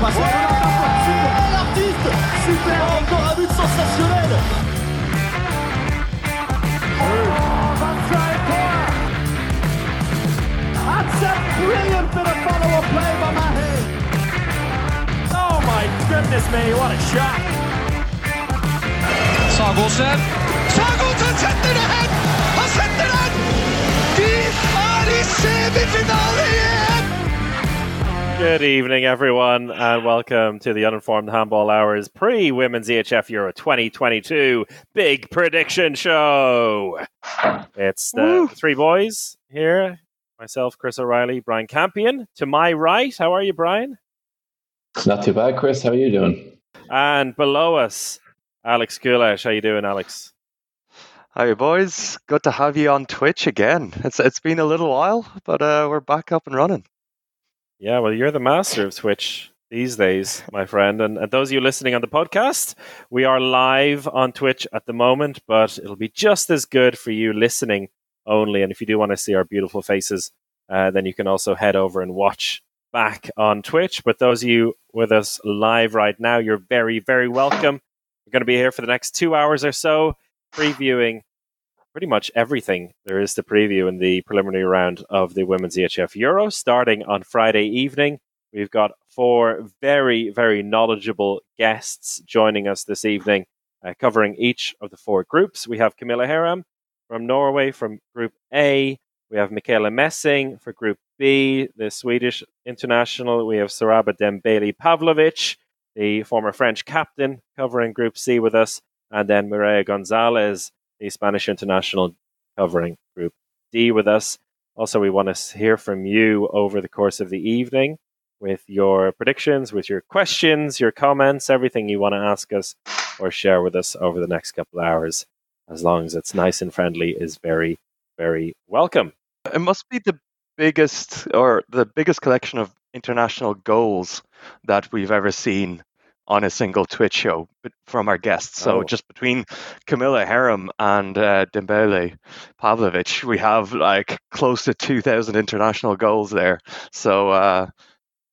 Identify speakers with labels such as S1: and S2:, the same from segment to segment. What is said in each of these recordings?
S1: passe l'artiste, super, encore un but sensationnel. A brilliant follow-up play by.
S2: Oh my goodness me, what a shot!
S3: Sagosen. Sagosen setter det hen! Han setter den! De er i semifinale!
S4: Good evening, everyone, and welcome to the Uninformed Handball Hours pre Women's EHF Euro 2022 Big Prediction Show. It's the three boys here myself, Chris O'Reilly, Brian Campion. To my right, how are you, Brian?
S5: It's Not too bad, Chris. How are you doing?
S4: And below us, Alex Goulash. How you doing, Alex?
S6: Hi, boys. Good to have you on Twitch again. It's it's been a little while, but uh, we're back up and running.
S4: Yeah, well, you're the master of Twitch these days, my friend. And, and those of you listening on the podcast, we are live on Twitch at the moment, but it'll be just as good for you listening only. And if you do want to see our beautiful faces, uh, then you can also head over and watch back on Twitch. But those of you with us live right now, you're very, very welcome. We're going to be here for the next two hours or so, previewing pretty much everything there is to preview in the preliminary round of the Women's EHF Euro, starting on Friday evening. We've got four very, very knowledgeable guests joining us this evening, uh, covering each of the four groups. We have Camilla Herrem from Norway from Group A. We have Michaela Messing for Group B, the Swedish international. We have Siraba Dembele Pavlovic, the former French captain, covering Group C with us. And then Maria Gonzalez, the Spanish international, covering Group D with us. Also, we want to hear from you over the course of the evening with your predictions, with your questions, your comments, everything you want to ask us or share with us over the next couple hours, as long as it's nice and friendly, is very, very welcome.
S6: It must be the biggest or the biggest collection of international goals that we've ever seen on a single Twitch show from our guests. So
S4: Oh.
S6: just between Camilla Herrem and uh, Dembele Pavlovic, we have like close to 2,000 international goals there. So uh,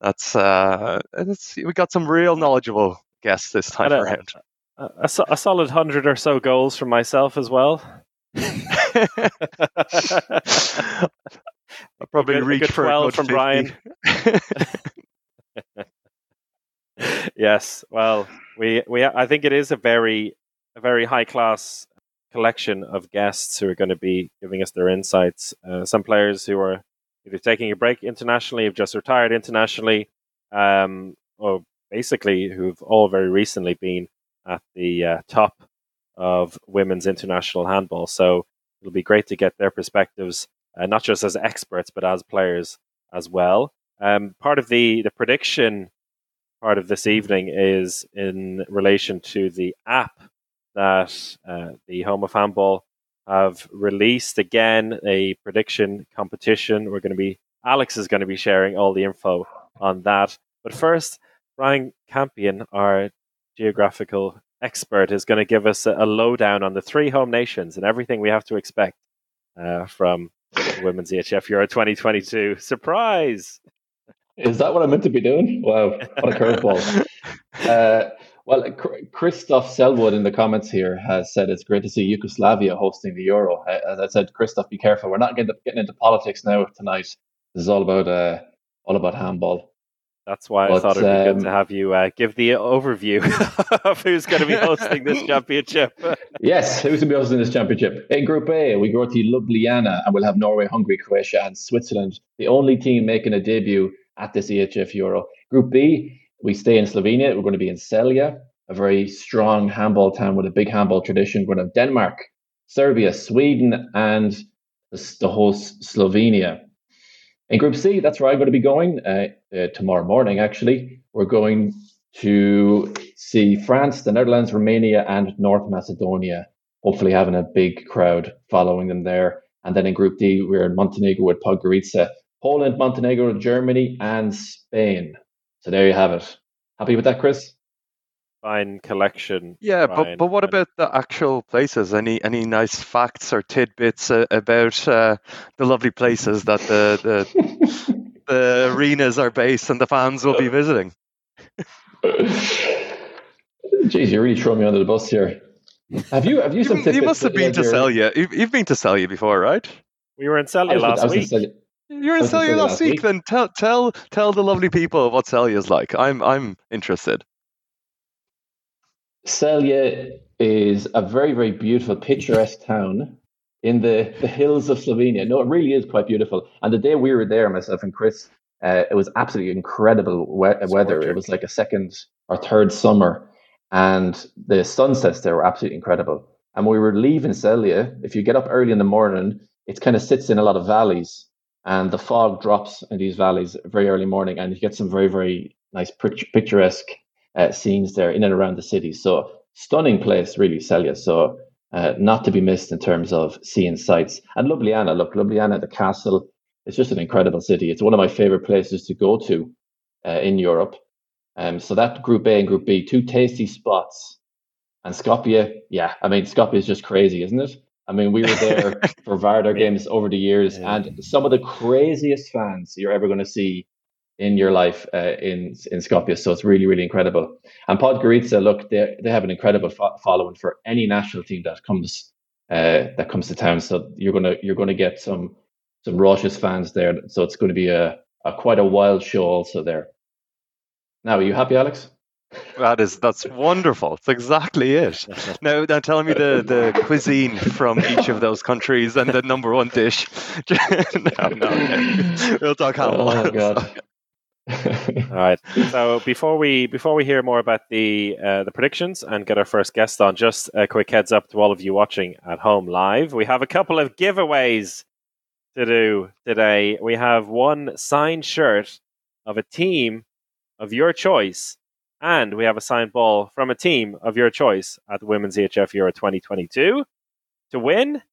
S6: that's, uh, we got some real knowledgeable guests this time
S4: uh,
S6: around.
S4: A, a a solid hundred or so goals from myself as well.
S6: I'll probably
S4: good- a good
S6: for a
S4: 12
S6: good
S4: from Brian.
S6: 50.
S4: yes, well, we we I think it is a very a very high class collection of guests who are going to be giving us their insights. Uh, some players who are either taking a break internationally, have just retired internationally, um, or basically who've all very recently been at the uh, top of women's international handball. So it'll be great to get their perspectives, uh, not just as experts but as players as well. Um, part of the the prediction part of this evening is in relation to the app that uh, the Home of Handball have released again a prediction competition. We're going to be Alex is going to be sharing all the info on that. But first, Brian Campion, our geographical expert, is going to give us a, a lowdown on the three home nations and everything we have to expect uh, from Women's EHF Euro 2022. Surprise!
S5: Is that what I'm meant to be doing? Wow, what a curveball. uh, well, Christoph Selwood in the comments here has said it's great to see Yugoslavia hosting the Euro. Uh, As I said, Christoph, be careful. We're not getting, getting into politics now tonight. This is all about uh, all about handball.
S4: That's why I thought it'd be good
S5: um,
S4: to have you uh, give the overview of who's going to be hosting this championship.
S5: Yes, who's going to be hosting this championship? In Group A, we go to Ljubljana and we'll have Norway, Hungary, Croatia, and Switzerland, the only team making a debut at this EHF Euro. Group B, we stay in Slovenia. We're going to be in Celje, a very strong handball town with a big handball tradition. We're going to have Denmark, Serbia, Sweden, and the, host Slovenia. In Group C, that's where I'm going to be going uh, uh, tomorrow morning, actually. We're going to see France, the Netherlands, Romania, and North Macedonia. Hopefully, having a big crowd following them there. And then in Group D, we're in Montenegro with Podgorica, Poland, Montenegro, Germany, and Spain. So there you have it. Happy with that, Chris?
S4: Fine collection.
S6: Yeah,
S4: Brian.
S6: but but what about the actual places? Any any nice facts or tidbits uh, about uh, the lovely places that the, the the arenas are based and the fans will be visiting?
S5: Jeez, you're really throwing me under the bus here. Have you have you some
S6: You, you must have been to
S5: you're-
S6: You've, you've been to Celje before, right?
S4: We were in
S5: I Celje
S4: last week.
S5: Celje-
S6: You're in
S5: was in
S6: Celje
S5: Celje
S6: last
S5: last
S6: week.
S5: week.
S6: Then tell tell tell the lovely people what Celje is like. I'm I'm interested.
S5: Celje is a very, very beautiful, picturesque town in the, the hills of Slovenia. No, it really is quite beautiful. And the day we were there, myself and Chris, uh, it was absolutely incredible we- weather.
S4: gorgeous.
S5: It was like a second or third summer. And the sunsets there were absolutely incredible. And when we were leaving Celje, if you get up early in the morning, it kind of sits in a lot of valleys. And the fog drops in these valleys very early morning. And you get some very, very nice picturesque uh, scenes there in and around the city. So stunning place, really, Celje. So uh, not to be missed in terms of seeing sights. And Ljubljana, look, Ljubljana, the castle, it's just an incredible city. It's one of my favorite places to go to uh, in Europe. Um, so that Group A and Group B, two tasty spots. And Skopje, yeah, I mean, Skopje is just crazy, isn't it? I mean, we were there for Vardar games over the years,
S4: Yeah.
S5: and some of the craziest fans you're ever going to see in your life uh, in in Skopje. So it's really, really incredible. And Podgorica, look, they they have an incredible fo- following for any national team that comes uh, that comes to town. So you're gonna you're gonna get some some raucous fans there. So it's going to be a, a quite a wild show also there. Now, are you happy, Alex?
S6: That is that's wonderful. It's exactly it. Now, now tell me the, the cuisine from each of those countries and the number one dish. no, no, okay. we'll talk handball.
S5: Oh God.
S4: All right. So before we before we hear more about the uh, the predictions and get our first guest on, just a quick heads up to all of you watching at home live. We have a couple of giveaways to do today. We have one signed shirt of a team of your choice, and we have a signed ball from a team of your choice at the Women's EHF Euro 2022. To win,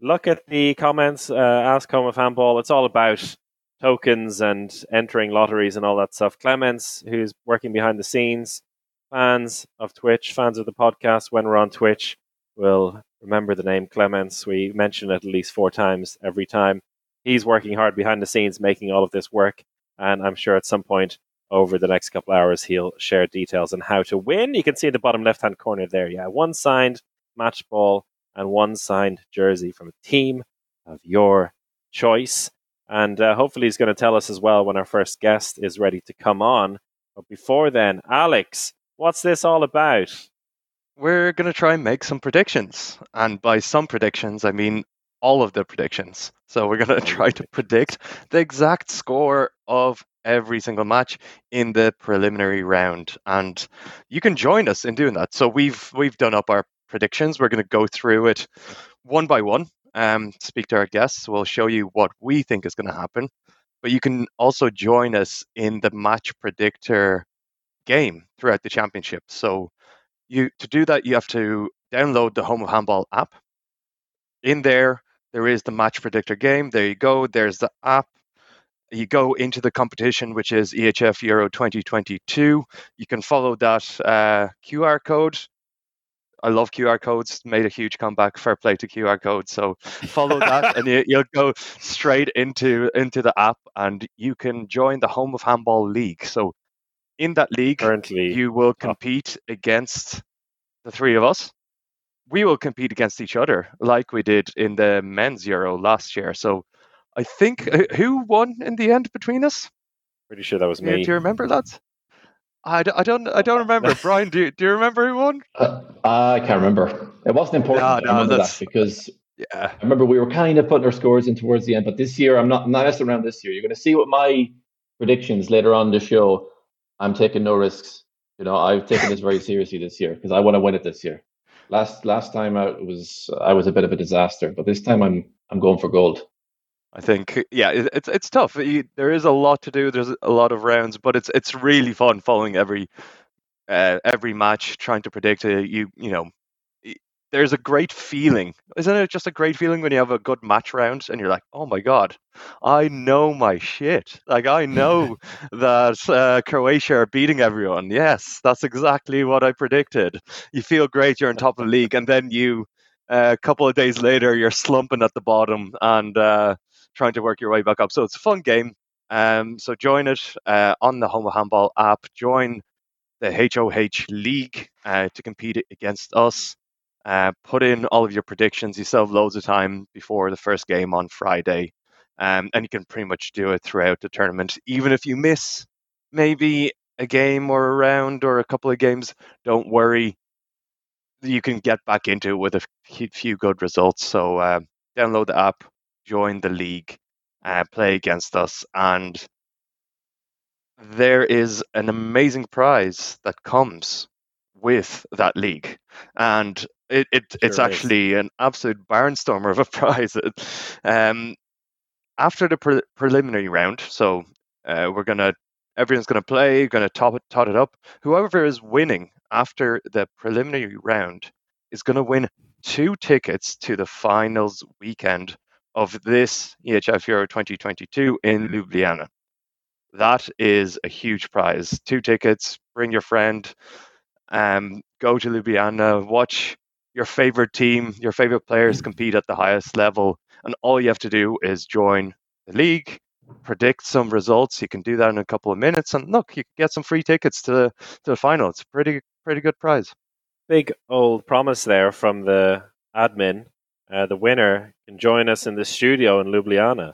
S4: look at the comments. Uh, ask Home of Handball. It's all about tokens and entering lotteries and all that stuff. Clements, who's working behind the scenes, fans of Twitch, fans of the podcast, when we're on Twitch, will remember the name Clements. We mention it at least four times every time. He's working hard behind the scenes, making all of this work. And I'm sure at some point over the next couple hours, he'll share details on how to win. You can see in the bottom left hand corner there. Yeah, one signed match ball and one signed jersey from a team of your choice. And uh, hopefully, he's going to tell us as well when our first guest is ready to come on. But before then, Alex, what's this all about?
S6: We're going to try and make some predictions. And by some predictions, I mean all of the predictions. So we're going to try to predict the exact score of every single match in the preliminary round. And you can join us in doing that. So we've we've done up our predictions. We're going to go through it one by one. Um, speak to our guests. We'll show you what we think is going to happen. But you can also join us in the match predictor game throughout the championship. So you to do that, you have to download the Home of Handball app. In there, there is the match predictor game. There you go. There's the app. You go into the competition, which is EHF Euro 2022. You can follow that uh, QR code. I love QR codes. Made a huge comeback. Fair play to QR codes. So follow that, and you, you'll go straight into into the app, and you can join the Home of Handball League. So in that league,
S4: Currently,
S6: you will compete against the three of us. We will compete against each other like we did in the men's Euro last year. So I think uh, who won in the end between us?
S4: pretty sure that was me.
S6: do you remember that? I, d- I don't I don't remember. Brian, do you, do you remember who won?
S5: Uh, I can't remember. It wasn't important.
S6: No,
S5: I
S6: no,
S5: remember that because
S6: Yeah.
S5: I remember we were kind of putting our scores in towards the end. But this year, I'm not I'm not messing around. This year, you're going to see what my predictions later on in the show. I'm taking no risks. You know, I've taken this very seriously this year because I want to win it this year. Last last time I was I was a bit of a disaster, but this time I'm I'm going for gold.
S6: I think yeah, it, it's it's tough. You, there is a lot to do. There's a lot of rounds, but it's it's really fun following every uh, every match, trying to predict. Uh, you you know, there's a great feeling, isn't it? Just a great feeling when you have a good match round and you're like, oh my god, I know my shit. Like I know that uh, Croatia are beating everyone. Yes, that's exactly what I predicted. You feel great. You're on top of the league, and then you. Uh, a couple of days later, you're slumping at the bottom, and uh, trying to work your way back up. So it's a fun game. Um, so join it uh, on the Home of Handball app. Join the HOH League uh, to compete against us. Uh, put in all of your predictions. You still have loads of time before the first game on Friday, um, and you can pretty much do it throughout the tournament. Even if you miss maybe a game or a round or a couple of games, don't worry. You can get back into it with a few good results. So uh, download the app, join the league, uh, play against us, and there is an amazing prize that comes with that league, and it, it it's
S4: Sure is.
S6: actually an absolute barnstormer of a prize. Um, after the pre- preliminary round, so uh, we're gonna everyone's gonna play, gonna top it, tot it up. Whoever is winning after the preliminary round is gonna win two tickets to the finals weekend of this EHF Euro 2022 in Ljubljana. That is a huge prize. Two tickets. Bring your friend. Um, go to Ljubljana. Watch your favorite team, your favorite players compete at the highest level, and all you have to do is join the league, predict some results. You can do that in a couple of minutes, and look, you can get some free tickets to the to the final. It's a pretty pretty good prize.
S4: Big old promise there from the admin. Uh, the winner can join us in the studio in Ljubljana.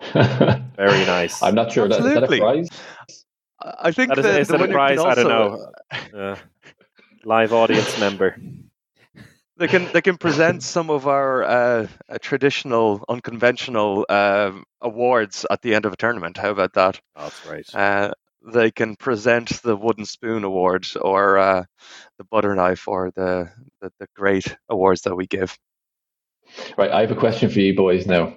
S4: Very nice.
S5: I'm not sure that is that a prize.
S6: I I think
S4: That is,
S6: the,
S4: is
S6: the
S4: that a prize?
S6: can
S4: I don't know. Uh, live audience member.
S6: They can they can present some of our uh, uh, traditional, unconventional uh, awards at the end of a tournament. How about that?
S4: Oh, that's right.
S6: Uh, they can present the wooden spoon award or uh, the butter knife or the, the the great awards that we give.
S5: Right, I have a question for you boys now.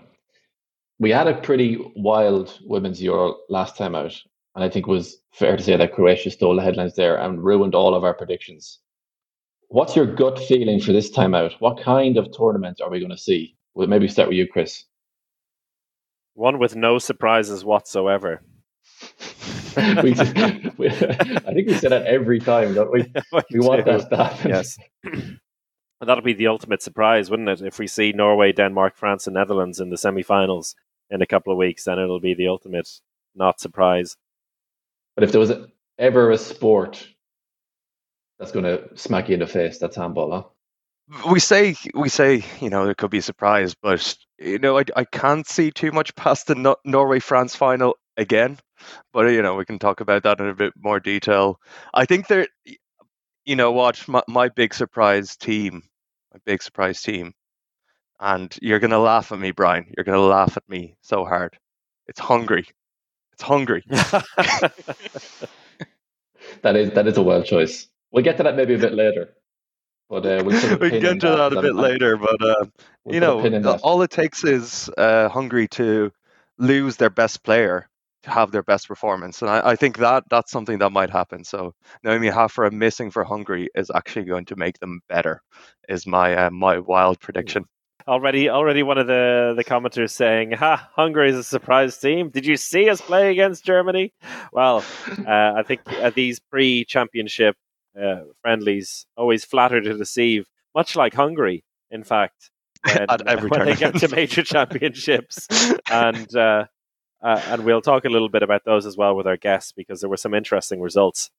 S5: We had a pretty wild women's Euro last time out, and I think it was fair to say that Croatia stole the headlines there and ruined all of our predictions. What's your gut feeling for this time out? What kind of tournament are we going to see? Well, maybe start with you, Chris.
S4: One with no surprises whatsoever.
S5: we, we- I think we say that every time, don't we? We want
S4: do.
S5: that to happen.
S4: Yes. That'll be the ultimate surprise, wouldn't it? If we see Norway, Denmark, France, and Netherlands in the semi-finals in a couple of weeks, then it'll be the ultimate not surprise.
S5: But if there was ever a sport that's going to smack you in the face, that's handball, huh?
S6: We say we say you know it could be a surprise, but you know I, I can't see too much past the no- Norway France final again. But you know we can talk about that in a bit more detail. I think there, you know what, my, my big surprise team, my big surprise team, and you're gonna laugh at me, Brian. You're gonna laugh at me so hard. It's Hungary. It's Hungary.
S5: That is that is a wild choice. We'll get to that maybe a bit later. But uh, we'll
S6: we can get to that a
S5: and-
S6: bit later, but uh,
S5: we'll
S6: you know,
S5: pin in
S6: the-
S5: that.
S6: all it takes is uh, Hungary to lose their best player have their best performance, and I, I think that that's something that might happen. So Noémi Háfra missing for Hungary is actually going to make them better. Is my uh, my wild prediction.
S4: already, already one of the, the commenters saying, "Ha, Hungary is a surprise team. Did you see us play against Germany?" Well, uh, I think uh, these pre-championship uh, friendlies always flatter to deceive, much like Hungary, in fact. When,
S6: At every
S4: when they get to major championships, and uh, and we'll talk a little bit about those as well with our guests because there were some interesting results,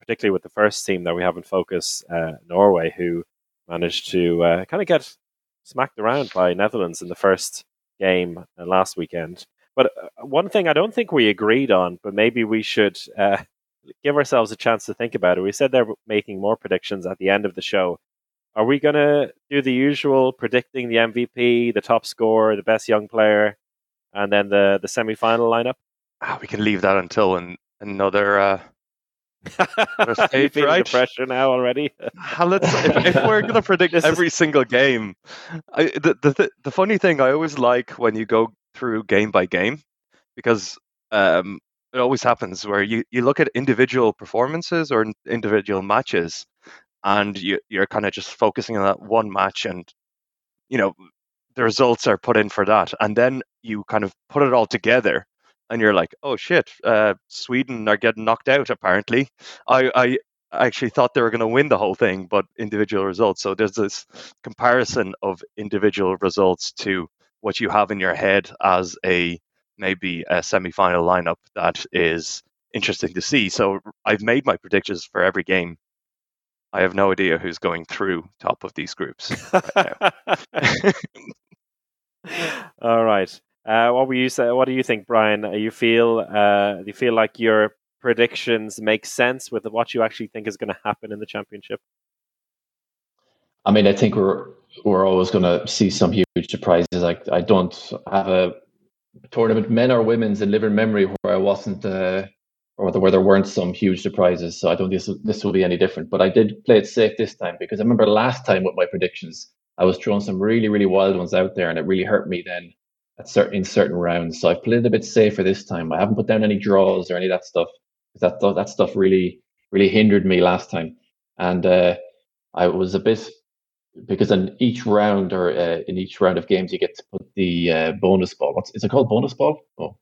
S4: particularly with the first team that we have in focus, uh, Norway, who managed to uh, kind of get smacked around by Netherlands in the first game uh, last weekend. But uh, one thing I don't think we agreed on, but maybe we should uh, give ourselves a chance to think about it. We said they're making more predictions at the end of the show. Are we going to do the usual predicting the MVP, the top scorer, the best young player, and then the, the semi final lineup?
S6: Ah, we can leave that until an, another. Uh, stage, right?
S4: pressure now already?
S6: Ah, let's, if, if we're going to predict
S4: This is-
S6: every single game, I, the, the the the funny thing I always like when you go through game by game, because um, it always happens where you, you look at individual performances or individual matches, and you you're kind of just focusing on that one match, and you know the results are put in for that, and then you kind of put it all together. And you're like, oh shit, uh, Sweden are getting knocked out. Apparently, I, I actually thought they were going to win the whole thing, but individual results. So there's this comparison of individual results to what you have in your head as a maybe a semi-final lineup that is interesting to see. So I've made my predictions for every game. I have no idea who's going through top of these groups. Right
S4: All right. Uh, what were you say? What do you think, Brian? You feel uh, do you feel like your predictions make sense with what you actually think is going to happen in the championship?
S5: I mean, I think we're we're always going to see some huge surprises. Like I don't have a tournament, men or women's, in living memory where I wasn't, uh, or where there weren't some huge surprises. So I don't think this this will be any different. But I did play it safe this time because I remember last time with my predictions, I was throwing some really really wild ones out there, and it really hurt me then at certain in certain rounds. So I've played a bit safer this time. I haven't put down any draws or any of that stuff because that that stuff really really hindered me last time, and uh, I was a bit because in each round or uh, in each round of games you get to put the uh, bonus ball. What's is it called? Bonus ball? Oh,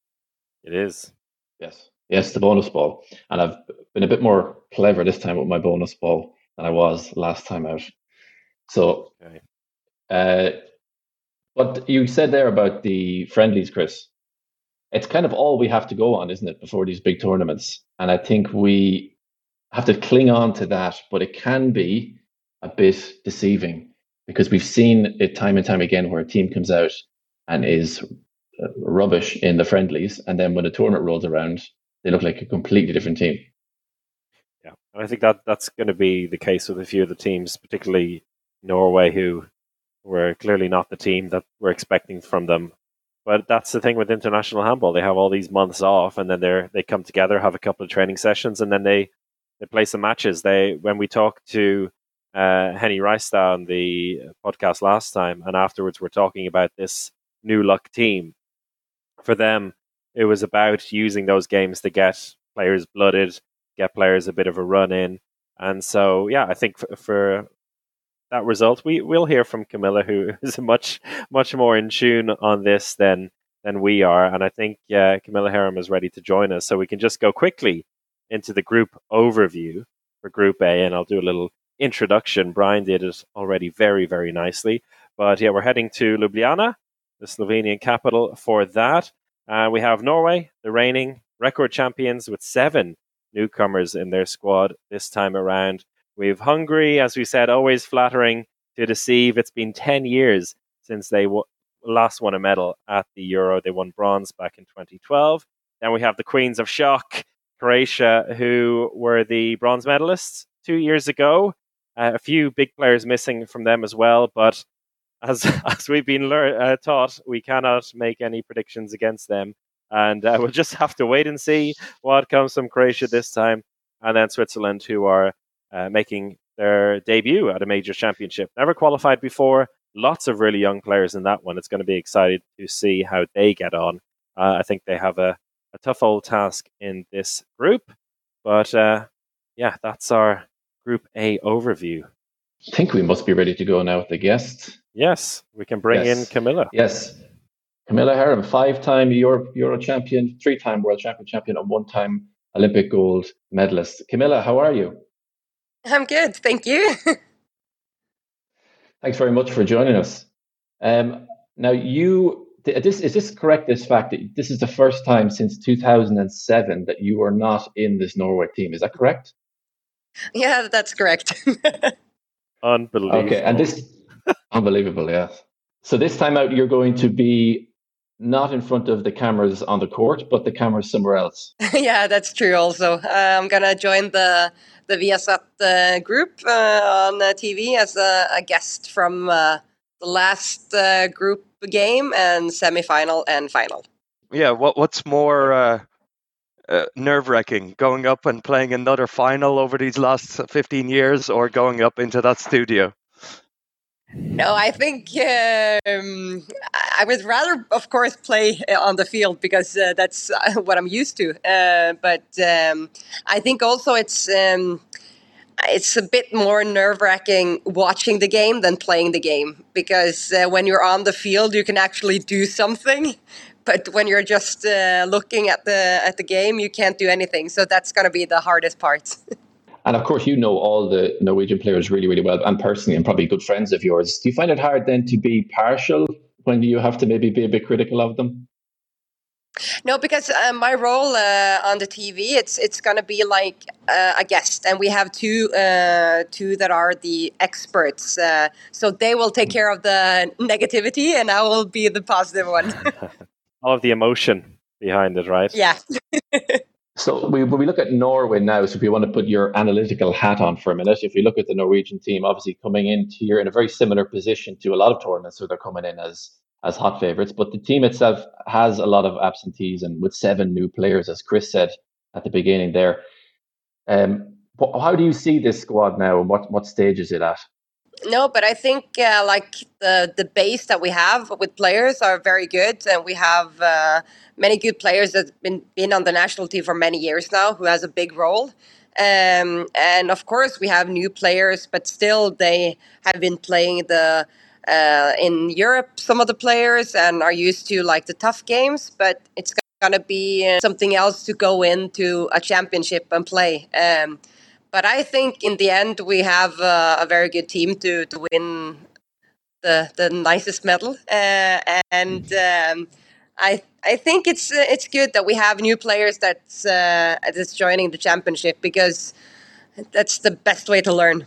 S4: it is.
S5: Yes, yes, the bonus ball. And I've been a bit more clever this time with my bonus ball than I was last time out. So, okay. uh, what you said there about the friendlies, Chris, it's kind of all we have to go on, isn't it, before these big tournaments? And I think we have to cling on to that, but it can be a bit deceiving because we've seen it time and time again where a team comes out and is uh, rubbish in the friendlies, and then when the tournament rolls around, they look like a completely different team.
S4: Yeah, and I think that that's going to be the case with a few of the teams, particularly Norway, who were clearly not the team that we're expecting from them. But that's the thing with international handball; they have all these months off, and then they they come together, have a couple of training sessions, and then they they play some matches. They when we talk to uh, Henny Reistad on the podcast last time, and afterwards we're talking about this new luck team. For them, it was about using those games to get players blooded, get players a bit of a run in, and so yeah, I think for, for that result, we will hear from Camilla, who is much much more in tune on this than than we are, and I think uh, Camilla Herrem is ready to join us, so we can just go quickly into the group overview for Group A, and I'll do a little introduction. Brian did it already very, very nicely. But yeah, we're heading to Ljubljana, the Slovenian capital, for that. Uh, we have Norway, the reigning record champions, with seven newcomers in their squad this time around. Have Hungary, as we said, always flattering to deceive. It's been 10 years since they w- last won a medal at the Euro. They won bronze back in 2012. Then we have the Queens of Shock, Croatia, who were the bronze medalists two years ago. Uh, a few big players missing from them as well, but as as we've been lear- uh, taught, we cannot make any predictions against them, and uh, we'll just have to wait and see what comes from Croatia this time, and then Switzerland, who are uh, making their debut at a major championship, never qualified before. Lots of really young players in that one. It's going to be exciting to see how they get on. Uh, I think they have a, a tough old task in this group, but uh, yeah, that's our Group A overview.
S5: I think we must be ready to go now with the guests.
S4: Yes, we can bring yes. in Camilla.
S5: Yes. Camilla Herrem, five time Euro, Euro champion, three time world champion champion, and one time Olympic gold medalist. Camilla, how are you?
S7: I'm good, thank you.
S5: Thanks very much for joining us. Um, now, you this is this correct? This fact that this is the first time since 2007 that you are not in this Norway team. Is that correct?
S7: Yeah, that's correct.
S4: unbelievable.
S5: Okay, and this unbelievable, yes. So this time out, you're going to be not in front of the cameras on the court, but the cameras somewhere else.
S7: yeah, that's true. Also, uh, I'm gonna join the the Viasat uh, group uh, on TV as a, a, guest from uh, the last uh, group game and semifinal and final.
S6: Yeah, what what's more uh, uh, nerve wracking going up and playing another final over these last 15 years or going up into that studio?
S7: No, I think um, I would rather, of course, play uh, on the field because uh, that's uh, what I'm used to. Uh, but um, I think also it's um, it's a bit more nerve wracking watching the game than playing the game because uh, when you're on the field, you can actually do something, but when you're just uh, looking at the at the game, you can't do anything. So that's going to be the hardest part.
S5: and of course, you know all the Norwegian players really, really well, and personally, and probably good friends of yours. Do you find it hard then to be partial when you have to maybe be a bit critical of them?
S7: No, because uh, my role uh, on the TV, it's it's gonna be like uh, a guest, and we have two uh, two that are the experts. Uh, so they will take care of the negativity, and I will be the positive one.
S4: All of the emotion behind it, right?
S7: yeah.
S5: So we, when we look at Norway now, so if you want to put your analytical hat on for a minute, if you look at the Norwegian team, obviously coming in here in a very similar position to a lot of tournaments, so they're coming in as as hot favourites. But the team itself has a lot of absentees, and with seven new players, as Chris said at the beginning there. Um, how do you see this squad now, and what what stage is it at?
S7: No, but I think uh, like the the base that we have with players are very good, and we have uh, many good players that've been been on the national team for many years now, who has a big role. Um, and of course, we have new players, but still they have been playing the uh, in Europe. Some of the players and are used to like the tough games, but it's gonna be something else to go into a championship and play. Um, but I think in the end we have uh, a very good team to to win the the nicest medal, uh, and um, I I think it's uh, it's good that we have new players that's uh, that's joining the championship because that's the best way to learn.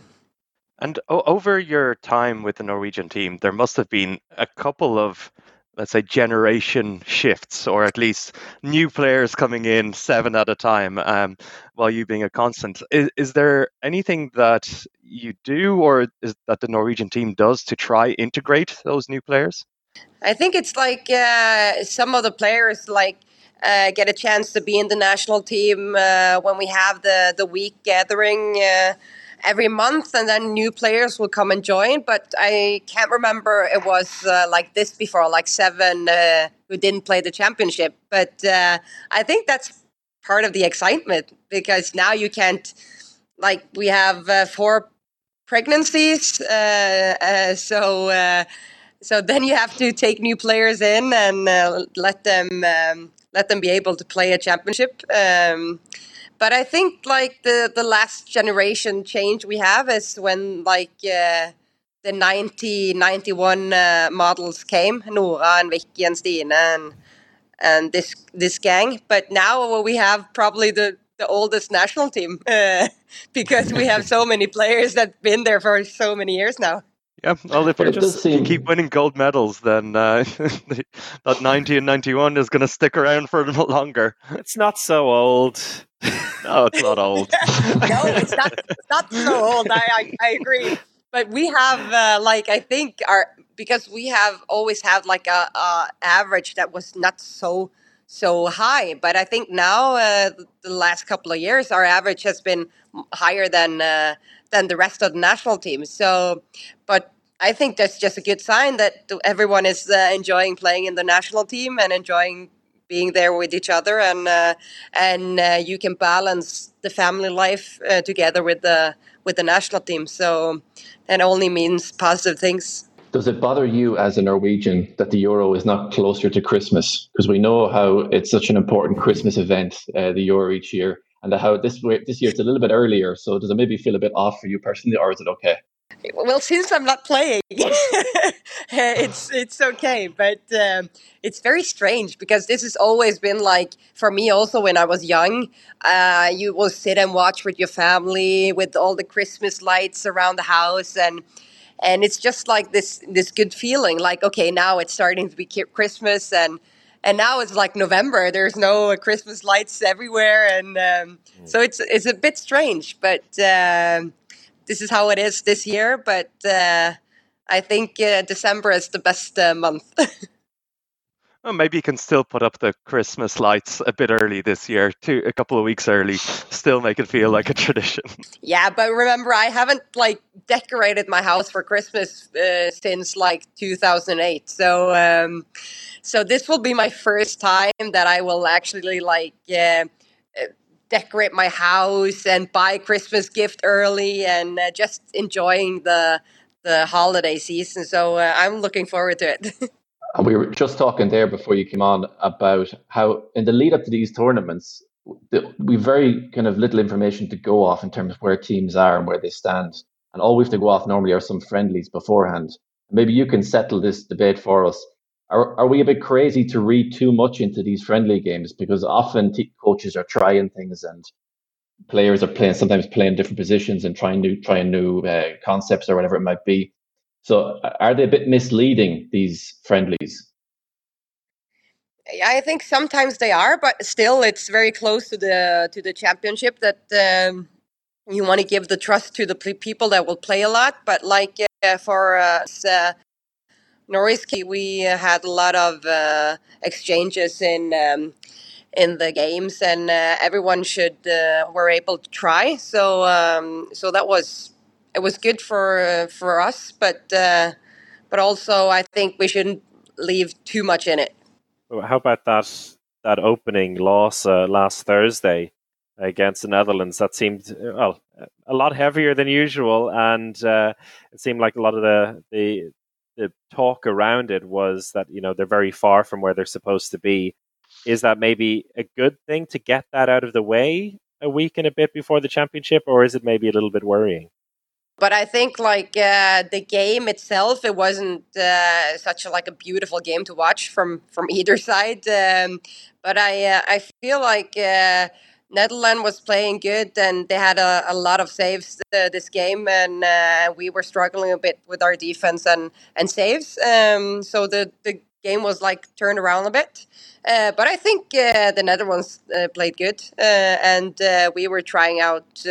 S6: And o- over your time with the Norwegian team, there must have been a couple of let's say generation shifts or at least new players coming in seven at a time um, while you being a constant. Is, is there anything that you do or is that the norwegian team does to try integrate those new players?
S7: I think it's like uh, some of the players like uh, get a chance to be in the national team uh, when we have the the week gathering uh, every month, and then new players will come and join. But I can't remember it was uh, like this before, like seven uh, who didn't play the championship. But uh, I think that's part of the excitement because now you can't, like, we have uh, four pregnancies, uh, uh, so. so then you have to take new players in and let them um, let them be able to play a championship. Um, but I think like the the last generation change we have is when like uh, the 90 91 uh, models came Nora and Vicky and Stine and and this this gang. But now we have probably the the oldest national team uh, because we have so many players that've been there for so many years now
S6: yeah, well, if you just seem... keep winning gold medals, then uh, that 90 and 91 is going to stick around for a little longer.
S4: It's not so old.
S6: no, it's not old.
S7: no, it's not. It's not so old. I I, I agree. But we have uh, like I think our because we have always had like a, a, average that was not so so high. But I think now uh, the last couple of years our average has been higher than uh, than the rest of the national team. So, but I think that's just a good sign that everyone is uh, enjoying playing in the national team and enjoying being there with each other, and uh, and uh, you can balance the family life uh, together with the with the national team. So that only means positive things.
S5: Does it bother you as a Norwegian that the Euro is not closer to Christmas? Because we know how it's such an important Christmas event, uh, the Euro each year, and how this this year it's a little bit earlier. So does it maybe feel a bit off for you personally, or is it okay?
S7: Well, since I'm not playing, it's it's okay. But um, it's very strange because this has always been like for me. Also, when I was young, uh, you will sit and watch with your family with all the Christmas lights around the house, and and it's just like this this good feeling. Like okay, now it's starting to be Christmas, and and now it's like November. There's no Christmas lights everywhere, and um, mm. so it's it's a bit strange, but. Um, this is how it is this year, but uh, I think uh, December is the best uh, month.
S6: well, maybe you can still put up the Christmas lights a bit early this year, too, a couple of weeks early. Still make it feel like a tradition.
S7: Yeah, but remember, I haven't like decorated my house for Christmas uh, since like 2008. So, um, so this will be my first time that I will actually like. Uh, decorate my house and buy Christmas gift early and uh, just enjoying the the holiday season. So uh, I'm looking forward to it.
S5: and we were just talking there before you came on about how in the lead up to these tournaments, we very kind of little information to go off in terms of where teams are and where they stand. And all we have to go off normally are some friendlies beforehand. Maybe you can settle this debate for us. are, are we a bit crazy to read too much into these friendly games? Because often t- coaches are trying things and players are playing sometimes playing different positions and trying new trying new uh, concepts or whatever it might be. So are they a bit misleading these friendlies?
S7: I think sometimes they are, but still, it's very close to the to the championship that um, you want to give the trust to the people that will play a lot. But like uh, for us, uh, Norway's we had a lot of uh, exchanges in um, in the games, and uh, everyone should uh, were able to try. So um, so that was it was good for uh, for us, but uh, but also I think we shouldn't leave too much in it.
S4: How about that that opening loss uh, last Thursday against the Netherlands? That seemed well a lot heavier than usual, and uh, it seemed like a lot of the the the talk around it was that you know they're very far from where they're supposed to be. Is that maybe a good thing to get that out of the way a week and a bit before the championship, or is it maybe a little bit worrying?
S7: But I think like uh, the game itself, it wasn't uh, such a, like a beautiful game to watch from from either side. Um, but I uh, I feel like uh, Netherlands was playing good and they had a, a lot of saves uh, this game, and uh, we were struggling a bit with our defense and and saves. Um, so the the game was like turned around a bit. Uh, but I think uh, the Netherlands uh, played good, and we were trying out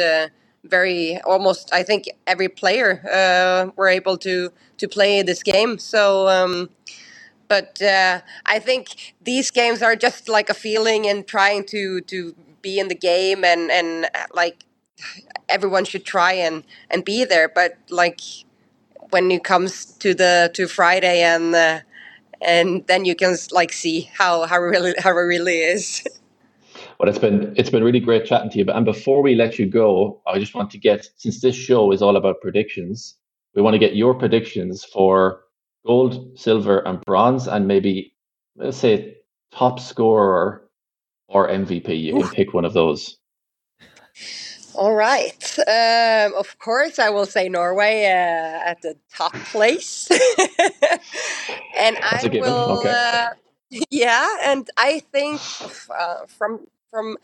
S7: very almost. I think every player were able to to play this game. So. Um, but uh, I think these games are just like a feeling and trying to to be in the game and and like everyone should try and and be there but like when it comes to the to friday and uh, and then you can like see how how really how it really is
S5: well it's been it's been really great chatting to you but and before we let you go i just want to get since this show is all about predictions we want to get your predictions for gold silver and bronze and maybe let's say top scorer or MVP. You can pick one of those.
S7: All right. Um, of course, I will say Norway uh, at the top place, and
S5: That's
S7: I will.
S5: Okay.
S7: Uh, yeah, and I think uh, from from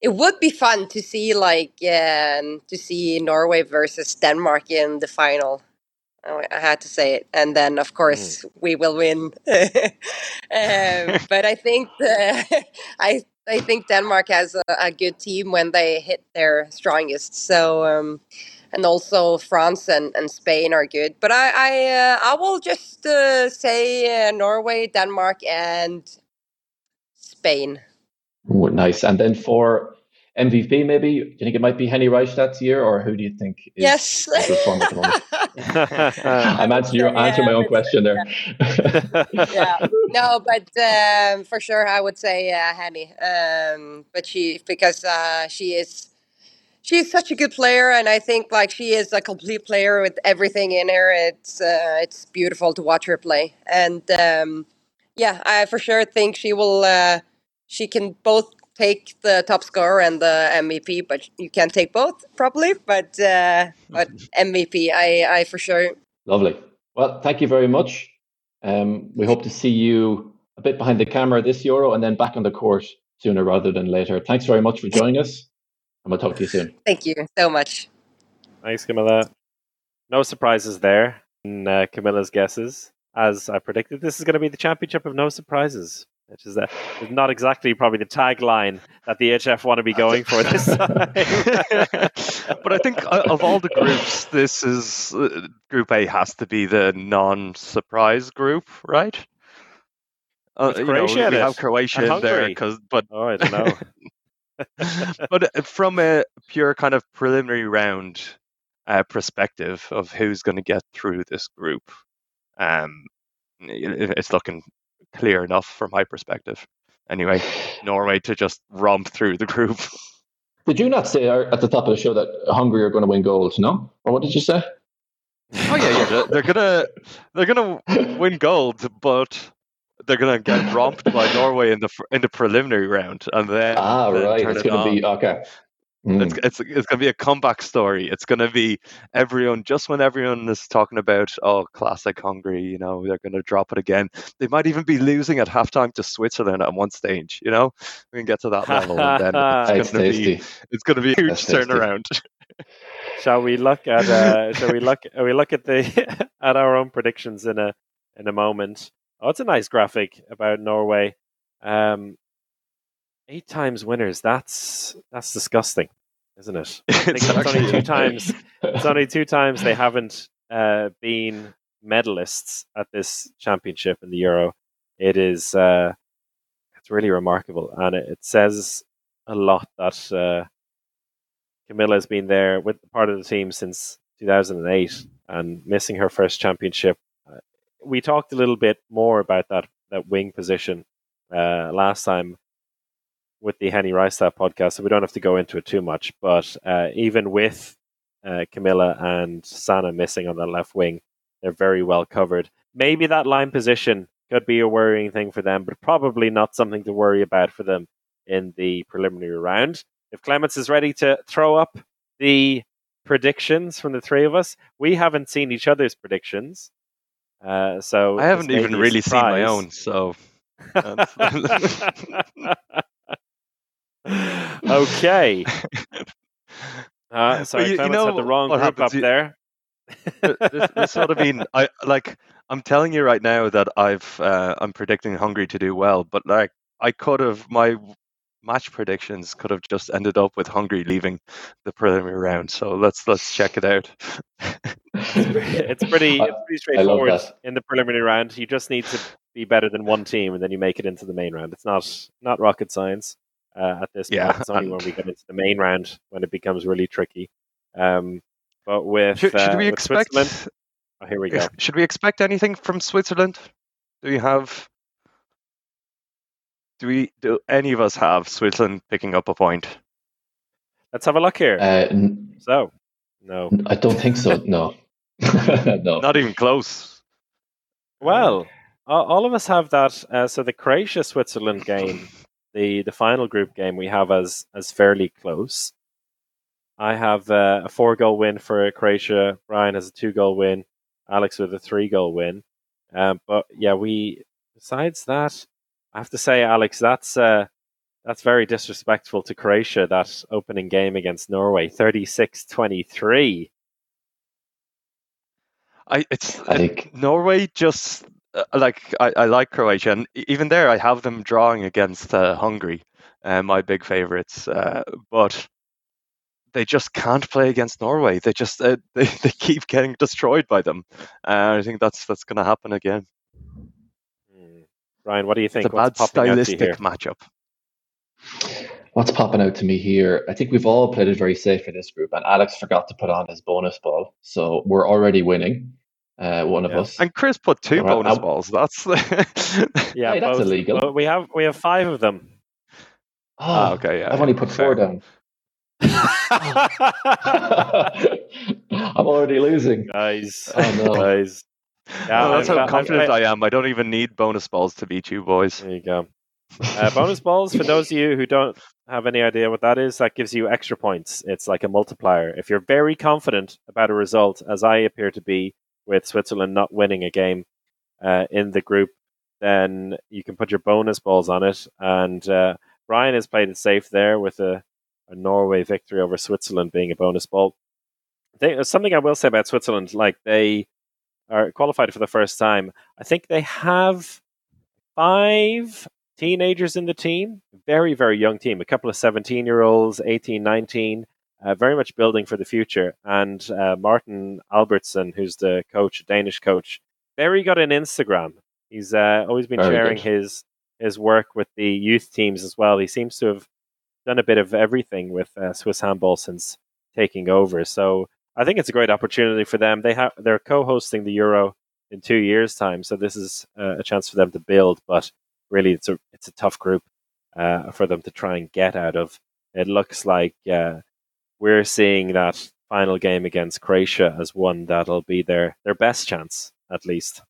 S7: it would be fun to see like um, to see Norway versus Denmark in the final. I had to say it, and then of course mm. we will win. um, but I think the, I I think Denmark has a, a, good team when they hit their strongest. So, um, and also France and, and Spain are good. But I I, uh, I will just uh, say uh, Norway, Denmark, and Spain.
S5: Ooh, nice. And then for MVP, maybe do you think it might be Henny Reistad's year, or who do you think is
S7: yes.
S5: I'm answering your answering my own question there.
S7: yeah, no, but um, for sure, I would say uh, Henny. Um, but she because uh, she is she's such a good player, and I think like she is a complete player with everything in her. It's uh, it's beautiful to watch her play, and um, yeah, I for sure think she will. Uh, she can both take the top scorer and the MVP, but you can't take both probably. But uh, but MVP, I I for sure.
S5: Lovely. Well, thank you very much. Um, we hope to see you a bit behind the camera this Euro and then back on the court sooner rather than later. Thanks very much for joining us, and we'll talk to you soon.
S7: Thank you so much.
S4: Thanks, Camilla. No surprises there in uh, Camilla's guesses. As I predicted, this is going to be the championship of no surprises which is, a, not exactly probably the tagline that the EHF want to be going for this
S6: but I think uh, of all the groups, this is uh, Group A has to be the non-surprise group, right?
S4: Uh, Croatia
S6: know, we have Croatia in there, cause, but
S4: oh, I don't know.
S6: but uh, from a pure kind of preliminary round uh, perspective of who's going to get through this group, um, it's looking clear enough from my perspective. Anyway, Norway to just romp through the group.
S5: Did you not say at the top of the show that Hungary are going to win gold? No, or what did you say?
S6: Oh yeah, yeah. They're gonna they're gonna win gold, but they're gonna get romped by Norway in the in the preliminary round, and then
S5: ah
S6: then
S5: right, it's it gonna on. be okay.
S6: It's,
S5: Mm.
S6: it's it's gonna be a comeback story. It's gonna be everyone just when everyone is talking about oh classic Hungary, you know, they're gonna drop it again. They might even be losing at halftime to Switzerland at one stage. You know, we can get to that level, and then it's gonna be it's gonna be a huge
S5: That's
S6: turnaround.
S4: Shall we look at uh, shall we look we look at the at our own predictions in a in a moment? Oh, it's a nice graphic about Norway. Um, eight times winners. That's that's disgusting, isn't it? I think
S6: It's
S4: it's only two times. It's only two times they haven't uh, been medalists at this championship in the Euro. It is uh, it's really remarkable, and it, it says a lot that uh, Camilla has been there with part of the team since 2008 and missing her first championship. Uh, we talked a little bit more about that that wing position uh, last time with the Henny Reistad podcast, so we don't have to go into it too much. But uh, even with uh, Camilla and Sana missing on the left wing, they're very well covered. Maybe that line position could be a worrying thing for them, but probably not something to worry about for them in the preliminary round. If Clemens is ready to throw up the predictions from the three of us, we haven't seen each other's predictions. Uh, so
S6: I haven't even really seen my own, so
S4: okay. Uh, sorry,
S6: you- you know
S4: had the wrong
S6: what
S4: group up?
S6: You-
S4: there.
S6: this, this what I mean. I like. I'm telling you right now that I've. Uh, I'm predicting Hungary to do well, but like I could have my match predictions could have just ended up with Hungary leaving the preliminary round. So let's let's check it out.
S4: it's pretty, it's pretty straightforward in the preliminary round. You just need to be better than one team, and then you make it into the main round. It's not not rocket science uh, at this
S6: Yeah,
S4: point. It's only
S6: and-
S4: when we get into the main round when it becomes really tricky. Um, but with
S6: Should, should
S4: uh,
S6: we
S4: with
S6: expect?
S4: Oh, here we go.
S6: Should we expect anything from Switzerland? Do we have? Do we? Do any of us have Switzerland picking up a point?
S4: Let's have a look here.
S5: Uh, n-
S4: so, no.
S5: I don't think so. No, no.
S6: Not even close.
S4: Well, all all of us have that. Uh, so the Croatia Switzerland game, the the final group game, we have as as fairly close. I have uh, a four goal win for Croatia. Brian has a two goal win. Alex with a three goal win. Um, but yeah, we besides that, I have to say, Alex, that's uh, that's very disrespectful to Croatia. That opening game against Norway, 36-23.
S6: I it's
S5: I think
S6: Norway just uh, like I, I like Croatia, and even there I have them drawing against uh, Hungary, uh, my big favorites. Uh, but they just can't play against Norway. They just uh, they, they keep getting destroyed by them. Uh, I think that's that's going to happen again.
S4: Hmm. Brian, what do you think?
S6: It's a bad
S4: What's popping out to
S6: stylistic matchup.
S5: what's popping out to me here. I think we've all played it very safe in this group, and Alex forgot to put on his bonus ball, so we're already winning. Uh, one of
S4: Yeah.
S5: us.
S6: And Chris put two
S5: Well,
S6: bonus
S5: I-
S6: balls. That's
S4: Yeah,
S5: Hey, that's
S4: both.
S5: illegal.
S4: Well, we have we have five of them.
S5: Oh,
S6: Ah, okay, yeah,
S5: I've only put
S6: fair.
S5: four down. I'm already losing.
S4: guys,
S5: Oh, no.
S4: guys. Yeah,
S6: No, that's
S4: I've
S6: how confident
S4: I've-
S6: I am. I don't even need bonus balls to beat you boys.
S4: There you go. Uh, bonus balls for those of you who don't have any idea what that is. That gives you extra points. It's like a multiplier. If you're very confident about a result, as I appear to be with Switzerland not winning a game uh, in the group, then you can put your bonus balls on it. And uh, Brian has played it safe there with a, a Norway victory over Switzerland being a bonus ball. They, something I will say about Switzerland, like they are qualified for the first time. I think they have five teenagers in the team. Very, very young team. A couple of 17 year olds, 18, 19, uh, very much building for the future. And uh, Martin Albertsen, who's the coach, Danish coach, very good on Instagram. He's uh, always been
S5: Very
S4: sharing
S5: good.
S4: his his work with the youth teams as well. He seems to have done a bit of everything with uh, Swiss handball since taking over. So I think it's a great opportunity for them. They have they're co-hosting the Euro in two years' time, so this is uh, a chance for them to build. But really, it's a it's a tough group uh, for them to try and get out of. It looks like uh, we're seeing that final game against Croatia as one that'll be their their best chance, at least.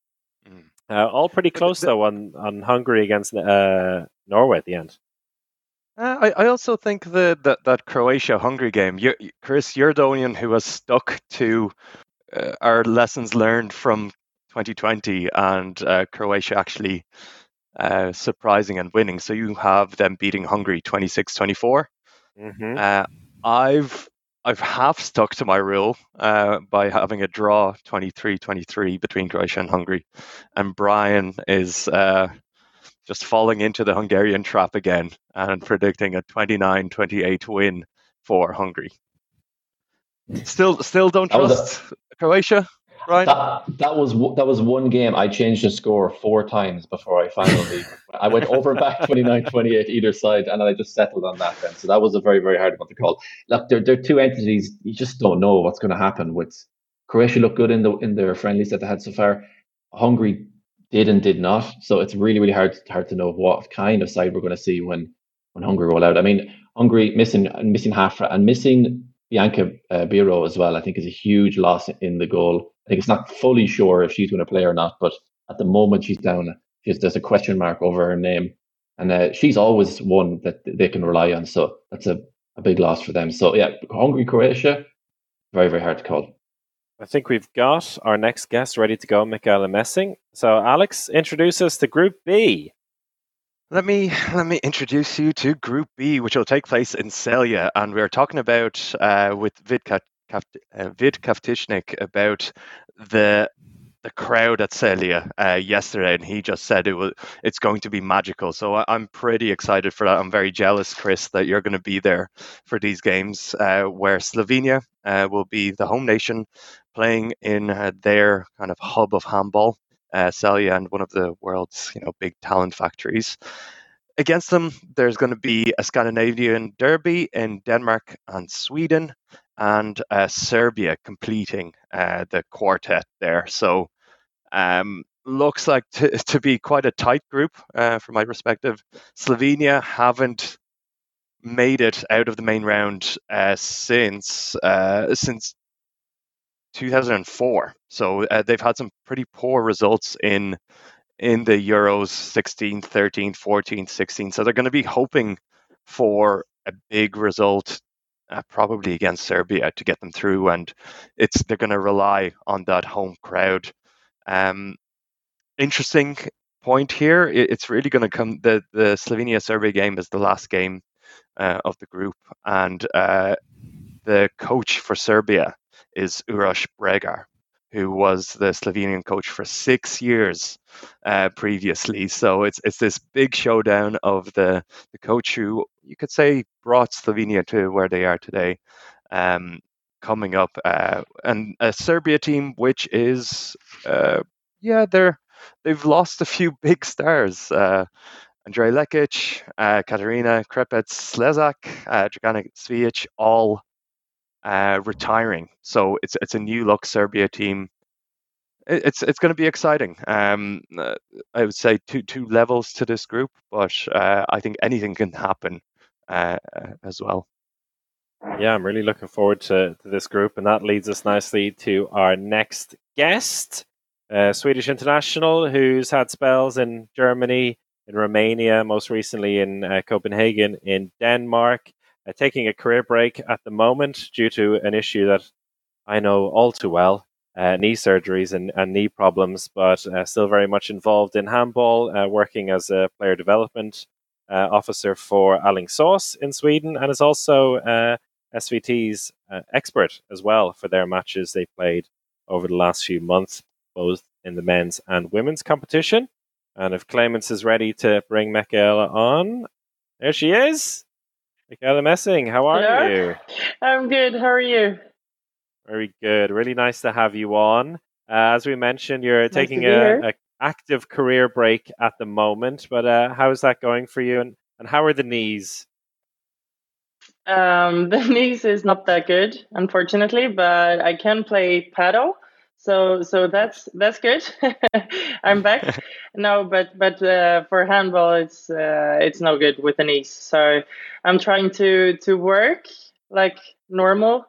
S6: Mm.
S4: Uh, all pretty close
S6: the-
S4: though on on Hungary against uh, Norway at the end.
S6: Uh, I, I also think the, that that Croatia Hungary game, you, Chris, you're the one who has stuck to uh, our lessons learned from 2020 and uh, Croatia actually uh, surprising and winning. So you have them beating Hungary 26 24.
S4: Mm-hmm.
S6: I've I've half stuck to my rule uh, by having a draw 23-23 between Croatia and Hungary, and Brian is uh, just falling into the Hungarian trap again and predicting a 29-28 win for Hungary. Still, still don't trust Croatia.
S5: That, that was that was one game I changed the score four times before I finally I went over back 29-28 either side and I just settled on that then. So that was a very very hard one to call. Look, they're, they're two entities you just don't know what's going to happen. With Croatia looked good in the in their friendlies that they had so far. Hungary did and did not. So it's really really hard hard to know what kind of side we're going to see when when Hungary roll out. I mean, Hungary missing missing Háfra missing Bianca uh, Biro as well. I think is a huge loss in the goal I think it's not fully sure if she's going to play or not, but at the moment she's down. She's, there's a question mark over her name, and uh, she's always one that they can rely on. So that's a, a big loss for them. So yeah, Hungary Croatia, very very hard to call.
S4: I think we've got our next guest ready to go, Mikaela Mässing. So Alex, introduce us to Group B.
S6: Let me let me introduce you to Group B, which will take place in Celje, and we're talking about uh, with Vidka uh, Vid Kavtičnik about the the crowd at Celje uh, yesterday, and he just said it was it's going to be magical. So I, am pretty excited for that. I'm very jealous, Chris, that you're going to be there for these games, uh, where Slovenia uh, will be the home nation, playing in uh, their kind of hub of handball, uh, Celje, and one of the world's you know big talent factories. Against them, there's going to be a Scandinavian derby in Denmark and Sweden and uh, Serbia completing uh, the quartet there. So um, looks like to, to be quite a tight group uh, from my perspective. Slovenia haven't made it out of the main round uh, since uh, since 2004. So uh, they've had some pretty poor results in in the Euros 16, 13, 14, 16. So they're going to be hoping for a big result uh, probably against Serbia to get them through, and it's they're going to rely on that home crowd. Um, interesting point here. It, it's really going to come. The the Slovenia Serbia game is the last game uh, of the group, and uh, the coach for Serbia is Uroš Bregar who was the Slovenian coach for six years uh, previously. So it's it's this big showdown of the the coach who you could say brought Slovenia to where they are today. Um, coming up, uh, and a Serbia team which is uh, yeah they're they've lost a few big stars. Uh, Andrea Lekić, uh, Katarina Krpež Šlezak, uh, Dragana Cvijić, all uh, retiring. So it's it's a new look Serbia team. It's it's going to be exciting. Um, uh, I would say two two levels to this group, but uh, I think anything can happen uh, as well.
S4: Yeah, I'm really looking forward to, to this group, and that leads us nicely to our next guest, uh, Swedish international, who's had spells in Germany, in Romania, most recently in Copenhagen, in Denmark uh, taking a career break at the moment due to an issue that I know all too well uh, knee surgeries and, and, knee problems, but uh, still very much involved in handball, uh, working as a player development uh, officer for Alingsås in Sweden, and is also uh, SVT's expert as well for their matches they played over the last few months, both in the men's and women's competition. And if Clemens is ready to bring Mikaela on, there she is. Mikaela Mässing, how are
S8: Hello.
S4: you?
S8: I'm good. How are you?
S4: Very good. Really nice to have you on. Uh, as we mentioned, you're nice taking a, a, active career break at the moment, but uh, how is that going for you? And, and how are the knees?
S8: Um, the knees is not that good, unfortunately, but I can play paddle so so that's that's good. I'm back. No but but uh, for handball it's uh, it's no good with the knees so i'm trying to to work like normal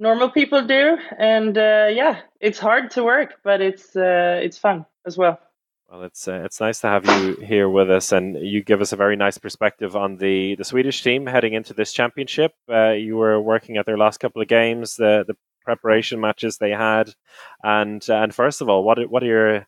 S8: normal people do. And uh, yeah it's hard to work but it's uh, it's fun as well.
S4: Well, it's uh, it's nice to have you here with us, and you give us a very nice perspective on the, the Swedish team heading into this championship. Uh, you were working at their last couple of games, the the preparation matches they had, and and first of all, what what are your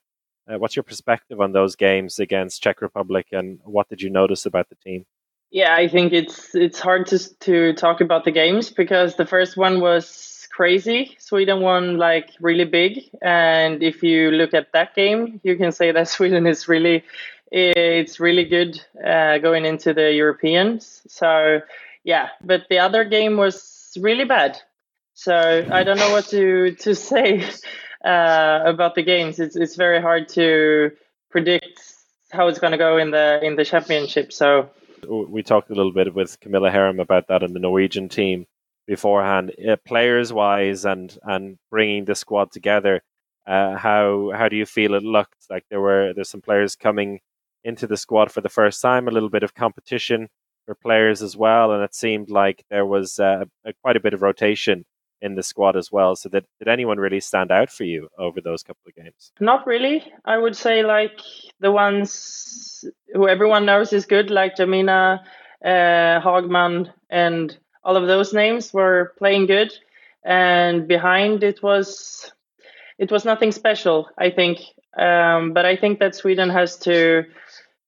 S4: uh, what's your perspective on those games against Czech Republic, and what did you notice about the team?
S8: Yeah, I think it's it's hard to to talk about the games because the first one was crazy. Sweden won like really big, and if you look at that game, you can say that Sweden is really it's really good uh, going into the Europeans. So yeah, but the other game was really bad. So I don't know what to to say uh, about the games. It's it's very hard to predict how it's going to go in the in the championship. So
S4: we talked a little bit with Camilla Herrem about that in the Norwegian team beforehand, uh, players wise, and and bringing the squad together. Uh, how how do you feel it looked? Like there were there's some players coming into the squad for the first time, a little bit of competition for players as well, and it seemed like there was uh, a, quite a bit of rotation in the squad as well. So did, did anyone really stand out for you over those couple of games?
S8: Not really. I would say like the ones who everyone knows is good, like Jamina, uh, Hagman, and all of those names were playing good, and behind it was it was nothing special. I think, um, but I think that Sweden has to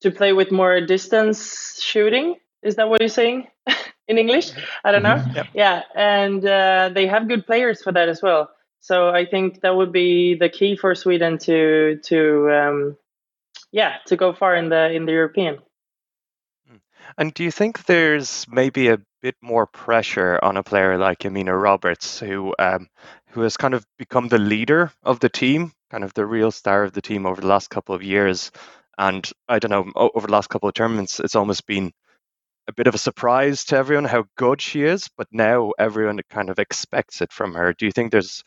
S8: to play with more distance shooting. Is that what you're saying in English? I don't know. Mm-hmm. Yeah, and uh, they have good players for that as well. So I think that would be the key for Sweden to to um, yeah to go far in the in the European.
S6: And do you think there's maybe a bit more pressure on a player like Jamina Roberts, who um, who has kind of become the leader of the team, kind of the real star of the team over the last couple of years? And I don't know, over the last couple of tournaments, it's almost been a bit of a surprise to everyone how good she is, but now everyone kind of expects it from her. Do you think there's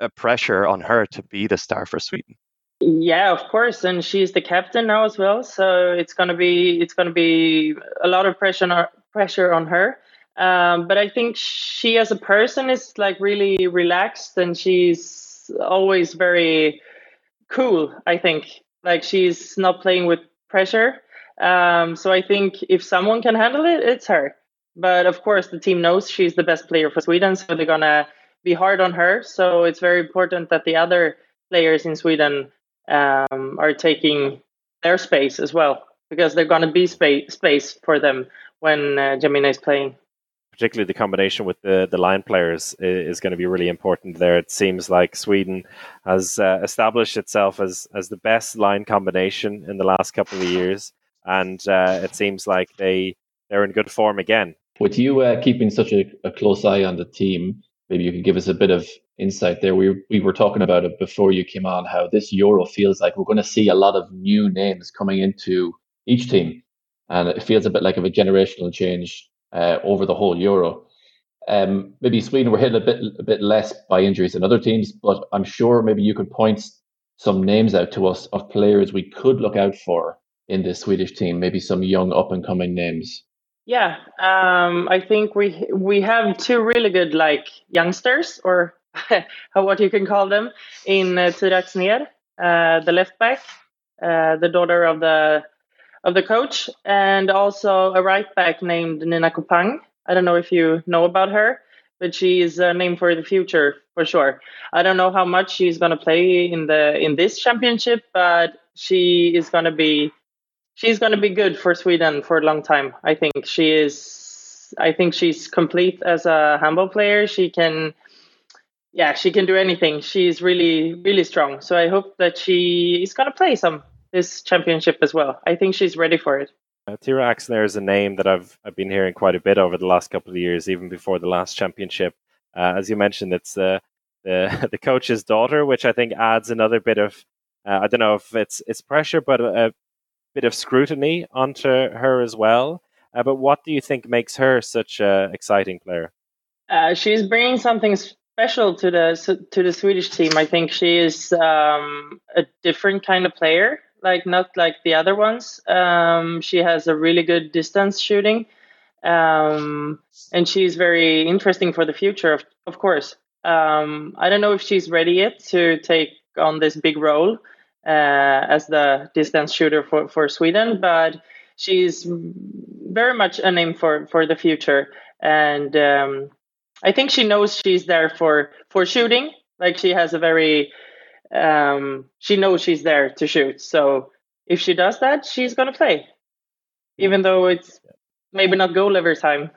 S6: a pressure on her to be the star for Sweden?
S8: Yeah, of course, and she's the captain now as well. So it's gonna be it's gonna be a lot of pressure pressure on her. Um, but I think she, as a person, is like really relaxed, and she's always very cool. I think like she's not playing with pressure. Um, so I think if someone can handle it, it's her. But of course, the team knows she's the best player for Sweden, so they're gonna be hard on her. So it's very important that the other players in Sweden um, are taking their space as well because they're to be space space for them when uh, is playing.
S4: Particularly the combination with the, the line players is, is going to be really important there. It seems like Sweden has uh, established itself as, as the best line combination in the last couple of years, and uh, it seems like they they're in good form again.
S5: With you uh, keeping such a, a close eye on the team, maybe you could give us a bit of insight there. We we were talking about it before you came on. How this Euro feels like we're going to see a lot of new names coming into each team, and it feels a bit like of a generational change uh, over the whole Euro. Um, maybe Sweden were hit a bit a bit less by injuries than other teams, but I'm sure maybe you could point some names out to us of players we could look out for in this Swedish team. Maybe some young up and coming names.
S8: Yeah, um, I think we we have two really good like youngsters or what you can call them in uh, Axnér, uh, the left back, uh, the daughter of the of the coach, and also a right back named Nina Koppang. I don't know if you know about her, but she is a name for the future for sure. I don't know how much she's going to play in the in this championship, but she is going to be she's going to be good for Sweden for a long time. I think she is. I think she's complete as a handball player. She can, yeah, she can do anything. She's really, really strong. So I hope that she is going to play some this championship as well. I think she's ready for it.
S4: Uh, Tyra Axnér is a name that I've I've been hearing quite a bit over the last couple of years, even before the last championship. Uh, as you mentioned, it's uh, the the coach's daughter, which I think adds another bit of uh, I don't know if it's it's pressure, but a, bit of scrutiny onto her as well. Uh, but what do you think makes her such an exciting player?
S8: Uh, she's bringing something special to the to the Swedish team. I think she is um, a different kind of player, like not like the other ones. Um, she has a really good distance shooting, um, and she's very interesting for the future. Of, of course, um, I don't know if she's ready yet to take on this big role as the distance shooter for, for Sweden, but she's very much a name for, for the future. And um, I think she knows she's there for, for shooting. Like she has a very, um, she knows she's there to shoot. So if she does that, she's going to play, even though it's maybe not goal every time.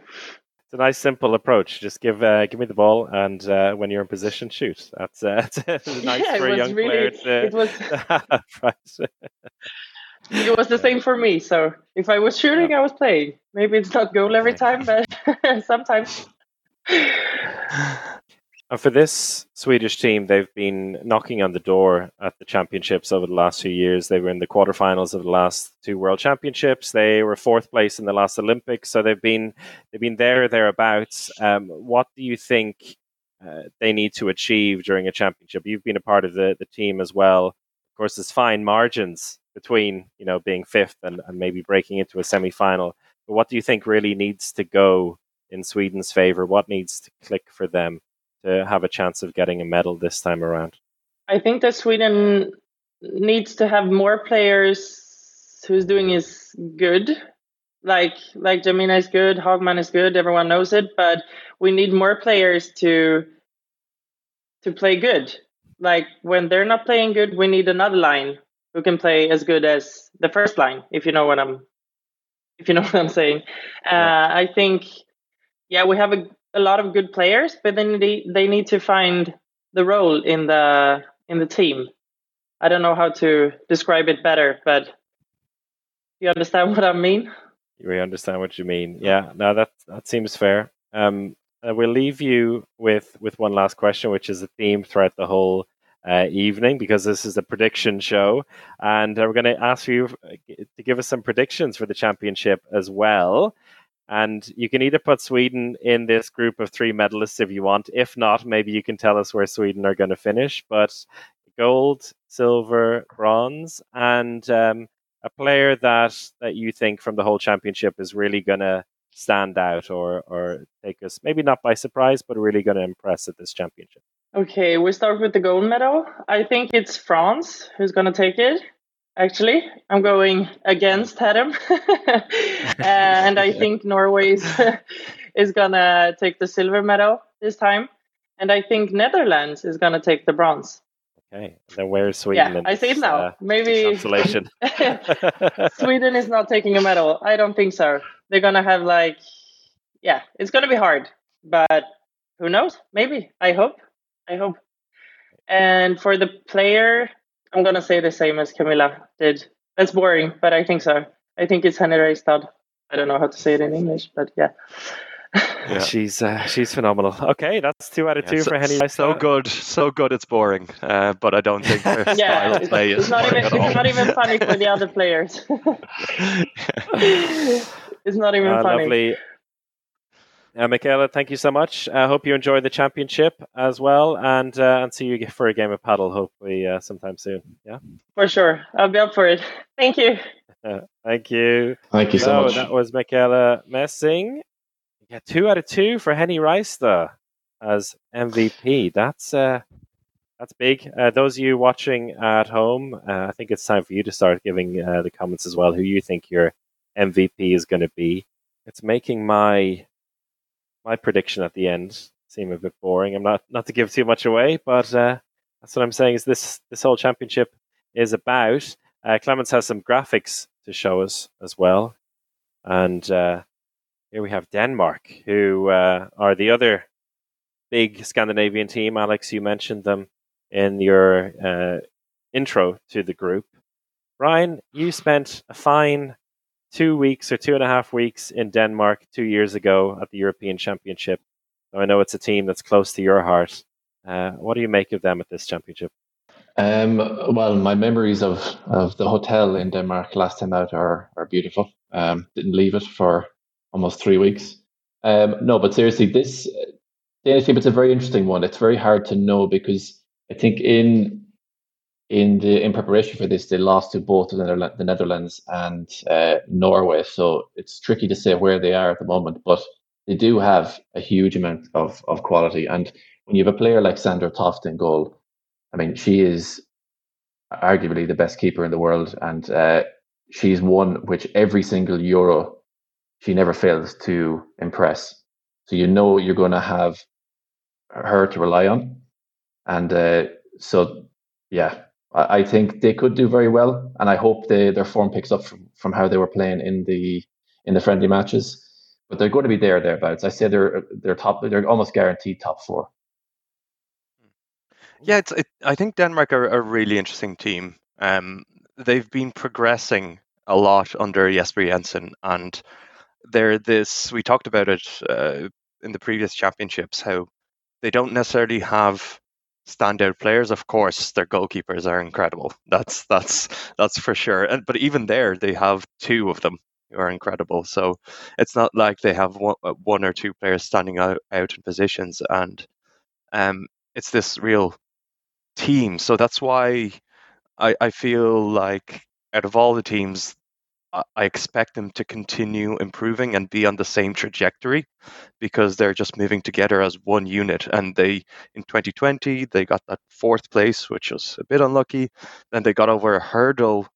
S4: It's a nice, simple approach. Just give uh, give me the ball, and uh, when you're in position, shoot. That's, uh, that's nice
S8: yeah,
S4: for a young
S8: really,
S4: player to.
S8: It was,
S4: right.
S8: it was the same for me. So if I was shooting, yeah. I was playing. Maybe it's not goal every time, but sometimes.
S4: And for this Swedish team, they've been knocking on the door at the championships over the last few years. They were in the quarterfinals of the last two World Championships. They were fourth place in the last Olympics, so they've been they've been there thereabouts. Um, what do you think uh, they need to achieve during a championship? You've been a part of the, the team as well. Of course, there's fine margins between you know being fifth and, and maybe breaking into a semi final. But what do you think really needs to go in Sweden's favor? What needs to click for them? To have a chance of getting a medal this time around?
S8: I think that Sweden needs to have more players who's doing is good. Like like Jamina is good, Hagman is good, everyone knows it, but we need more players to to play good. Like when they're not playing good, we need another line who can play as good as the first line, if you know what I'm if you know what I'm saying. Uh, I think yeah, we have a a lot of good players, but then they they need to find the role in the in the team. I don't know how to describe it better, but you understand what I mean?
S4: We understand what you mean. Yeah, no, that that seems fair. Um, we'll leave you with with one last question, which is a theme throughout the whole uh, evening because this is a prediction show, and uh, we're going to ask you uh, to give us some predictions for the championship as well. And you can either put Sweden in this group of three medalists if you want. If not, maybe you can tell us where Sweden are going to finish. But gold, silver, bronze, and um, a player that that you think from the whole championship is really going to stand out or or take us maybe not by surprise, but really going to impress at this championship.
S8: Okay, we start with the gold medal. I think it's France who's going to take it actually. I'm going against Herrem. and I think Norway is, is going to take the silver medal this time. And I think Netherlands is going to take the bronze.
S4: Okay, then where's Sweden?
S8: Yeah, I see it now. Uh, Maybe
S4: consolation.
S8: Sweden is not taking a medal. I don't think so. They're gonna have like, yeah, it's gonna be hard, but who knows? Maybe. I hope. I hope. And for the player I'm gonna say the same as Camilla did. That's boring, but I think so. I think it's Henny Reistad. I don't know how to say it in English, but yeah.
S4: yeah. She's uh, she's phenomenal. Okay, that's two out of two
S6: yeah,
S4: so, for Henny.
S6: So good, so good. It's boring, uh, but I don't think her
S8: yeah,
S6: style of play
S8: it's,
S6: is
S8: not even, it's not even funny for the other players. it's not even
S4: Uh,
S8: funny.
S4: lovely. Uh, Mikaela, thank you so much. I hope you enjoy the championship as well, and uh, and see you for a game of paddle hopefully uh, sometime soon. Yeah,
S8: For sure, I'll be up for it. Thank you.
S4: thank you.
S5: Thank you so
S4: So
S5: much.
S4: that was Mikaela Mässing. Yeah, two out of two for Henny Reistad as MVP. That's uh, that's big. Uh, those of you watching at home, uh, I think it's time for you to start giving uh, the comments as well. Who you think your MVP is going to be? It's making my my prediction at the end seem a bit boring. I'm not not to give too much away, but uh, that's what I'm saying. Is this this whole championship is about? Uh, Clemens has some graphics to show us as well, and uh, here we have Denmark, who uh, are the other big Scandinavian team. Alex, you mentioned them in your uh, intro to the group. Ryan, you spent a fine two weeks or two and a half weeks in Denmark two years ago at the European Championship. Now, I know it's a team that's close to your heart. Uh, what do you make of them at this championship?
S5: Um, well, my memories of, of the hotel in Denmark last time out are, are beautiful. Um, didn't leave it for almost three weeks. Um, no, but seriously, this Danish team, it's a very interesting one. It's very hard to know because I think in in the in preparation for this, they lost to both the, Netherlands and uh, Norway. So it's tricky to say where they are at the moment, but they do have a huge amount of, of quality. And when you have a player like Sandra Toft in goal, I mean, she is arguably the best keeper in the world, and uh, she's one which every single Euro she never fails to impress. So you know you're going to have her to rely on, and uh, so yeah, I, think they could do very well, and I hope they, their form picks up from, from how they were playing in the in the friendly matches. But they're going to be there thereabouts. I say they're they're top. They're almost guaranteed top four.
S6: Yeah, it's. It, I think Denmark are a really interesting team. Um, they've been progressing a lot under Jesper Jensen, and they're this. We talked about it uh, in the previous championships. How they don't necessarily have standout players. Of course, their goalkeepers are incredible. That's that's that's for sure. And but even there, they have two of them who are incredible. So it's not like they have one, uh, one or two players standing out, out in positions, and um, it's this real team. So that's why I, I feel like out of all the teams, I expect them to continue improving and be on the same trajectory because they're just moving together as one unit. And they, in 2020, they got that fourth place, which was a bit unlucky. Then they got over a hurdle,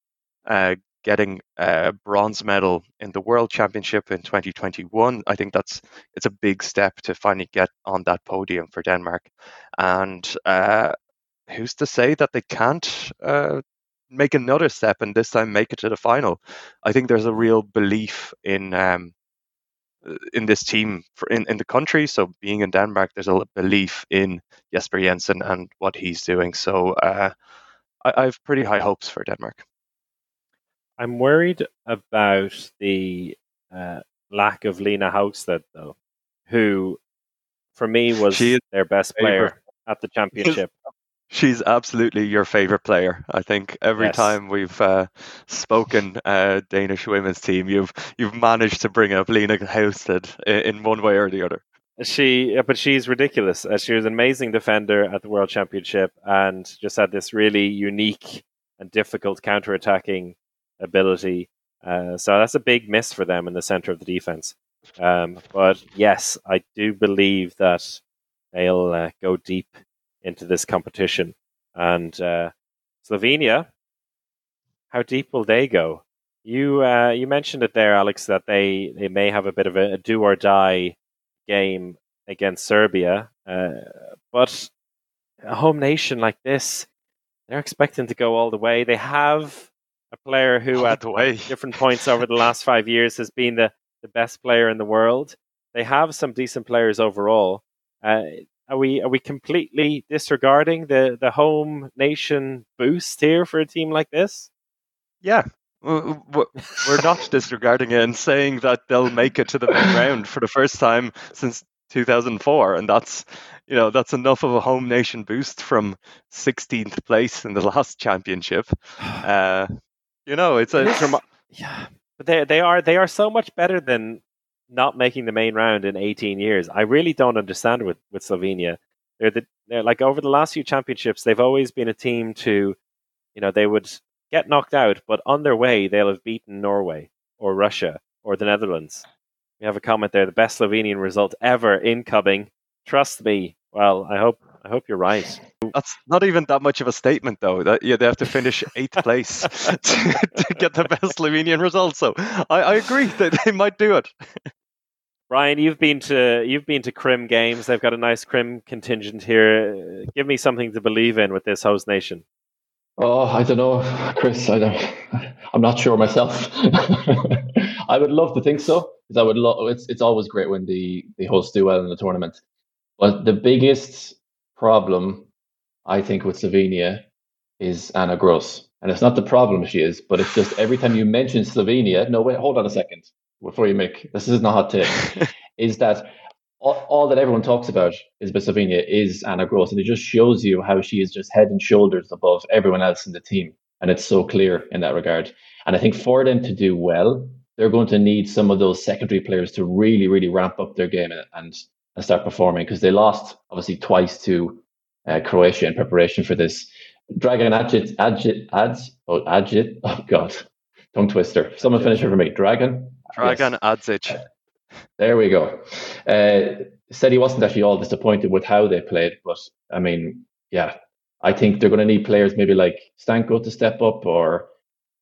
S6: uh, getting a bronze medal in the World Championship in 2021. I think that's it's a big step to finally get on that podium for Denmark. And uh, who's to say that they can't uh, make another step and this time make it to the final. I think there's a real belief in um, in this team for in, in the country. So being in Denmark, there's a belief in Jesper Jensen and what he's doing. So uh, I, I have pretty high hopes for Denmark.
S4: I'm worried about the uh, lack of Line Haugsted, though, who for me was their best player at the championship.
S6: She's absolutely your favorite player. I think every yes. time we've uh, spoken uh, Danish women's team, you've you've managed to bring up Line Haugsted in, in one way or the other.
S4: She, but she's ridiculous. Uh, she was an amazing defender at the World Championship and just had this really unique and difficult counter-attacking ability. Uh, so that's a big miss for them in the center of the defense. Um, but yes, I do believe that they'll uh, go deep into this competition. And uh, Slovenia, how deep will they go? You uh, you mentioned it there, Alex, that they, they may have a bit of a, a do or die game against Serbia, uh, but a home nation like this, they're expecting to go all the way. They have a player who, all at different points over the last five years, has been the, the best player in the world. They have some decent players overall. Uh, are we are we completely disregarding the the home nation boost here for a team like this?
S6: Yeah, we're not disregarding it and saying that they'll make it to the main round for the first time since 2004, and that's you know that's enough of a home nation boost from 16th place in the last championship. Uh, you know, it's a
S4: yeah, but they they are they are so much better than not making the main round in 18 years. I really don't understand with with Slovenia. They're the they're like over the last few championships, they've always been a team to, you know, they would get knocked out, but on their way they'll have beaten Norway or Russia or the Netherlands. We have a comment there: the best Slovenian result ever incoming. Trust me. Well, I hope I hope you're right.
S6: That's not even that much of a statement, though. That yeah, they have to finish eighth place to, to, get the best Slovenian result. So I, I agree that they might do it.
S4: Ryan, you've been to you've been to Krim games. They've got a nice Krim contingent here. Give me something to believe in with this host nation.
S5: Oh, I don't know, Chris. I don't. I'm not sure myself. I would love to think so because I would love. It's it's always great when the the hosts do well in the tournament. But the biggest problem, I think, with Slovenia is Ana Gross, and it's not the problem she is, but it's just every time you mention Slovenia. No, wait, hold on a second before you make this is not a hot take, is that all, all, that everyone talks about is Slovenia is Ana Gross, and it just shows you how she is just head and shoulders above everyone else in the team, and it's so clear in that regard. And I think for them to do well, they're going to need some of those secondary players to really, really ramp up their game and and start performing because they lost obviously twice to uh, Croatia in preparation for this. Dragan Adžić, Adjit, Ads, oh, Adjit, oh God, tongue twister. Someone finish it for me. Dragan
S6: Dragan yes.
S5: There we go. Uh, said he wasn't actually all disappointed with how they played, but I mean, yeah, I think they're going to need players maybe like Stanko to step up or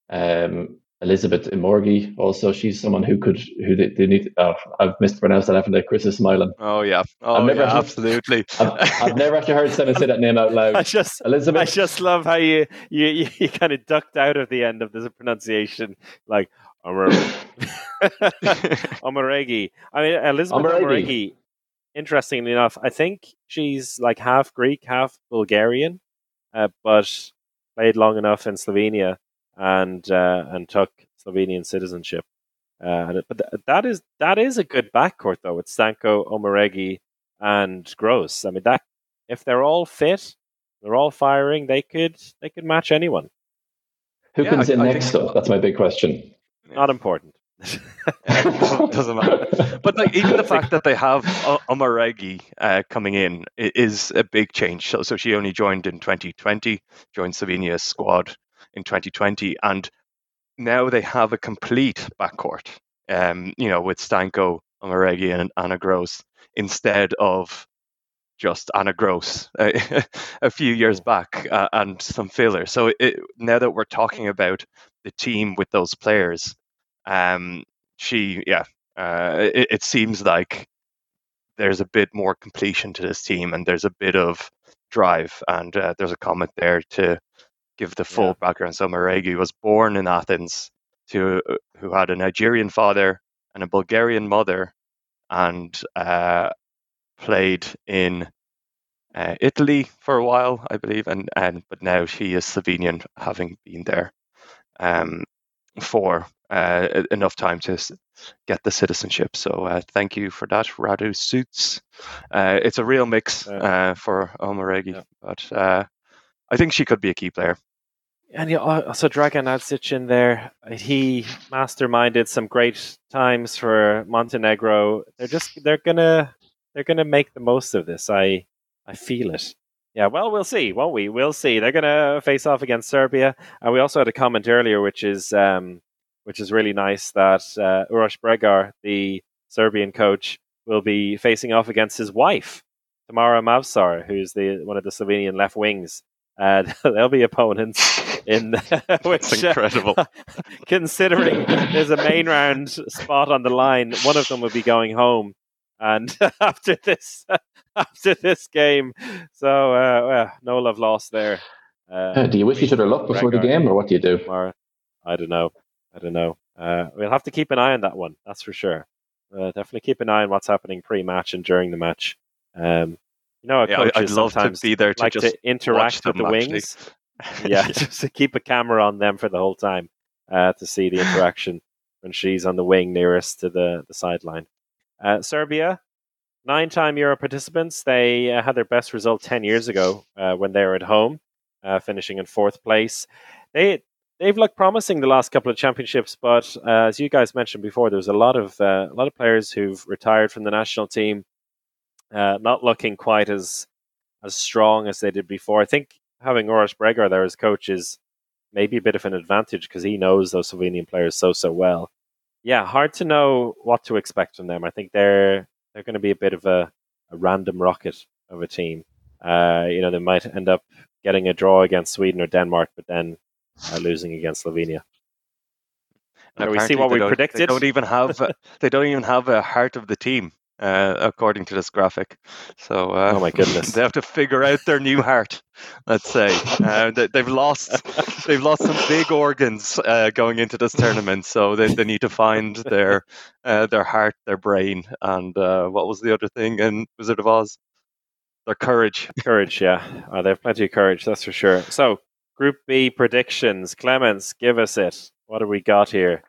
S5: um, Elizabeth Imourgi. Also, she's someone who could who they, they need. Oh, I've mispronounced that. Haven't I? Chris is smiling.
S6: Oh yeah. Oh
S5: never
S6: yeah,
S5: actually-
S6: absolutely.
S5: I've, I've never actually heard someone say that name out loud.
S4: I
S5: loud.
S4: just
S5: Elizabeth.
S4: I just love how you you, you, you kind of ducked out of the end of the pronunciation, like Omar- Omoregie. I mean, Elizabeth
S5: Omoregie.
S4: Omoregie. Interestingly enough, I think she's like half Greek, half Bulgarian, uh, but played long enough in Slovenia and uh, and took Slovenian citizenship. Uh, and it, but th- that is that is a good backcourt though with Stanko, Omoregie, and Gross. I mean that if they're all fit, they're all firing, they could they could match anyone.
S5: Who
S6: Yeah,
S5: comes
S6: I-
S5: in
S6: I
S5: next,
S6: think-
S5: though? That's my big question.
S4: Not important.
S6: doesn't, doesn't matter. But like even the fact that they have O- Omoregie uh, coming in is a big change. So, so she only joined in 2020, joined Slovenia's squad in 2020, and now they have a complete backcourt. Um, you know, with Stanko, Omoregie, and Ana Gross instead of just Ana Gross uh, a few years back uh, and some filler. So it, now that we're talking about the team with those players, um, she, yeah, uh, it, it seems like there's a bit more completion to this team and there's a bit of drive. And uh, there's a comment there to give the full
S4: Yeah.
S6: background. So Maregi was born in Athens to who had a Nigerian father and a Bulgarian mother, and uh, played in uh, Italy for a while, I believe, and, and but now she is Slovenian, having been there um, for uh, enough time to get the citizenship. So uh, thank you for that, Radu Suits. Uh, it's a real mix uh, for Omoregie,
S4: Yeah.
S6: but uh, I think she could be a key player.
S4: And you also Dragan Adzic in there. He masterminded some great times for Montenegro. They're just they're gonna they're gonna make the most of this. I I feel it. Yeah, well, we'll see, won't we? We'll see. They're gonna face off against Serbia, and we also had a comment earlier, which is um, which is really nice that uh, Uroš Bregar, the Serbian coach, will be facing off against his wife, Tamara Mavsar, who's the one of the Slovenian left wings. Uh, they'll be opponents in which
S6: It's
S4: uh,
S6: incredible.
S4: considering there's a main round spot on the line, one of them will be going home. And after this, after this game, so uh, well, no love lost there. Uh,
S5: do you wish you should have looked before the game, or what do you do?
S4: Mara. I don't know. I don't know. Uh, we'll have to keep an eye on that one. That's for sure. Uh, definitely keep an eye on what's happening pre-match and during the match. Um, you know,
S6: Yeah, I- I'd love to
S4: sometimes
S6: be there to
S4: like
S6: just
S4: to interact with the
S6: actually.
S4: wings. yeah, just to keep a camera on them for the whole time uh, to see the interaction when she's on the wing nearest to the, the sideline. Uh, Serbia, nine time Euro participants. They uh, had their best result 10 years ago uh, when they were at home, uh, finishing in fourth place. They, they've looked promising the last couple of championships, but uh, as you guys mentioned before, there's a lot of, uh, a lot of players who've retired from the national team, not looking quite as, as strong as they did before. I think having Uroš Bregar there as coach is maybe a bit of an advantage because he knows those Slovenian players so so well. Yeah, hard to know what to expect from them. I think they're they're going to be a bit of a, a random rocket of a team. Uh, you know, they might end up getting a draw against Sweden or Denmark, but then uh, losing against Slovenia.
S6: And
S4: we see what we predicted?
S6: They don't even have they don't even have a heart of the team, uh, according to this graphic. So uh,
S4: Oh my goodness.
S6: they have to figure out their new heart. Let's say uh, they, they've lost they've lost some big organs uh, going into this tournament, so they, they need to find their uh, their heart, their brain, and uh, what was the other thing in Wizard of Oz? Their courage.
S4: Courage, yeah. Uh, they have plenty of courage, that's for sure. So, Group B predictions. Clemens, give us it. What have we got here?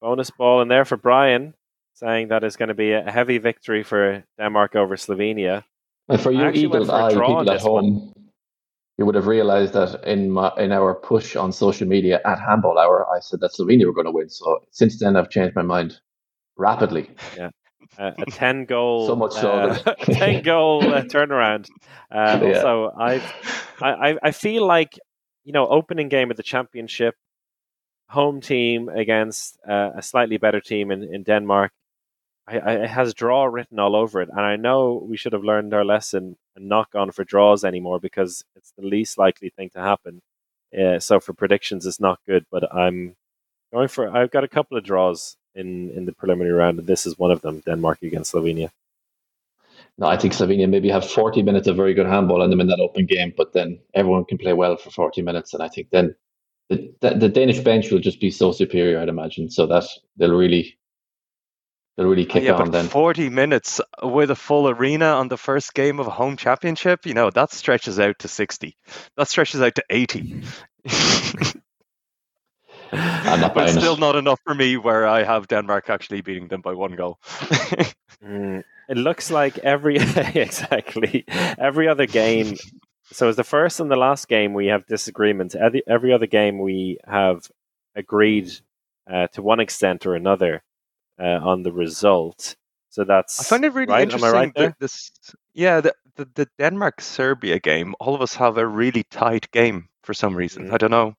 S4: Bonus ball in there for Brian, saying that it's going to be a heavy victory for Denmark over Slovenia.
S5: And for
S4: I
S5: you
S4: actually went
S5: eagle eye people at
S4: this one.
S5: home, you would have realised that in my in our push on social media at Handball Hour, I said that Slovenia were going to win. So since then, I've changed my mind rapidly.
S4: Uh, a 10 goal,
S5: So much so
S4: uh, 10 goal uh, turnaround. Uh,
S5: Yeah.
S4: Also, I've, I, I- I feel like, you know, opening game of the championship, home team against uh, a slightly better team in, in Denmark. I, I, it has draw written all over it, and I know we should have learned our lesson and not gone for draws anymore because it's the least likely thing to happen. Uh, so for predictions, it's not good. But I'm going for. I've got a couple of draws in in the preliminary round, and this is one of them: Denmark against Slovenia.
S5: No, I think Slovenia maybe have 40 minutes of very good handball in them in that open game, but then everyone can play well for 40 minutes, and I think then the, the, the Danish bench will just be so superior, I'd imagine, so that they'll really they'll really kick
S6: yeah,
S5: on
S6: but
S5: then.
S6: 40 minutes with a full arena on the first game of a home championship, you know, that stretches out to 60. That stretches out to 80.
S5: I'm not
S6: but still
S5: it.
S6: not enough for me where I have Denmark actually beating them by one goal.
S4: Mm, it looks like every exactly every other game. So as the first and the last game, we have disagreements. Every, every other game, we have agreed uh, to one extent or another uh, on the result. So that's
S6: I find it really
S4: right.
S6: interesting.
S4: Am I right
S6: that
S4: there?
S6: This, yeah, the, the, the Denmark Serbia game, all of us have a really tight game for some reason.
S4: Mhm.
S6: I don't know.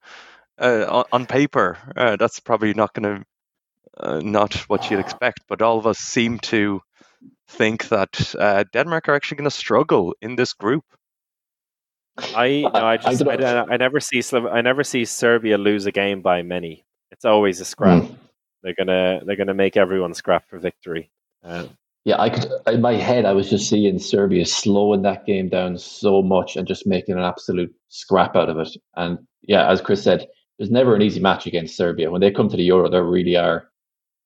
S6: Uh, on, on paper, uh, that's probably not going to uh, not what you'd expect, but all of us seem to think that uh, Denmark are actually going to struggle in this group.
S4: I no,
S5: I-
S4: I
S5: I
S4: just I, I never see I never see Serbia lose a game by many. It's always a scrap.
S5: Mm.
S4: They're gonna they're gonna make everyone scrap for victory. Uh,
S5: Yeah, I could in my head I was just seeing Serbia slowing that game down so much and just making an absolute scrap out of it. And yeah, as Chris said, there's never an easy match against Serbia. When they come to the Euro, they really are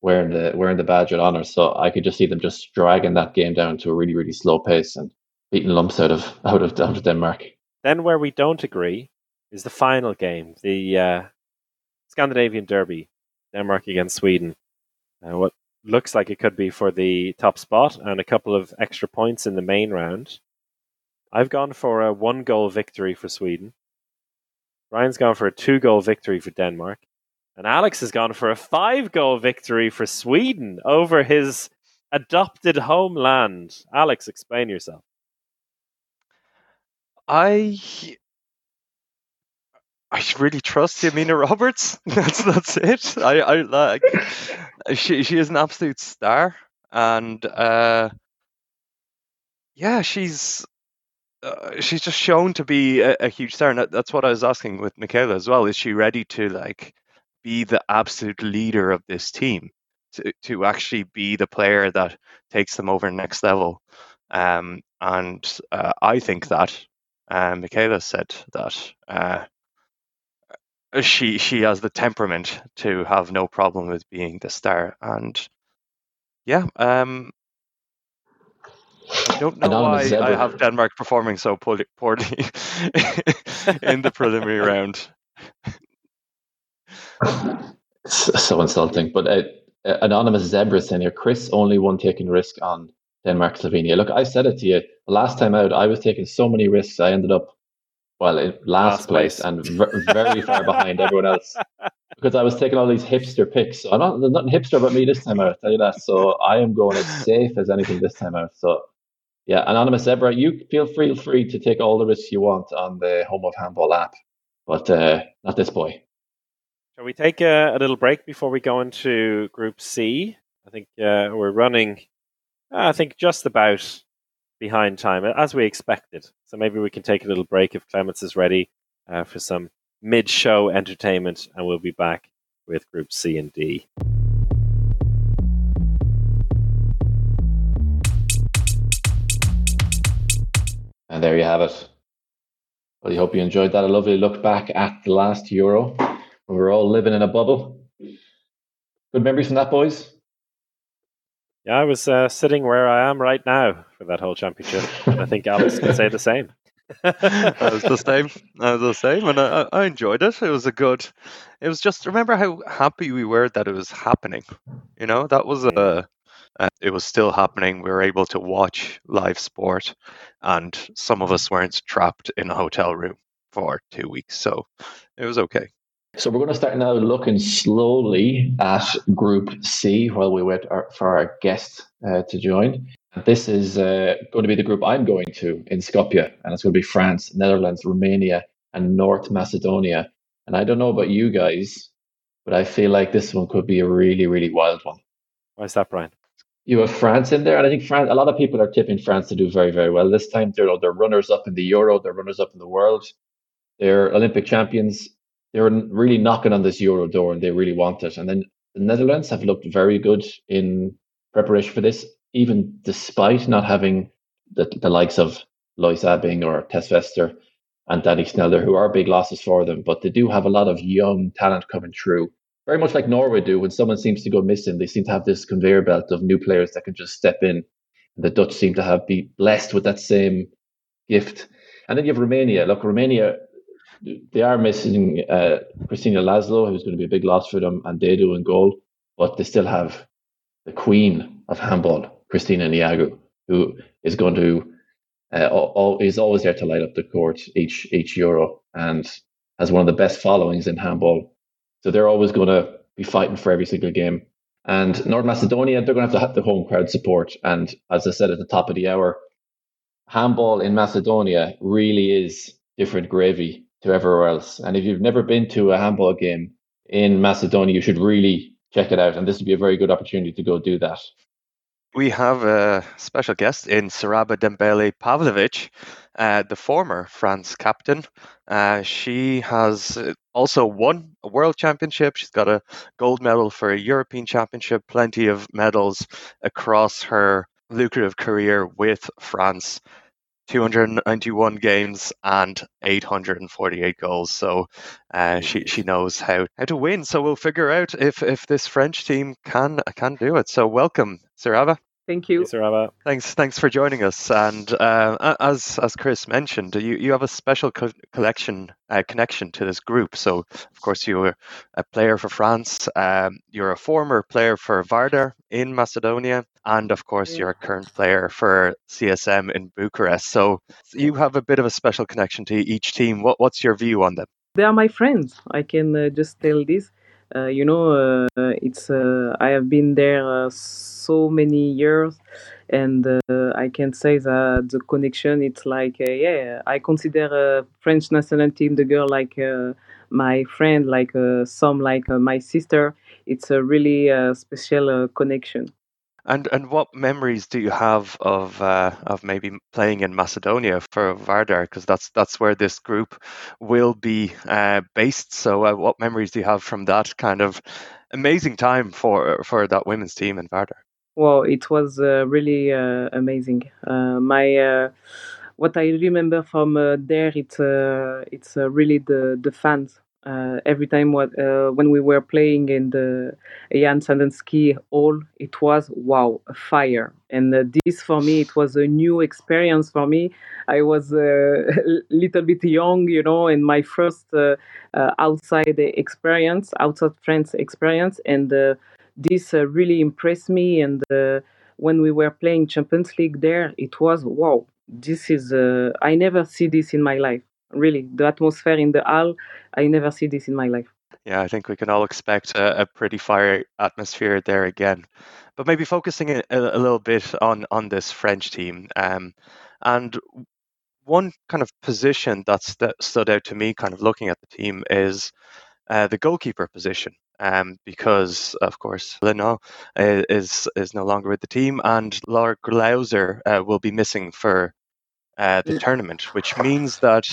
S5: wearing the wearing the badge of honor. So I could just see them just dragging that game down to a really, really slow pace and beating lumps out of out of out of Denmark.
S4: then where we don't agree is the final game, the uh, Scandinavian Derby, Denmark against Sweden. Uh, what looks like it could be for the top spot and a couple of extra points in the main round. I've gone for a one goal victory for Sweden. Ryan's gone for a two goal victory for Denmark. And Alex has gone for a five goal victory for Sweden over his adopted homeland. Alex, explain yourself.
S6: I I really trust Jamina Roberts. That's that's it. I I like she she is an absolute star, and uh, yeah, she's uh, she's just shown to be a, a huge star, and that, that's what I was asking with Mikaela as well. Is she ready to like be the absolute leader of this team? To to actually be the player that takes them over next level? Um, and uh, I think that uh, Mikaela said that uh, she she has the temperament to have no problem with being the star, and yeah, um, I don't know
S5: Anonymous
S6: why I have Denmark performing so poorly, poorly in the preliminary round.
S5: It's so insulting. But uh, uh, anonymous zebra saying here, Chris only one taking risk on Denmark Slovenia. Look, I said it to you last time out. I was taking so many risks. I ended up well in last,
S4: Last
S5: place,
S4: place.
S5: and ver- very far behind everyone else because I was taking all these hipster picks. So I'm not, there's nothing hipster about me this time out. I'll tell you that. So I am going as safe as anything this time out. So. Yeah, anonymous zebra, you feel free free to take all the risks you want on the Home of Handball app, but uh, not this boy.
S4: Shall we take a, a little break before we go into Group C? I think uh, we're running, I think, just about behind time, as we expected. So maybe we can take a little break if Clemens is ready uh, for some mid show entertainment, and we'll be back with Group C and D.
S5: And there you have it. Well, I hope you enjoyed that. A lovely look back at the last Euro we were all living in a bubble. Good memories from that, boys.
S4: Yeah, I was uh, sitting where I am right now for that whole championship, and I think Alex can say the same.
S6: I was the same. I was the same, and I, I enjoyed it. It was a good. It was just remember how happy we were that it was happening. You know, that was a. Uh, it was still happening. We were able to watch live sport, and some of us weren't trapped in a hotel room for two weeks, so it was okay.
S5: So we're going to start now looking slowly at Group C while we wait our, for our guest uh, to join. This is uh, going to be the group I'm going to in Skopje, and it's going to be France, Netherlands, Romania, and North Macedonia. And I don't know about you guys, but I feel like this one could be a really, really wild one.
S4: Why is that, Brian?
S5: you have France in there, and I think France. A lot of people are tipping France to do very, very well this time. They're they're runners up in the Euro. They're runners up in the world. They're Olympic champions. They're really knocking on this Euro door, and they really want it. And then the Netherlands have looked very good in preparation for this, even despite not having the, the likes of Lois Abbing or Tess Wester and Danick Snelder, who are big losses for them. But they do have a lot of young talent coming through very much like Norway do. When someone seems to go missing, they seem to have this conveyor belt of new players that can just step in. And the Dutch seem to have be blessed with that same gift. And then you have Romania. Look, Romania, they are missing uh, Cristina Laslo, who's going to be a big loss for them, and they do in goal. But they still have the queen of handball, Cristina Neagu, who is going to uh, all, is always there to light up the court each each Euro and has one of the best followings in handball so they're always going to be fighting for every single game. And North Macedonia, they're going to have to have the home crowd support. And as I said at the top of the hour, handball in Macedonia really is different gravy to everywhere else. And if you've never been to a handball game in Macedonia, you should really check it out. And this would be a very good opportunity to go do that.
S6: We have a special guest in Siraba Dembélé Pavlović, uh, the former France captain. Uh, she has uh, also won a world championship. She's got a gold medal for a European championship, plenty of medals across her lucrative career with France. 291 games and 848 goals. So uh, she she knows how, how to win. So we'll figure out if if this French team can can do it. So welcome, Siraba.
S9: Thank you,
S4: Siraba.
S6: Thanks, thanks for joining us. And uh, as as Chris mentioned, you, you have a special co- collection uh, connection to this group. So, of course, you were a player for France. Um, you're a former player for Vardar in Macedonia, and of course, you're a current player for CSM in Bucharest. So, you have a bit of a special connection to each team. What what's your view on them?
S9: They are my friends. I can uh, just tell this. Uh, you know, uh, it's uh, I have been there uh, so many years, and uh, I can say that the connection. It's like uh, yeah, I consider a French national team the girl like my friend, like some like my sister. It's a really special connection.
S6: And and what memories do you have of uh, of maybe playing in Macedonia for Vardar? Because that's that's where this group will be uh, based. So, uh, what memories do you have from that kind of amazing time for for that women's team in Vardar?
S9: Well, it was uh, really uh, amazing. Uh, my what I remember from there, it's it's really the the fans uh, every time what, uh, when we were playing in the Jane Sandanski Hall, it was wow, a fire. And uh, this for me, it was a new experience for me. I was uh, a little bit young, you know, in my first uh, uh, outside experience, outside France experience, and this really impressed me. And when we were playing Champions League there, it was wow. This is I never see this in my life really the atmosphere in the hall i never see this in my life.
S6: Yeah i think we can all expect a, a pretty fire atmosphere there again. But maybe focusing a, a, little bit on on this french team um, and one kind of position that's that stood out to me kind of looking at the team is uh, the goalkeeper position um, because of course Leynaud uh, is is no longer with the team, and Laura Glauser uh, will be missing for uh, the tournament, which means that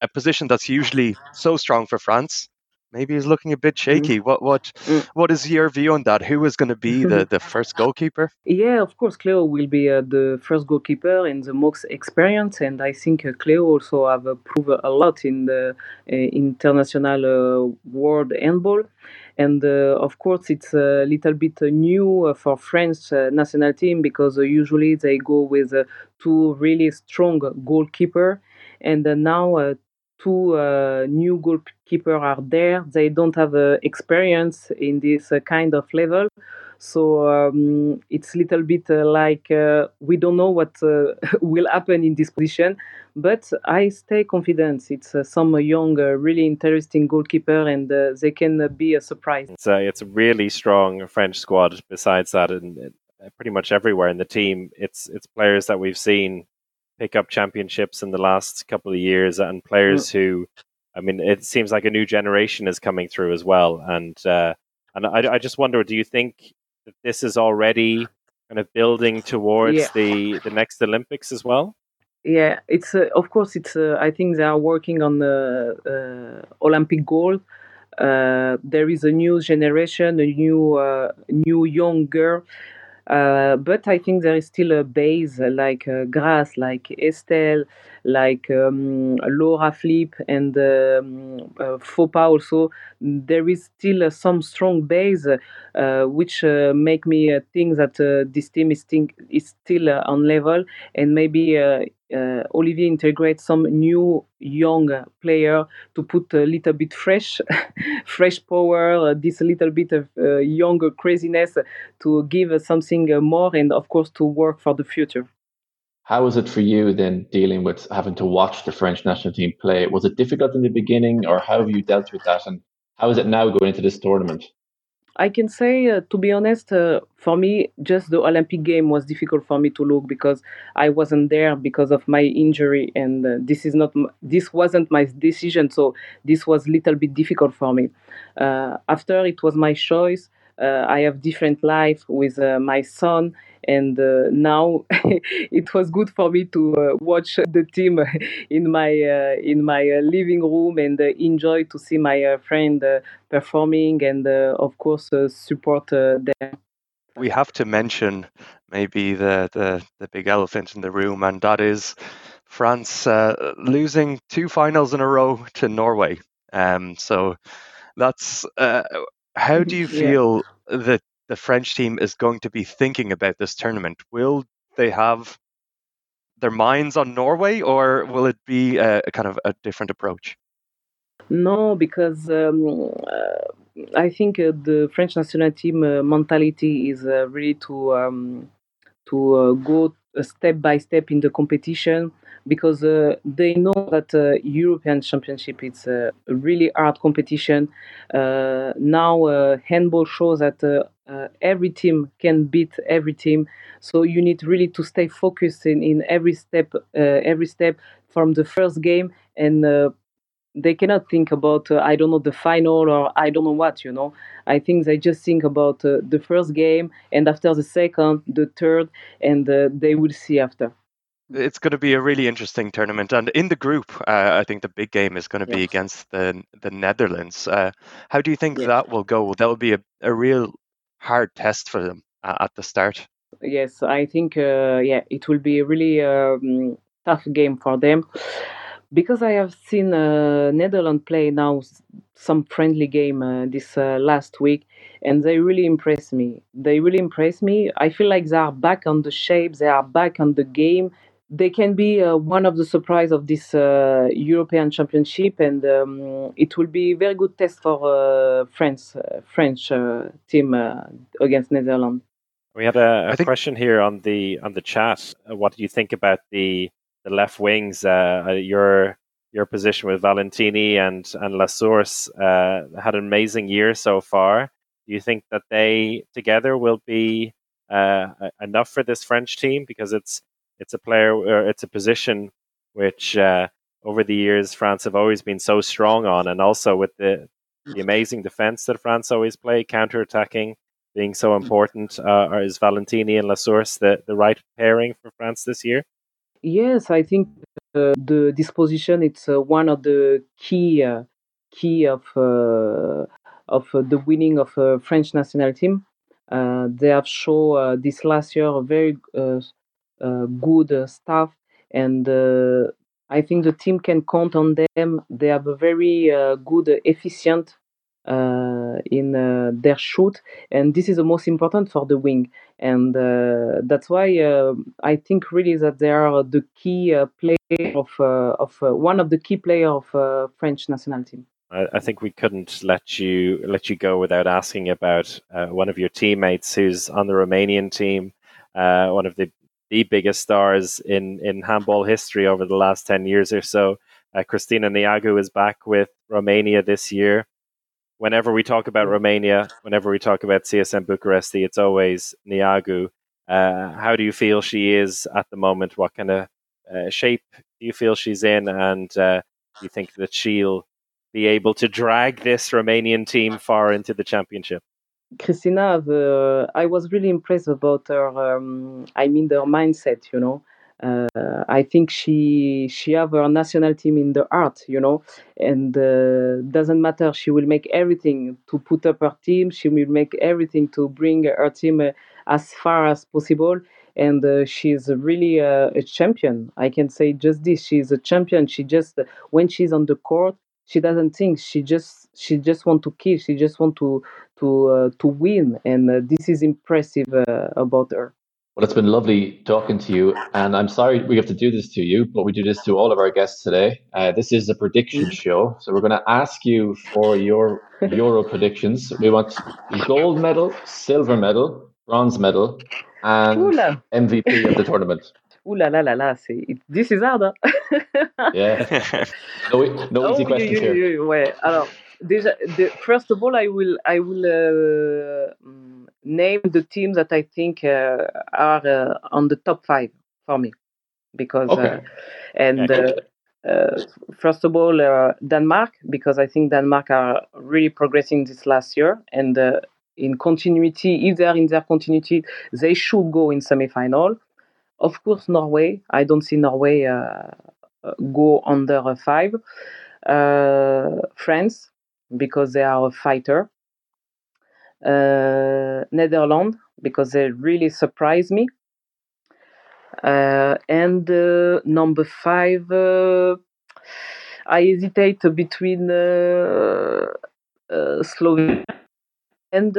S6: a position that's usually so strong for France maybe is looking a bit mm-hmm. shaky. What what mm. what is your view on that? Who is going to be the, the first goalkeeper?
S9: Yeah, of course, Cleo will be uh, the first goalkeeper and the most experienced, and I think uh, Cleo also have uh, proved a lot in the uh, international uh, world handball. And uh, of course, it's a little bit new for French national team because usually they go with two really strong goalkeeper, and now two uh, new goalkeepers are there. They don't have uh, experience in this uh, kind of level. So um, it's a little bit uh, like uh, we don't know what uh, will happen in this position, but I stay confident. It's some young, really interesting goalkeeper, and they can be a surprise.
S4: A, it's a really strong French squad. Besides that, and pretty much everywhere in the team, it's it's players that we've seen pick up championships in the last couple of years and players mm. who I mean it seems like a new generation is coming through as well and uh, and I, I just wonder do you think that this is already kind of building towards
S9: Yeah.
S4: the the next Olympics as well?
S9: Yeah, it's uh, of course it's. Uh, I think they are working on the uh, Olympic goal. Uh, there is a new generation, a new uh, new young girl. Uh, but I think there is still a base uh, like uh, Grace, like Estelle, like um, Laura Flippes, and um, uh, Foppa also. There is still uh, some strong base, uh, which make me think that this team is, think, is still on level, and maybe uh, Olivier integrates some new young player to put a little bit fresh, fresh power, uh, this little bit of uh, younger craziness to give something uh, more, and of course to work for the future.
S5: How was it for you then dealing with having to watch the French national team play? Was it difficult in the beginning, or how have you dealt with that? And how is it now going into this tournament?
S9: I can say, uh, to be honest, uh, for me, just the Olympic game was difficult for me to look because I wasn't there because of my injury, and uh, this is not this wasn't my decision. So this was a little bit difficult for me. Uh, after it was my choice. Uh, I have different life with uh, my son, and uh, now it was good for me to uh, watch the team in my uh, in my uh, living room and uh, enjoy to see my uh, friend uh, performing and uh, of course uh, support uh, them.
S6: We have to mention maybe the, the, the big elephant in the room, and that is France uh, losing two finals in a row to Norway. Um, so that's uh, how do you
S9: Yeah.
S6: feel that the French team is going to be thinking about this tournament? Will they have their minds on Norway, or will it be a, a kind of a different approach?
S9: No, because um, uh, I think uh, the French national team uh, mentality is uh, really to um, to uh, go step by step in the competition because uh, they know that uh, European Championship is a really hard competition. Uh, now uh, handball shows that uh, uh, every team can beat every team, so you need really to stay focused in, in every step, every step from the first game and. They cannot think about uh, I don't know the final or I don't know what you know. I think they just think about uh, the first game and after the second, the third, and uh, they will see after.
S6: It's going to be a really interesting tournament, and in the group, uh, I think the big game is going to be against the the Netherlands. Uh, how do you think
S9: Yes.
S6: that will go? That will be a, a real hard test for them uh, at the start.
S9: Yes, I think uh, yeah, it will be a really um, tough game for them because I have seen uh, Netherlands play now some friendly game uh, this uh, last week, and they really impress me. They really impress me. I feel like they are back on the shape. They are back on the game. They can be uh, one of the surprise of this uh, European Championship, and um, it will be a very good test for uh, France, uh, French uh, team uh, against Netherlands.
S4: We had a
S6: think-
S4: question here on the on the chat. Uh, What do you think about the the left wings? Uh, uh, your your position with Valentini and and Lassource uh, had an amazing year so far. Do you think that they together will be uh, enough for this French team? Because it's it's a player it's a position which uh, over the years France have always been so strong on, and also with the the amazing defense that France always play, counter attacking being so important. Uh, is Valentini and Lassource the, the right pairing for France this year?
S9: Yes, I think uh, the disposition it's uh, one of the key uh, key of uh, of uh, the winning of uh, French national team. They have shown this last year a very good staff, and I think the team can count on them. They have a very good, efficient uh, in uh, their shoot, and this is the most important for the wing and uh, that's why uh, I think really that they are the key uh, player of uh, of one of the key player of French national team.
S4: I, I think we couldn't let you let you go without asking about one of your teammates who's on the Romanian team, one of the the biggest stars in in handball history over the last ten years or so. Cristina Neagu is back with Romania this year. Whenever we talk about Romania, whenever we talk about CSM Bucharesti, it's always Neagu. Uh, how do you feel she is at the moment? What kind of uh, shape do you feel she's in? And uh, do you think that she'll be able to drag this Romanian team far into the championship?
S9: Christina, the, I was really impressed about her. Um, I mean, her mindset. You know, uh, I think she she have her national team in the heart. You know, and uh, doesn't matter. She will make everything to put up her team. She will make everything to bring her team uh, as far as possible. And uh, she's really a, a champion. I can say just this: she's a champion. She just when she's on the court, she doesn't think. She just she just want to kill. She just want to to uh, to win, and uh, this is impressive uh, about her.
S5: Well, it's been lovely talking to you, and I'm sorry we have to do this to you, but we do this to all of our guests today. Uh, this is a prediction show, so we're going to ask you for your Euro predictions. We want gold medal, silver medal, bronze medal, and
S9: Oula.
S5: MVP of the tournament.
S9: Ooh là là là là, c'est it- this is hard. Hein?
S5: Yeah, no, no easy
S9: Oh,
S5: questions
S9: oui, oui,
S5: here.
S9: oui, oui, ouais. Alors, déjà, the, first of all, I will I will uh, mm, name the teams that I think uh, are uh, on the top five for me, because uh,
S5: Okay.
S9: and uh, uh, first of all, uh, Denmark, because I think Denmark are really progressing this last year, and uh, in continuity, if they are in their continuity, they should go in semi-final. Of course, Norway. I don't see Norway go under a five. Uh, France, because they are a fighter. Uh, Netherlands, because they really surprise me. Uh, and uh, number five, uh, I hesitate between uh, uh, Slovenia and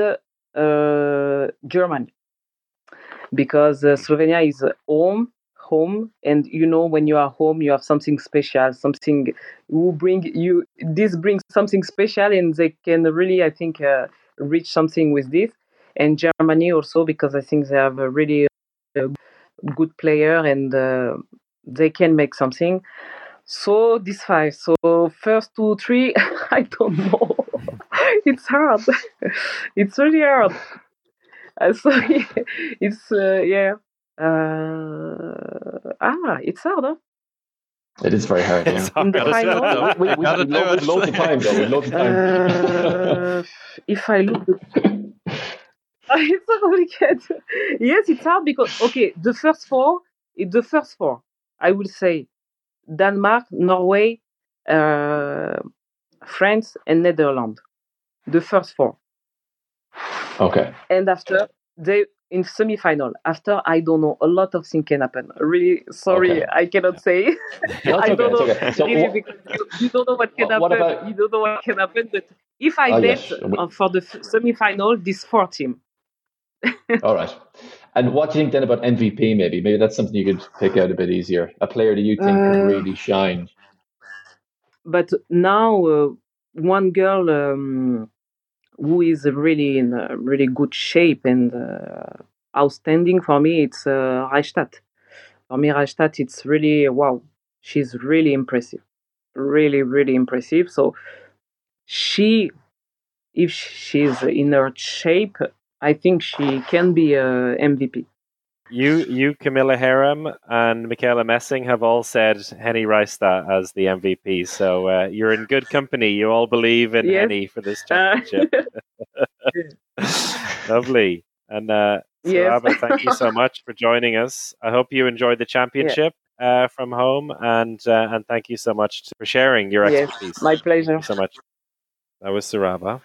S9: Germany because Slovenia is home, home, and you know when you are home, you have something special, something will bring you. This brings something special, and they can really, I think, uh, reach something with this. And Germany also because I think they have a really uh, good player and uh, they can make something. So this five. So first two, three, I don't know. it's hard. it's really hard. Uh, sorry, it's uh, yeah. Uh, ah, it's hard. Huh?
S5: It is very hard.
S4: It's
S5: Yeah.
S9: In the
S4: hard.
S9: final,
S5: We, we, we,
S6: Gotta
S5: we,
S6: do
S5: loads,
S6: it.
S5: loads of time, though. We loads of time.
S9: uh, if I look, it's so complicated. Yes, it's hard because okay, the first four, it- the first four, I will say, Denmark, Norway, uh, France, and Netherlands. The first four.
S5: okay.
S9: and after they in semi-final after i don't know a lot of things can happen really sorry
S5: Okay.
S9: i cannot say
S5: No,
S9: i don't know
S5: okay. So,
S9: really you, you don't know what can
S5: What-
S9: happen
S5: about-
S9: you don't know what can happen but if i
S5: Oh,
S9: bet
S5: yes.
S9: Uh, for the f- semi-final this four team
S5: all right. And what do you think then about MVP? Maybe, maybe that's something you could pick out a bit easier. A player that you think
S9: Uh,
S5: really shine.
S9: but now uh, one girl um, who is really in a really good shape and uh, outstanding for me it's uh, Reistad. For me, Reistad, it's really wow. She's really impressive, really, really impressive. So she, if she's in her shape, I think she can be a MVP.
S4: You, you, Camilla Herrem, and Mikaela Mässing have all said Henny Reistad as the MVP. So uh, you're in good company. You all believe in
S9: Yes.
S4: Henny for this
S9: Uh,
S4: championship. Lovely. And uh,
S9: Yes.
S4: Thank you so much for joining us. I hope you enjoyed the championship uh, from home, and uh, and thank you so much for sharing your expertise.
S9: yes, my pleasure.
S4: Thank you so much. That was Siraba.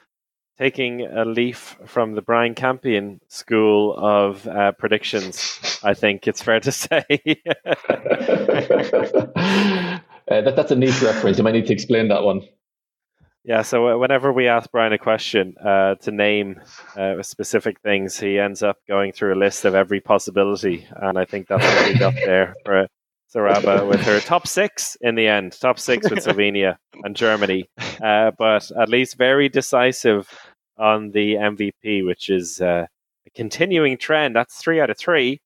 S4: Taking a leaf from the Brian Campion school of uh, predictions, I think it's fair to say.
S5: uh, that, that's a niche reference. You might need to explain that one.
S4: yeah, so uh, whenever we ask Brian a question uh, to name uh, specific things, he ends up going through a list of every possibility. And I think that's what we got there for Siraba with her top six in the end, top six with Slovenia and Germany. Uh, but at least very decisive on the MVP, which is uh, a continuing trend. That's three out of three.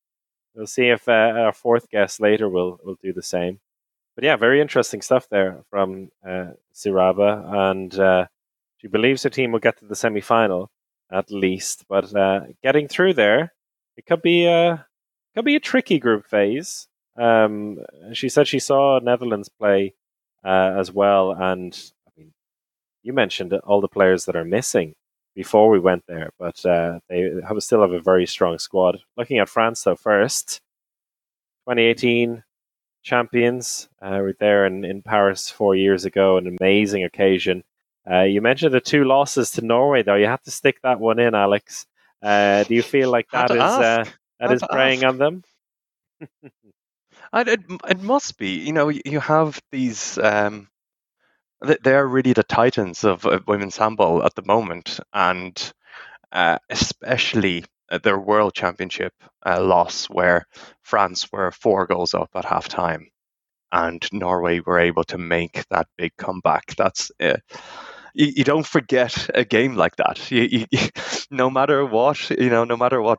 S4: We'll see if uh, our fourth guest later will will do the same. But yeah, very interesting stuff there from uh, Siraba, and uh, she believes her team will get to the semi final at least. But uh, getting through there, it could be a could be a tricky group phase. Um, she said she saw Netherlands play uh, as well, and I mean, you mentioned all the players that are missing before we went there, but uh, they have still have a very strong squad. Looking at France, though, first, 2018 champions uh, were there in, in Paris four years ago, an amazing occasion. Uh, you mentioned the two losses to Norway, though. You have to stick that one in, Alex. Uh, do you feel like that is uh, that is preying on them?
S6: it, it must be. You know, you have these um, they're really the titans of, women's handball at the moment, and uh, especially their world championship uh, loss, where France were four goals up at half time, and Norway were able to make that big comeback. That's uh, you, you, don't forget a game like that. You, you, no matter what, you know, no matter what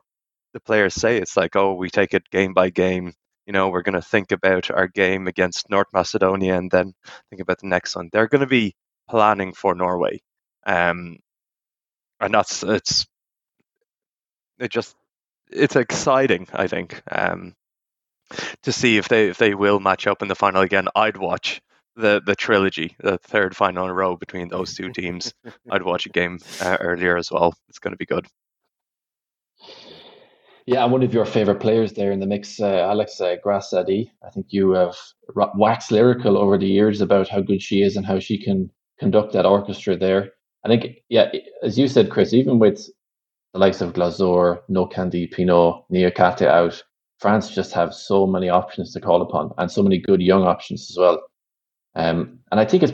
S6: the players say, it's like, oh, we take it game by game you know, we're going to think about our game against North Macedonia and then think about the next one. They're going to be planning for Norway. Um, and that's, it's, it just, it's exciting, I think, um, to see if they, if they will match up in the final again. I'd watch the, the trilogy, the third final in a row between those two teams. I'd watch a game uh, earlier as well. It's going to be good.
S5: Yeah, and one of your favorite players there in the mix, uh, Alex uh, Grace I think you have waxed lyrical over the years about how good she is and how she can conduct that orchestra there. I think, yeah, as you said, Chris, even with the likes of Glauser, No Candy, Pineau, Niakate out, France just have so many options to call upon and so many good young options as well. Um, and I think it's,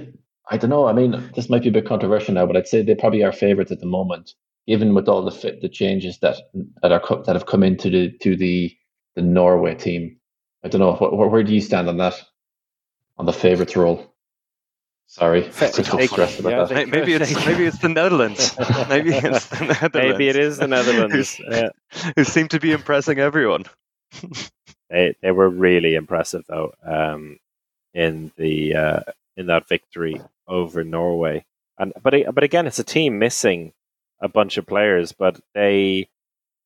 S5: I don't know, I mean, this might be a bit controversial now, but I'd say they probably are favourites at the moment even with all the fit, the changes that that are that have come into the to the the Norway team. I don't know where, where do you stand on that on the favourites role. Sorry,
S6: yeah, that. Maybe it's maybe it's the Netherlands. maybe it's the Netherlands.
S4: Maybe it is the Netherlands.
S6: Uh, who seem to be impressing everyone.
S4: they they were really impressive though um, in the uh, in that victory over Norway. And but but again, it's a team missing a bunch of players, but they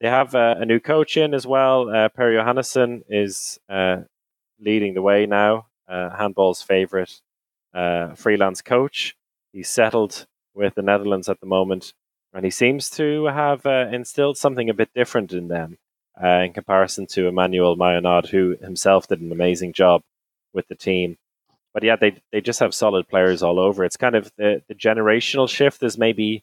S4: they have a, a new coach in as well. Uh, Per Johansson is uh, leading the way now. Uh, handball's favorite uh, freelance coach. He's settled with the Netherlands at the moment, and he seems to have uh, instilled something a bit different in them uh, in comparison to Emmanuel Mayonnade, who himself did an amazing job with the team. But yeah, they they just have solid players all over. It's kind of the, the generational shift is maybe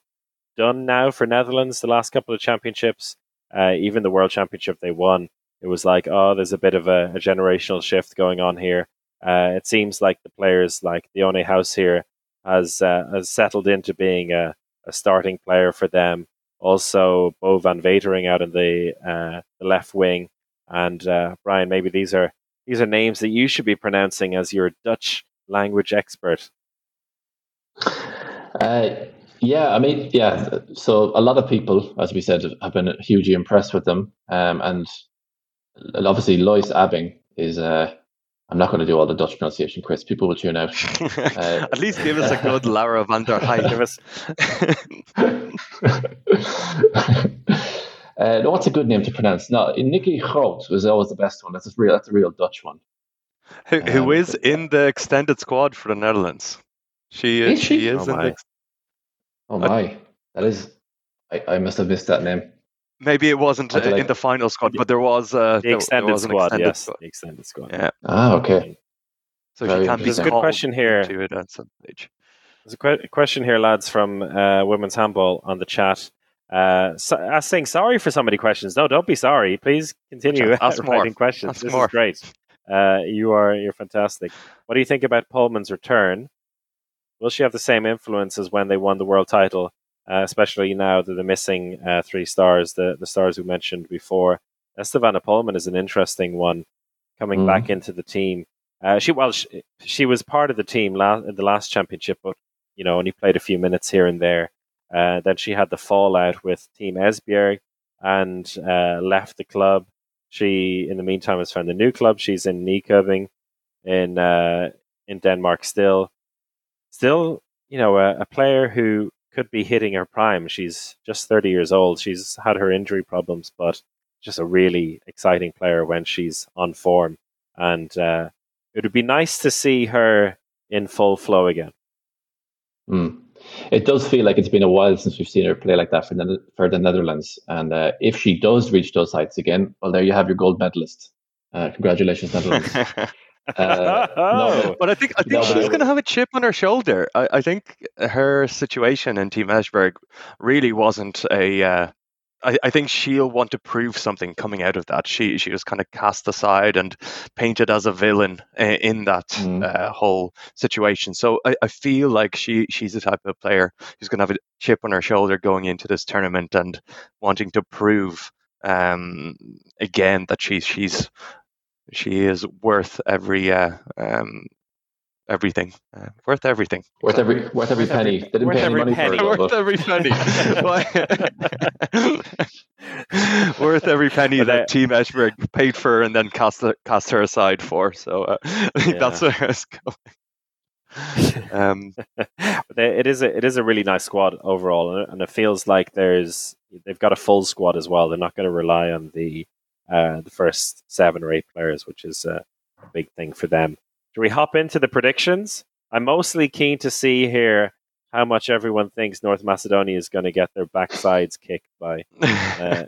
S4: done now for Netherlands. The last couple of championships, uh, even the World Championship they won, it was like, oh, there's a bit of a, a generational shift going on here. Uh, it seems like the players like the only House here has uh, has settled into being a, a starting player for them. Also, Bo van Wetering out in the uh, the left wing, and uh, Brian, maybe these are these are names that you should be pronouncing as your Dutch language expert.
S5: Uh, yeah, I mean, yeah. So a lot of people, as we said, have been hugely impressed with them, um, and obviously Lois Abbing is. Uh, I'm not going to do all the Dutch pronunciation, Chris. People will tune out.
S6: Uh, At least give us a good Laura van der Heij. Give us.
S5: uh, no, what's a good name to pronounce? No, Nycke Groot was always the best one. That's a real. That's a real Dutch one.
S6: Who, who um, is in the extended squad for the Netherlands? She is. Is she? she is oh, in the,
S5: Oh my, that is. I, I must have missed that name.
S6: Maybe it wasn't in like, the final squad, but there was uh,
S4: the extended
S6: there was
S4: squad. Extended yes, squad. the extended squad.
S6: Yeah.
S5: Ah, okay.
S6: So Very she can be
S4: There's a good question here. To it at some stage. There's a que- question here, lads, from uh, Women's Handball on the chat. Uh, so, saying sorry for so many questions. No, don't be sorry. Please continue
S6: Ask writing
S4: more. questions.
S6: Ask
S4: this
S6: more.
S4: is great. Uh, you are you're fantastic. What do you think about Polman's return? Will she have the same influence as when they won the world title? Uh, especially now that they're missing uh, three stars, the the stars we mentioned before. Estavana Polman is an interesting one coming mm. back into the team. Uh, she well, she, she, was part of the team last the last championship, but you know only played a few minutes here and there. Uh, then she had the fallout with Team Esbjerg and uh, left the club. She, in the meantime, has found a new club. She's in Nykøbing in uh, in Denmark still still, you know, a, a player who could be hitting her prime. She's just 30 years old. She's had her injury problems, but just a really exciting player when she's on form. And uh, it would be nice to see her in full flow again.
S5: Mm. It does feel like it's been a while since we've seen her play like that for the, for the Netherlands. And uh, if she does reach those heights again, well, there you have your gold medalist. Uh, congratulations, Netherlands.
S6: Uh, no, but I think I think no, she's going to have a chip on her shoulder. I, I, think her situation in Team Esbjerg really wasn't a uh, I, I, think she'll want to prove something coming out of that. She she was kind of cast aside and painted as a villain in that mm. uh, whole situation. So I, I feel like she she's the type of player who's going to have a chip on her shoulder going into this tournament and wanting to prove um, again that she's she's she is worth every uh, um, everything. Uh, worth everything.
S5: Worth every worth every penny. They didn't pay any money penny. for
S6: it. Worth every penny. worth every penny but that Team Esbjerg paid for and then cast cast her aside for. So uh, I think yeah. that's where it's going.
S4: um, it is a it is a really nice squad overall, and it feels like there's they've got a full squad as well. They're not going to rely on the uh, the first seven or eight players, which is a big thing for them. Do we hop into the predictions? I'm mostly keen to see here how much everyone thinks North Macedonia is going to get their backsides kicked by. Uh,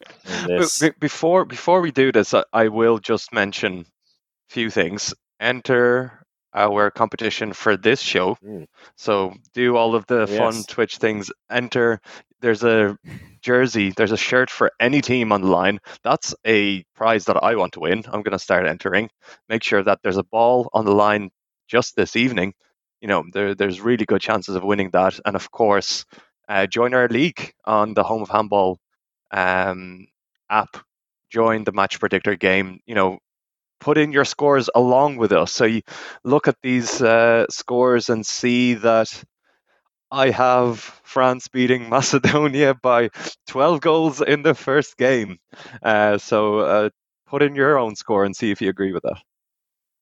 S6: before before we do this, I, I will just mention a few things. Enter our competition for this show. Mm. So do all of the yes. fun Twitch things. Enter. There's a jersey. There's a shirt for any team on the line. That's a prize that I want to win. I'm going to start entering. Make sure that there's a ball on the line just this evening. You know, there, there's really good chances of winning that. And of course, uh, join our league on the Home of Handball um, app. Join the match predictor game. You know, put in your scores along with us. So you look at these uh, scores and see that I have France beating Macedonia by 12 goals in the first game. Uh, so uh, put in your own score and see if you agree with that.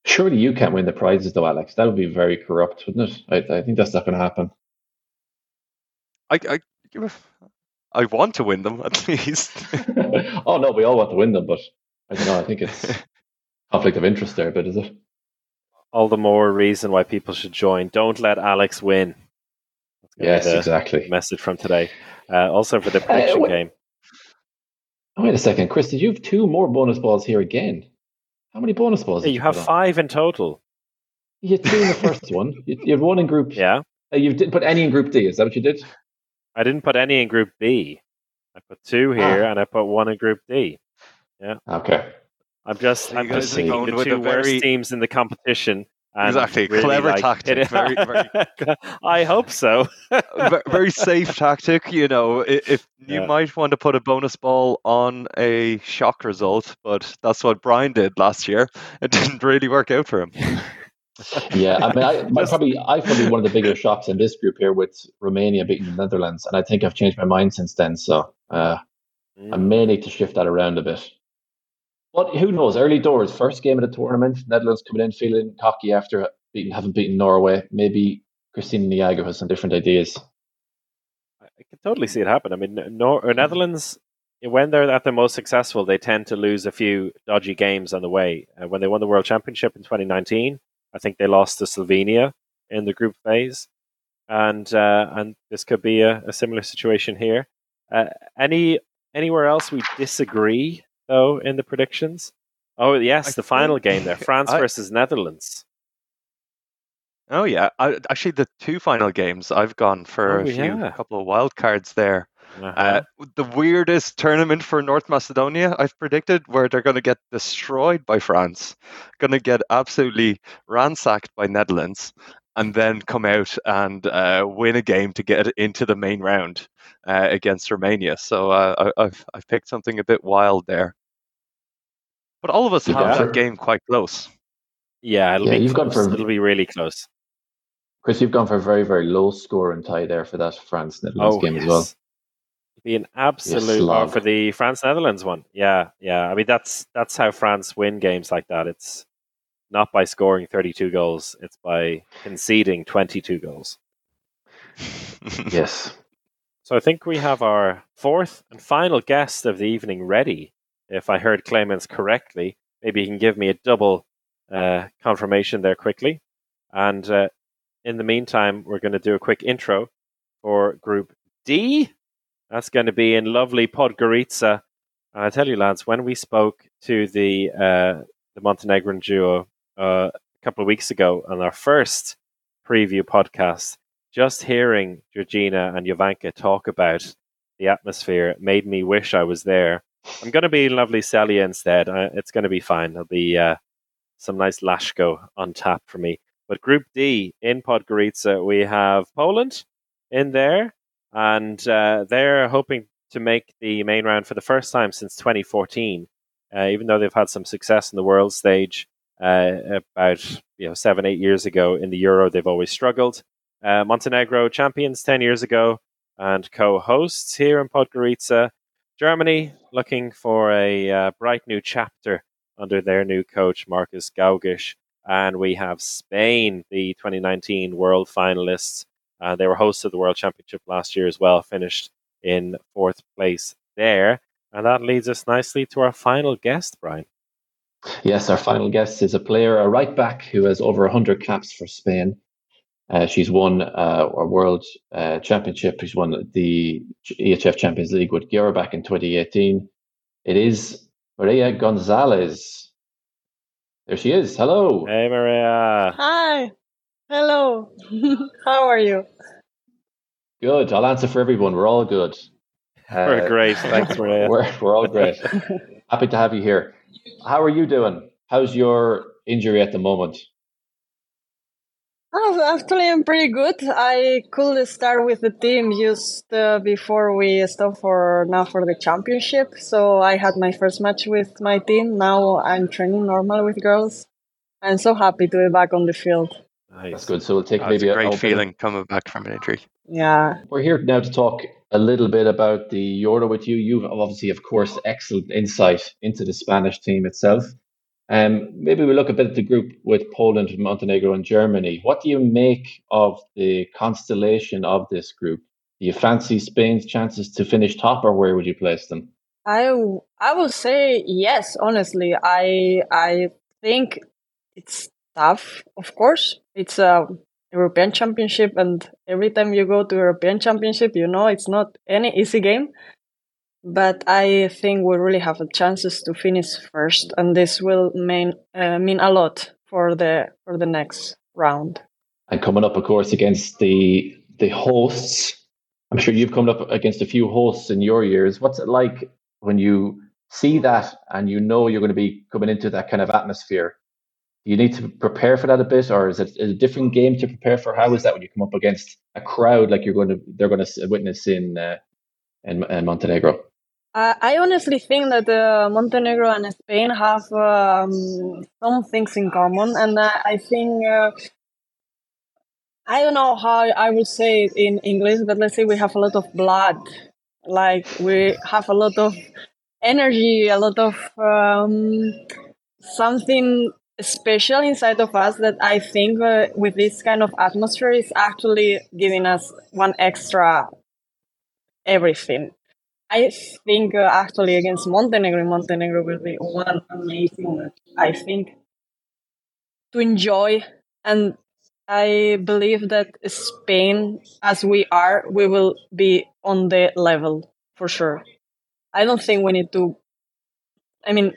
S5: Surely you can't win the prizes, though, Alex. That would be very corrupt, wouldn't it? I, I think that's not going to happen.
S6: I, I, I want to win them at least.
S5: oh no, we all want to win them, but I don't know. I think it's conflict of interest there, but is it?
S4: All the more reason why people should join. Don't let Alex win.
S5: Yes, exactly.
S4: Message from today. Uh, also for the uh, prediction uh, wait, game.
S5: Wait a second, Chris. Did you have two more bonus balls here again? How many bonus balls?
S4: Yeah, you, you have five in total.
S5: You had two in the first one. You, you, had one in group.
S4: Yeah.
S5: Uh, you didn't put any in group D. Is that what you did?
S4: I didn't put any in group B. I put two here, ah. and I put one in group D. Yeah.
S5: Okay.
S4: I'm just, so I'm just thinking the two worst very... teams in the competition.
S6: Exactly, really clever like tactic. Very, very...
S4: I hope so.
S6: very safe tactic. You know, if you yeah. might want to put a bonus ball on a shock result, but that's what Brian did last year. It didn't really work out for him.
S5: yeah, I mean, I, my, probably I probably one of the bigger shocks in this group here with Romania beating the Netherlands, and I think I've changed my mind since then. So uh, mm. I may need to shift that around a bit. But who knows? Early doors, first game of the tournament, Netherlands coming in feeling cocky after beating, having beaten Norway. Maybe Cristina Neagu has some different ideas.
S4: I can totally see it happen. I mean, Nor- Netherlands, when they're at their most successful, they tend to lose a few dodgy games on the way. Uh, when they won the World Championship in 2019, I think they lost to Slovenia in the group phase, and uh, and this could be a, a similar situation here. Uh, any anywhere else we disagree though in the predictions? Oh yes, I the final game there, France I, versus Netherlands.
S6: Oh yeah, I, actually the two final games I've gone for oh, a few yeah. couple of wild cards there. Uh-huh. Uh, the weirdest tournament for North Macedonia I've predicted, where they're going to get destroyed by France, going to get absolutely ransacked by Netherlands, and then come out and uh, win a game to get into the main round uh, against Romania. So uh, I, have I've picked something a bit wild there. But all of us have that game quite close.
S4: Yeah, it'll yeah, be you've close. gone for it'll be really close.
S5: Chris, you've gone for a very very low score and tie there for that France Netherlands oh, game yes. as well.
S4: Be an absolute yes, for the France Netherlands one. Yeah, yeah. I mean that's that's how France win games like that. It's not by scoring 32 goals, it's by conceding 22 goals.
S5: yes.
S4: So I think we have our fourth and final guest of the evening ready. If I heard Clemens correctly, maybe he can give me a double uh, confirmation there quickly. And uh, in the meantime, we're going to do a quick intro for Group D. That's going to be in lovely Podgorica. And I tell you, lads, when we spoke to the uh, the Montenegrin duo uh, a couple of weeks ago on our first preview podcast, just hearing Georgina and Jovanka talk about the atmosphere made me wish I was there. I'm going to be lovely Celje instead. It's going to be fine. There'll be uh, some nice Laško on tap for me. But Group D in Podgorica, we have Poland in there, and uh, they're hoping to make the main round for the first time since 2014. Uh, even though they've had some success in the world stage uh, about you know seven eight years ago in the Euro, they've always struggled. Uh, Montenegro champions ten years ago and co-hosts here in Podgorica. Germany looking for a uh, bright new chapter under their new coach Markus Gaugisch. And we have Spain, the 2019 world finalists. Uh, they were hosts of the World Championship last year as well, finished in fourth place there. And that leads us nicely to our final guest, Brian.
S5: Yes, our final guest is a player, a right back who has over 100 caps for Spain. Uh, she's won uh, a world uh, championship. She's won the EHF Champions League with Győr back in 2018. It is Mireya Gonzalez. There she is. Hello.
S4: Hey, Mireya.
S10: Hi. Hello. How are you?
S5: Good. I'll answer for everyone. We're all good.
S4: we're great. Thanks, Mireya.
S5: We're, we're all great. Happy to have you here. How are you doing? How's your injury at the moment?
S10: Oh, actually, I'm pretty good. I could start with the team just uh, before we stop for now for the championship. So I had my first match with my team. Now I'm training normal with girls. I'm so happy to be back on the field.
S5: Nice. That's good. So we'll take
S6: That's
S5: maybe
S6: a great
S5: a,
S6: feeling coming back from an injury.
S10: Yeah.
S5: We're here now to talk a little bit about the Euro with you. You've obviously, of course, excellent insight into the Spanish team itself. Um, maybe we look a bit at the group with Poland, Montenegro, and Germany. What do you make of the constellation of this group? Do you fancy Spain's chances to finish top, or where would you place them?
S10: I I will say yes. Honestly, I I think it's tough. Of course, it's a European Championship, and every time you go to European Championship, you know it's not any easy game but I think we really have a chances to finish first, and this will mean uh, mean a lot for the for the next round.
S5: And coming up, of course, against the the hosts. I'm sure you've come up against a few hosts in your years. What's it like when you see that and you know you're going to be coming into that kind of atmosphere? You need to prepare for that a bit, or is it a different game to prepare for? How is that when you come up against a crowd like you're going to they're going to witness in uh, in, in Montenegro?
S10: Uh, I honestly think that uh, Montenegro and Spain have um, some things in common, and uh, I think uh, I don't know how I would say it in English, but let's say we have a lot of blood, like we have a lot of energy, a lot of um, something special inside of us that I think uh, with this kind of atmosphere is actually giving us one extra everything I think uh, actually against Montenegro, Montenegro will be one amazing. I think to enjoy, and I believe that Spain, as we are, we will be on the level for sure. I don't think we need to. I mean,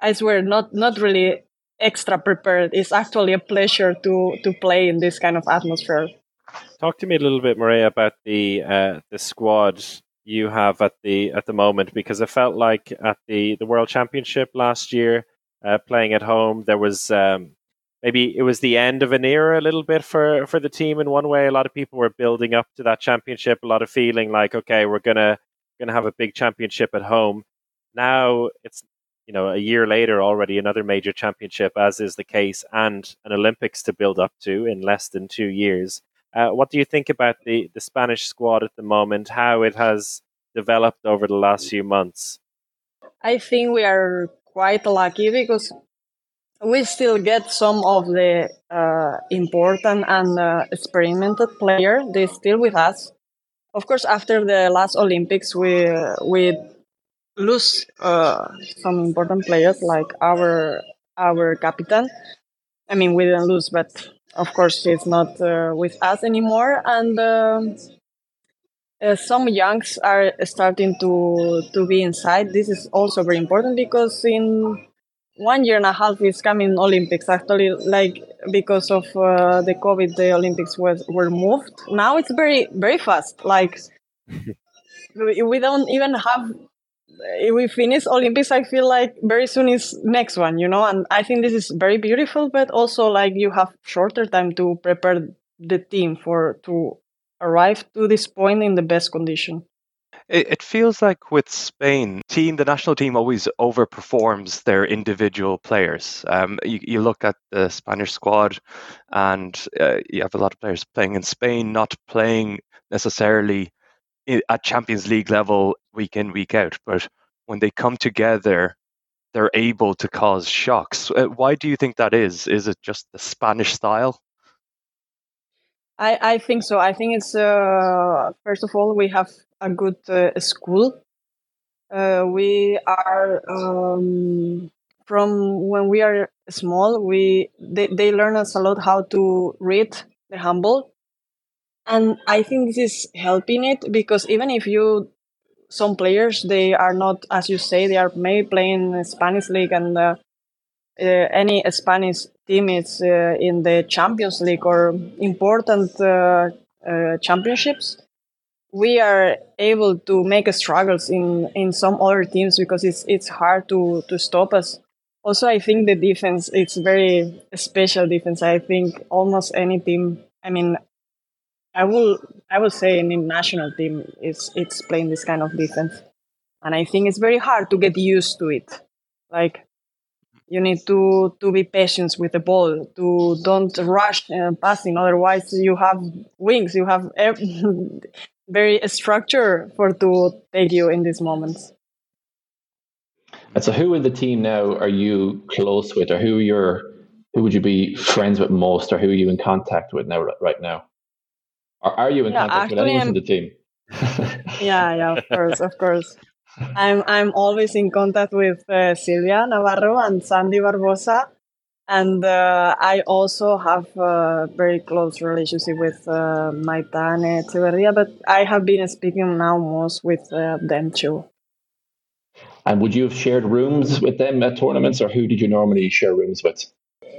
S10: I swear, not not really extra prepared. It's actually a pleasure to to play in this kind of atmosphere.
S4: Talk to me a little bit, Mireya, about the uh, the squad you have at the at the moment because it felt like at the the World Championship last year, uh, playing at home, there was um, maybe it was the end of an era a little bit for for the team in one way. A lot of people were building up to that championship, a lot of feeling like okay, we're gonna gonna have a big championship at home. Now it's you know a year later already another major championship, as is the case, and an Olympics to build up to in less than two years. Uh, what do you think about the, the Spanish squad at the moment? How it has developed over the last few months?
S10: I think we are quite lucky because we still get some of the uh, important and uh, experimented players. They still with us. Of course, after the last Olympics, we we lose uh, some important players like our our captain. I mean, we didn't lose, but of course he's not uh, with us anymore and um, uh, some youngs are starting to to be inside. This is also very important because in one year and a half is coming Olympics. Actually, like because of uh, the COVID, the Olympics was were moved. Now it's very very fast. Like we don't even have. If we finish Olympics, I feel like very soon is next one, you know. And I think this is very beautiful, but also like you have shorter time to prepare the team for to arrive to this point in the best condition.
S6: It, it feels like with Spain, team the national team always overperforms their individual players. Um, you, you look at the Spanish squad, and uh, you have a lot of players playing in Spain, not playing necessarily at Champions League level week in week out, but when they come together, they're able to cause shocks. Uh, why do you think that is? Is it just the Spanish style?
S10: I, I think so. I think it's uh, first of all we have a good uh, school. Uh, we are um, from when we are small. We they, they learn us a lot how to read the handball, and I think this is helping it because even if you some players they are not as you say they are maybe playing Spanish league and uh, uh, any Spanish team is uh, in the Champions League or important uh, uh, championships, we are able to make struggles in, in some other teams because it's it's hard to, to stop us. Also, I think the defense it's very special defense. I think almost any team. I mean, I will I will say any national team is it's playing this kind of defense, and I think it's very hard to get used to it. Like you need to to be patient with the ball to don't rush uh, passing. Otherwise you have wings you have very structure for to take you in these moments.
S5: And so who in the team now are you close with or who are your who would you be friends with most or who are you in contact with now right now or are you in contact with anyone from the team
S10: yeah yeah of course of course I'm I'm always in contact with uh, Silvia Navarro and Sandy Barbosa, and uh, I also have a very close relationship with uh, Maitane Etxeberria, but I have been speaking now most with uh, them too.
S5: And would you have shared rooms with them at tournaments, or who did you normally share rooms with?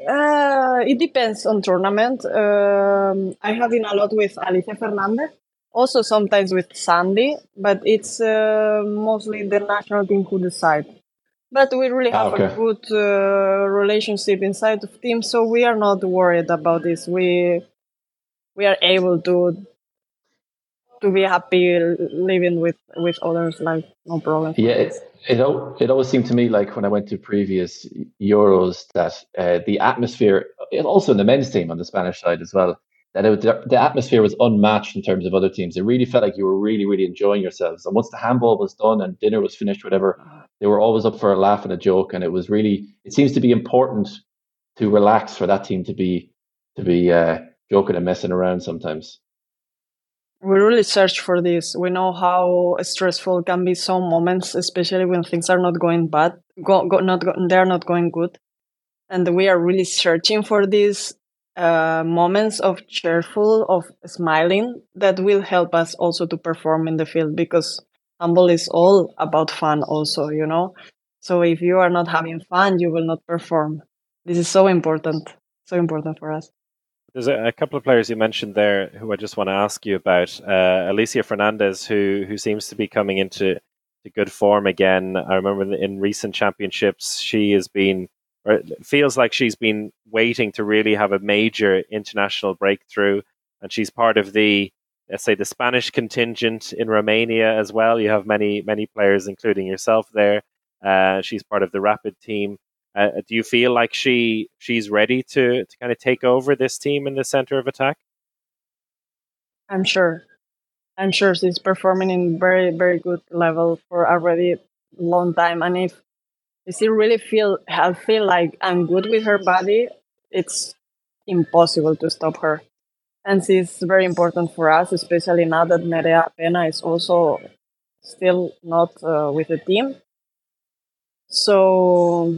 S10: Uh, it depends on tournament. Um, I have been a lot with Alicia Fernandez also sometimes with Sandy, but it's uh, mostly the national team who decide. But we really ah, have okay. a good uh, relationship inside of team, so we are not worried about this. We we are able to to be happy living with with others, like no problem.
S5: Yeah, it, it always seemed to me like when I went to previous Euros that uh, the atmosphere, also in the men's team on the Spanish side as well, that it, the atmosphere was unmatched in terms of other teams. It really felt like you were really, really enjoying yourselves. And once the handball was done and dinner was finished, whatever, they were always up for a laugh and a joke. And it was really, it seems to be important to relax for that team to be to be uh, joking and messing around sometimes.
S10: We really search for this. We know how stressful can be some moments, especially when things are not going bad, go, go not go, they're not going good, and we are really searching for these uh, moments of cheerful, of smiling that will help us also to perform in the field because handball is all about fun also, you know? So if you are not having fun, you will not perform. This is so important, so important for us.
S4: There's a, couple of players you mentioned there who I just want to ask you about. Uh, Alicia Fernandez, who who seems to be coming into to good form again. I remember in recent championships, she has been or it feels like she's been waiting to really have a major international breakthrough. And she's part of the, let's say, the Spanish contingent in Romania as well. You have many, many players, including yourself there. Uh, she's part of the Rapid team. Uh, do you feel like she she's ready to, to kind of take over this team in the center of attack?
S10: I'm sure. I'm sure she's performing in very, very good level for already long time. And if does she really feel healthy, like I'm good with her body? It's impossible to stop her. And she's very important for us, especially now that Nerea Pena is also still not uh, with the team. So,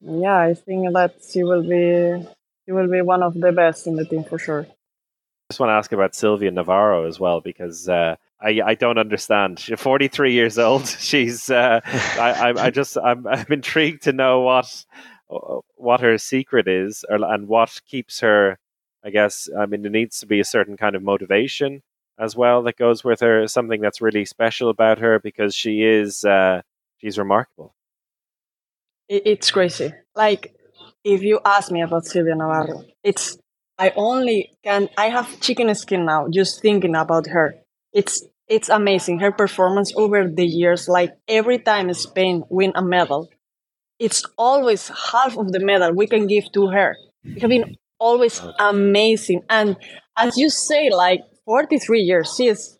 S10: yeah, I think that she will be she will be one of the best in the team for sure.
S4: I just want to ask about Silvia Navarro as well because uh, I, I don't understand. She's 43 years old. She's uh, I, I I just I'm I'm intrigued to know what what her secret is or, and what keeps her. I guess I mean there needs to be a certain kind of motivation as well that goes with her. Something that's really special about her because she is uh, she's remarkable.
S10: It's crazy. Like if you ask me about Silvia Navarro, it's I only can I have chicken skin now just thinking about her. It's it's amazing her performance over the years. Like every time Spain win a medal, it's always half of the medal we can give to her. It have been always amazing. And as you say, like 43 years, she is.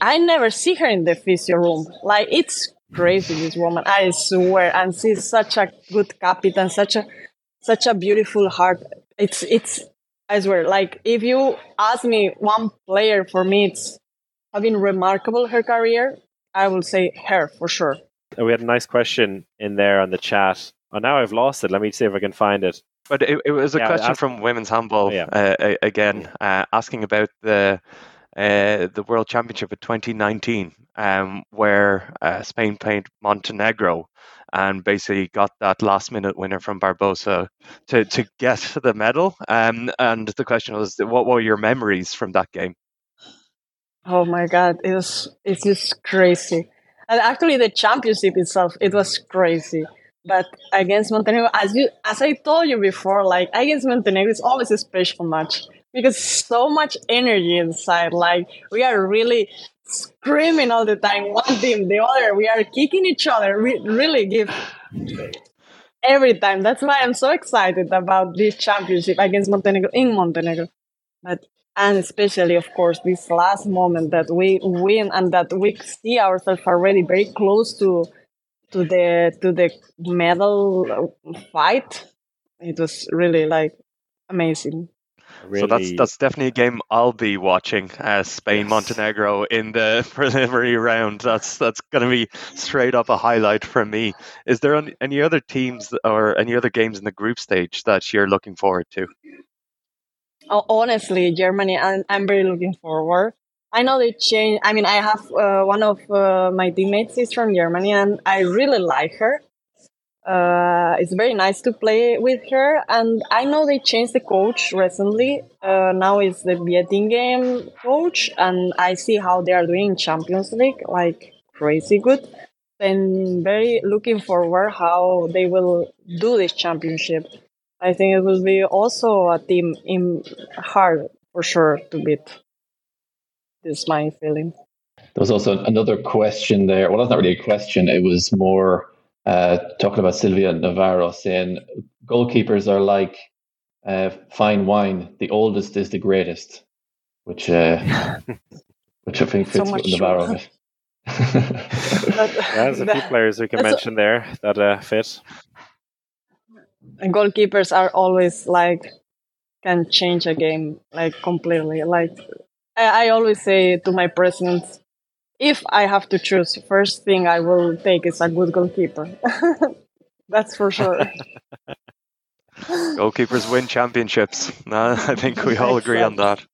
S10: I never see her in the physio room. Like it's crazy, this woman. I swear, and she's such a good captain, such a such a beautiful heart. It's it's. I swear, like if you ask me one player for me, it's having remarkable her career. I will say her for sure.
S4: We had a nice question in there on the chat. Oh, now I've lost it. Let me see if I can find it.
S6: But it, it was a yeah, question ask, from women's handball yeah. uh, again, uh, asking about the uh, the World Championship of 2019, um, where uh, Spain played Montenegro and basically got that last minute winner from Barbosa to, to get the medal. Um, and the question was, what were your memories from that game?
S10: Oh my God, it was it's just crazy. And actually, the championship itself, it was crazy. But against Montenegro, as you as I told you before, like against Montenegro, it's always a special match because so much energy inside. Like we are really screaming all the time, one team, the other. We are kicking each other. We really give every time. That's why I'm so excited about this championship against Montenegro in Montenegro. But and especially of course this last moment that we win and that we see ourselves already very close to to the to the medal fight it was really like amazing
S6: Really... So that's that's definitely a game I'll be watching. Uh, Spain yes. Montenegro in the preliminary round. That's that's going to be straight up a highlight for me. Is there any other teams or any other games in the group stage that you're looking forward to?
S10: Oh, honestly, Germany, I'm, I'm very looking forward. I know they change. I mean, I have uh, one of uh, my teammates is from Germany, and I really like her. Uh, it's very nice to play with her, and I know they changed the coach recently. Uh, now it's the Bietigheim coach, and I see how they are doing in Champions League, like crazy good. And very looking forward how they will do this championship. I think it will be also a team in hard for sure to beat. This is my feeling.
S5: There was also another question there. Well, that's not really a question. It was more uh, talking about Silvia Navarro saying goalkeepers are like uh, fine wine. The oldest is the greatest, which uh, which I think fits so with Navarro.
S4: There's a few players we can mention there that uh, fit
S10: and goalkeepers are always like can change a game like completely. Like I, I always say to my president, if I have to choose, first thing I will take is a good goalkeeper. That's for sure.
S6: Goalkeepers win championships. I think we all agree on that.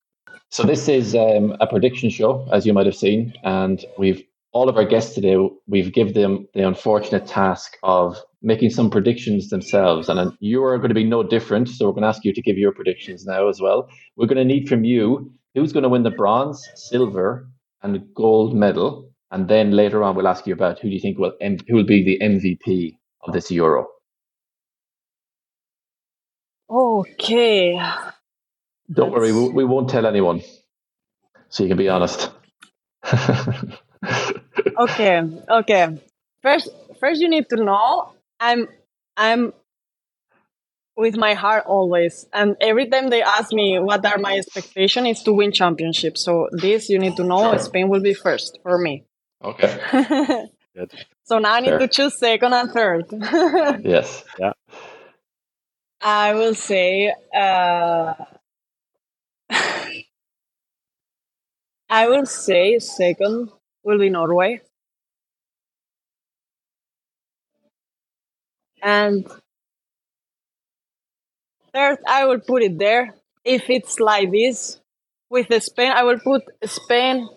S5: So this is um, a prediction show, as you might have seen, and we've all of our guests today. We've given them the unfortunate task of making some predictions themselves. And you are going to be no different. So we're going to ask you to give your predictions now as well. We're going to need from you who's going to win the bronze, silver, and gold medal. And then later on, we'll ask you about who do you think will who will be the MVP of this Euro.
S10: Okay.
S5: Don't That's... worry, we, we won't tell anyone, so you can be honest.
S10: okay, okay. First, first you need to know I'm I'm with my heart always. And every time they ask me what are my expectations is to win championships. So this you need to know Spain will be first for me.
S5: Okay.
S10: Good. So now I need Fair. to choose second and third.
S5: yes.
S4: Yeah.
S10: I will say uh, I will say second will be Norway. And third, I will put it there. If it's like this with Spain, I will put Spain,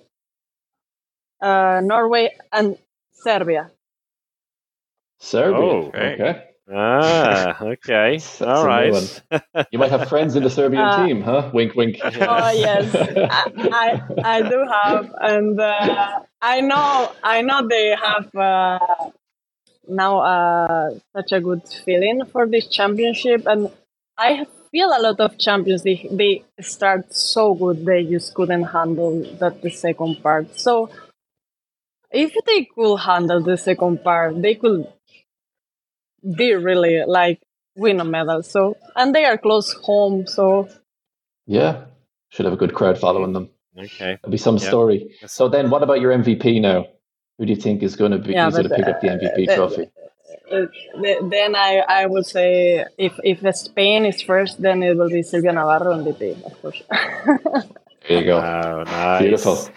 S10: uh, Norway, and Serbia.
S5: Serbia.
S4: Oh,
S5: okay.
S4: Ah, okay.
S5: That's
S4: All
S5: a new
S4: right.
S5: You might have friends in the Serbian
S10: Uh,
S5: team, huh? Wink, wink.
S10: Oh yes, I, I I do have, and uh, I know I know they have uh, now uh, such a good feeling for this championship, and I feel a lot of champions they they start so good they just couldn't handle that the second part. So if they could handle the second part, they could be really like win a medal. So and they are close home, so
S5: Yeah. Should have a good crowd following them.
S4: Okay.
S5: There'll be some
S4: Yeah.
S5: story. So then, what about your MVP now? Who do you think is going to be
S10: Yeah,
S5: who's going to
S10: but,
S5: pick up the MVP
S10: uh,
S5: trophy?
S10: Uh, th- then I, I would say if if Spain is first, then it will be Silvia Navarro MVP, of course.
S5: There you go.
S4: Oh, nice.
S5: Beautiful.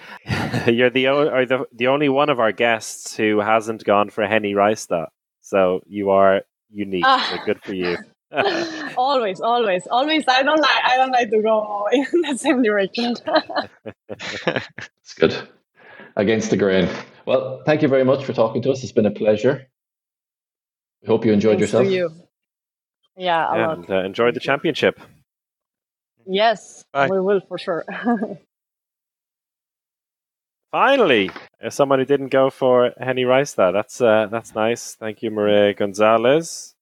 S4: You're the, o- the the only one of our guests who hasn't gone for Henny Reistad. So you are unique.
S10: Ah.
S4: So good for you.
S10: always, always, always. I don't like I don't like to go in the same direction.
S5: It's good. Against the grain. Well, thank you very much for talking to us. It's been a pleasure. We hope you enjoyed
S10: Thanks to
S5: yourself.
S10: you. Yeah, a
S4: Yeah,
S10: lot.
S4: and uh, enjoy the championship.
S10: Yes,
S6: Bye.
S10: we will for sure.
S4: Finally, uh, someone who didn't go for Henny Reistad. That's uh, that's nice. Thank you, Mireya Gonzalez.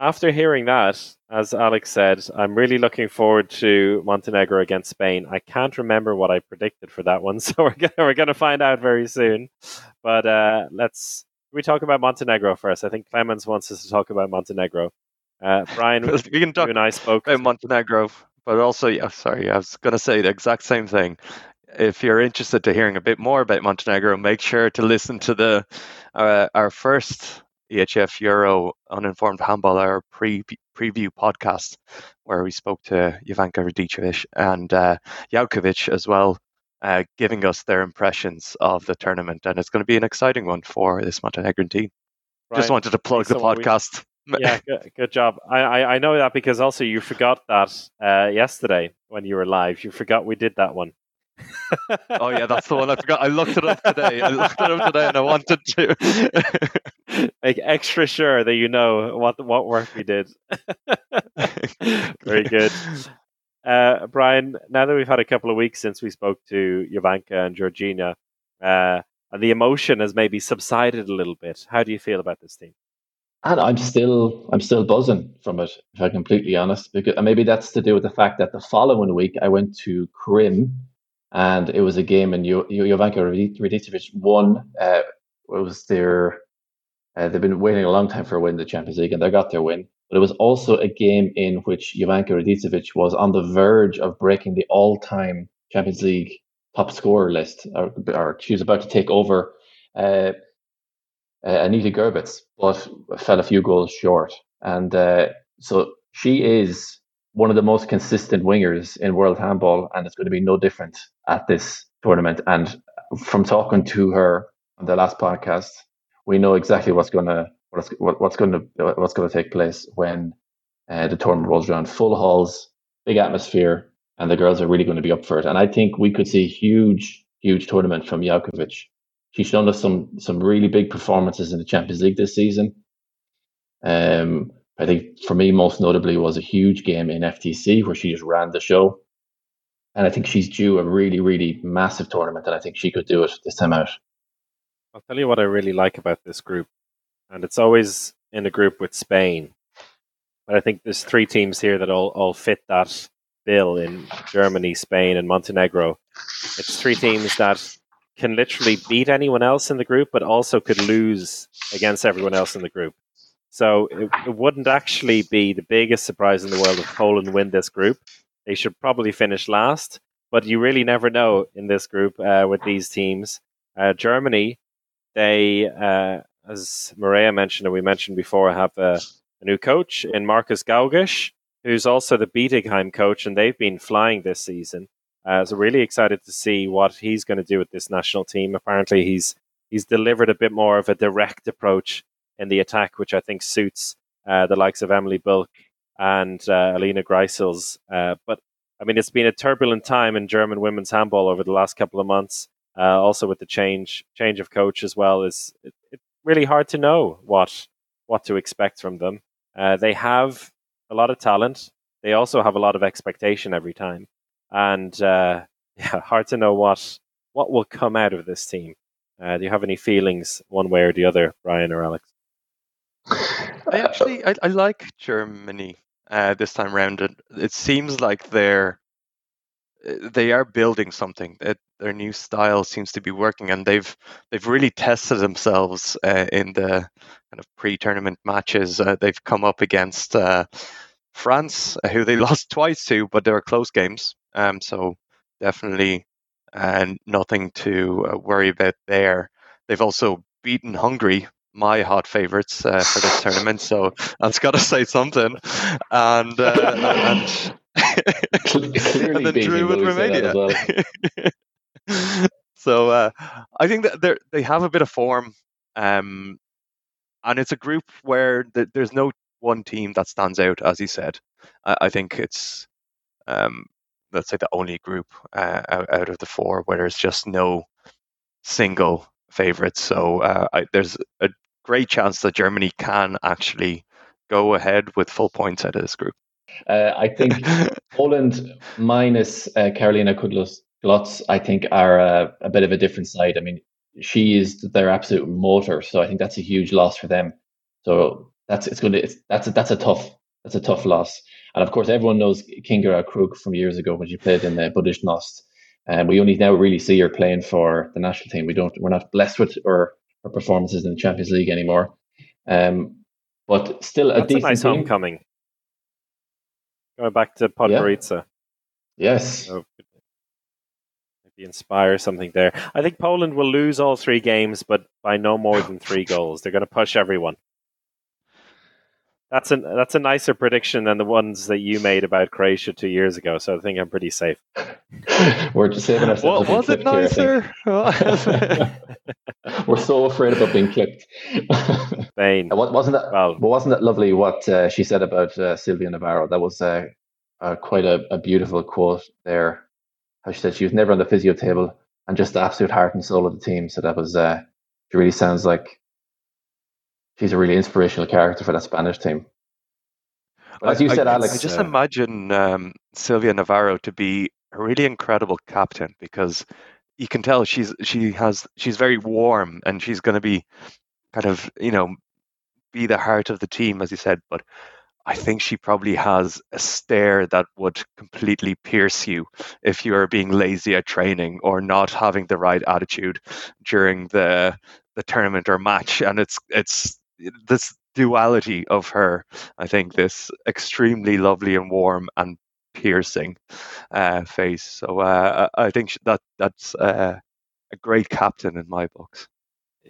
S4: After hearing that, as Alex said, I'm really looking forward to Montenegro against Spain. I can't remember what I predicted for that one, so we're gonna, we're going to find out very soon. But uh, let's we talk about Montenegro first. I think Clemens wants us to talk about Montenegro. Uh, Brian,
S6: we can talk
S4: you and I spoke
S6: about Montenegro, but also, yeah, sorry, I was going to say the exact same thing. If you're interested to hearing a bit more about Montenegro, make sure to listen to the uh, our first EHF Euro Uninformed Handball Hour pre preview podcast, where we spoke to Jovanka Radicevic and uh, Jaukovic as well, uh, giving us their impressions of the tournament, and it's going to be an exciting one for this Montenegrin team. Just wanted to plug the
S4: what we-
S6: podcast.
S4: yeah, good, good job. I, I I know that because also you forgot that uh, yesterday when you were live. You forgot we did that one.
S6: oh yeah, that's the one I forgot. I looked it up today. I looked it up today, and I wanted to.
S4: Make extra sure that you know what what work we did. Very good. Uh, Brian, now that we've had a couple of weeks since we spoke to Jovanka and Đurđina, uh, and the emotion has maybe subsided a little bit, how do you feel about this team?
S5: And I'm still I'm still buzzing from it, if I'm completely honest. Because maybe that's to do with the fact that the following week I went to Krim, and it was a game, and Jo- Jo- Jovanka Radicevic won. Uh, it was their uh, they've been waiting a long time for a win in the Champions League, and they got their win. But it was also a game in which Jovanka Radicevic was on the verge of breaking the all-time Champions League top scorer list, or, or she was about to take over. Uh, uh, Anita Görbicz, but fell a few goals short. And uh, so she is one of the most consistent wingers in world handball, and it's going to be no different at this tournament. And from talking to her on the last podcast, we know exactly what's going to what's what's going to what's going to take place when uh, the tournament rolls around. Full halls, big atmosphere, and the girls are really going to be up for it. And I think we could see a huge, huge tournament from Jaukovic she's shown us some some really big performances in the Champions League this season. Um, I think for me, most notably, was a huge game in FTC where she just ran the show, and I think she's due a really, really massive tournament, and I think she could do it this time out.
S4: I'll tell you what I really like about this group, and it's always in a group with Spain. But I think there's three teams here that all, all fit that bill in Germany, Spain, and Montenegro. It's three teams that can literally beat anyone else in the group, but also could lose against everyone else in the group. So it, it wouldn't actually be the biggest surprise in the world if Poland win this group. They should probably finish last, but you really never know in this group uh, with these teams. Uh, Germany, they, uh, as Mireya mentioned and we mentioned before, I have a, a new coach in Markus Gaugisch, who's also the Bietigheim coach, and they've been flying this season. Uh, so really excited to see what he's going to do with this national team. Apparently, he's he's delivered a bit more of a direct approach in the attack, which I think suits uh, the likes of Emily Bölk and uh, Alina Grijseels. Uh, but I mean, it's been a turbulent time in German women's handball over the last couple of months. uh, also with the change change of coach as well, is it, it's really hard to know what what to expect from them. Uh, they have a lot of talent. They also have a lot of expectation every time, and uh, yeah, hard to know what what will come out of this team. Uh, do you have any feelings one way or the other, Brian or Alex?
S6: I actually I, I like Germany uh, this time round. It, it seems like they're uh, they are building something. It, their new style seems to be working, and they've they've really tested themselves uh, in the kind of pre-tournament matches. Uh, they've come up against uh, France, uh, who they lost twice to, but they were close games. Um, so definitely uh, nothing to uh, worry about there. They've also beaten Hungary, my hot favourites for this tournament. So that's got to say something. And and
S5: Clearly
S6: and then drew with
S5: Louis said that
S6: Romania.
S5: as well.
S6: so uh, I think that they they have a bit of form, um, and it's a group where th- there's no one team that stands out, as he said. I, I think it's um, let's say the only group uh, out, out of the four where there's just no single favorite. So uh, I, there's a great chance that Germany can actually go ahead with full points out of this group.
S5: Uh, I think Poland minus uh, Karolina Kudłacz-Gloc, I think, are uh, a bit of a different side. I mean, she is their absolute motor, so I think that's a huge loss for them. So that's it's going to it's, that's a, that's a tough that's a tough loss. And of course, everyone knows Kinga Achruk from years ago when she played in the Budućnost. And we only now really see her playing for the national team. We don't we're not blessed with her, her performances in the Champions League anymore. Um, but still a
S4: That's a
S5: decent
S4: nice
S5: team.
S4: homecoming. Going back to Podgorica.
S5: Yes.
S4: So inspire something there. I think Poland will lose all three games, but by no more than three goals. They're going to push everyone. That's a that's a nicer prediction than the ones that you made about Croatia two years ago. So I think I'm pretty safe.
S5: We're just saving ourselves.
S6: What was it
S5: nicer? here, We're so afraid about being clipped.
S4: Spain.
S5: What wasn't that?
S4: Well,
S5: But wasn't that lovely what uh, she said about uh, Silvia Navarro? That was uh, uh, quite a, a beautiful quote there. How she said she was never on the physio table and just the absolute heart and soul of the team. So that was, uh, she really sounds like she's a really inspirational character for that Spanish team. But as you
S6: I,
S5: said,
S6: I-
S5: Alex,
S6: I just
S5: uh,
S6: imagine um, Silvia Navarro to be a really incredible captain because you can tell she's she has she's very warm and she's going to be kind of you know be the heart of the team as you said but I think she probably has a stare that would completely pierce you if you are being lazy at training or not having the right attitude during the the tournament or match and it's it's this duality of her I think this extremely lovely and warm and piercing uh, face. So uh, I think that that's uh, a great captain in my books.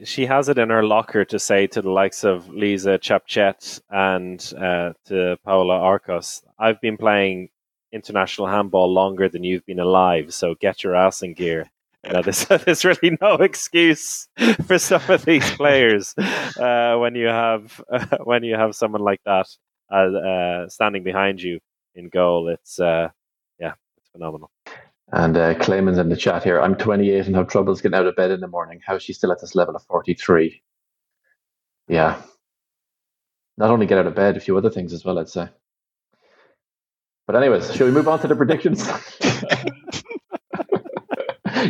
S4: She has it in her locker to say to the likes of Lysa Tchaptchet and uh, to Paula Arcos, I've been playing international handball longer than you've been alive, so get your ass in gear. You know, there's, there's really no excuse for some of these players uh, when you have when you have someone like that uh, uh, standing behind you in goal. It's uh, yeah, it's phenomenal.
S5: And uh, Clemens in the chat here. I'm 28 and have troubles getting out of bed in the morning. How is she still at this level of 43? Yeah. Not only get out of bed, a few other things as well, I'd say. But anyways, shall we move on to the predictions?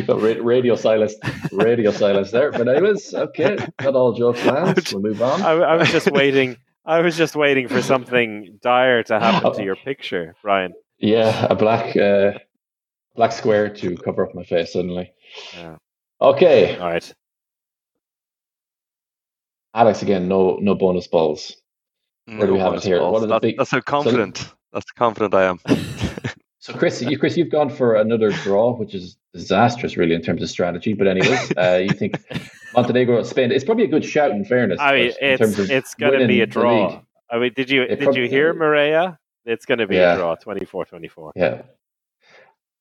S5: No, ra- radio silence, radio silence there. But anyways, okay, not all jokes lands. We'll move on.
S4: I, I was just waiting. I was just waiting for something dire to happen to your picture, Brian.
S5: Yeah, a black, uh, black square to cover up my face suddenly.
S4: Yeah.
S5: Okay,
S4: All right.
S5: Alex again. No, no bonus balls. Where do we have it here?
S6: balls.
S5: What are the
S6: That-
S5: big-
S6: that's how confident. that's how confident I am.
S5: So, Chris, you, Chris, you've gone for another draw, which is disastrous, really, in terms of strategy. But anyways, uh, you think Montenegro, Spain? It's probably a good shout, in fairness.
S4: I mean,
S5: in
S4: it's
S5: terms of
S4: it's going to be a draw. I mean, did you
S5: It
S4: did
S5: prob-
S4: you hear Mireya? It's going to be
S5: Yeah.
S4: a draw, 24-24.
S5: Yeah,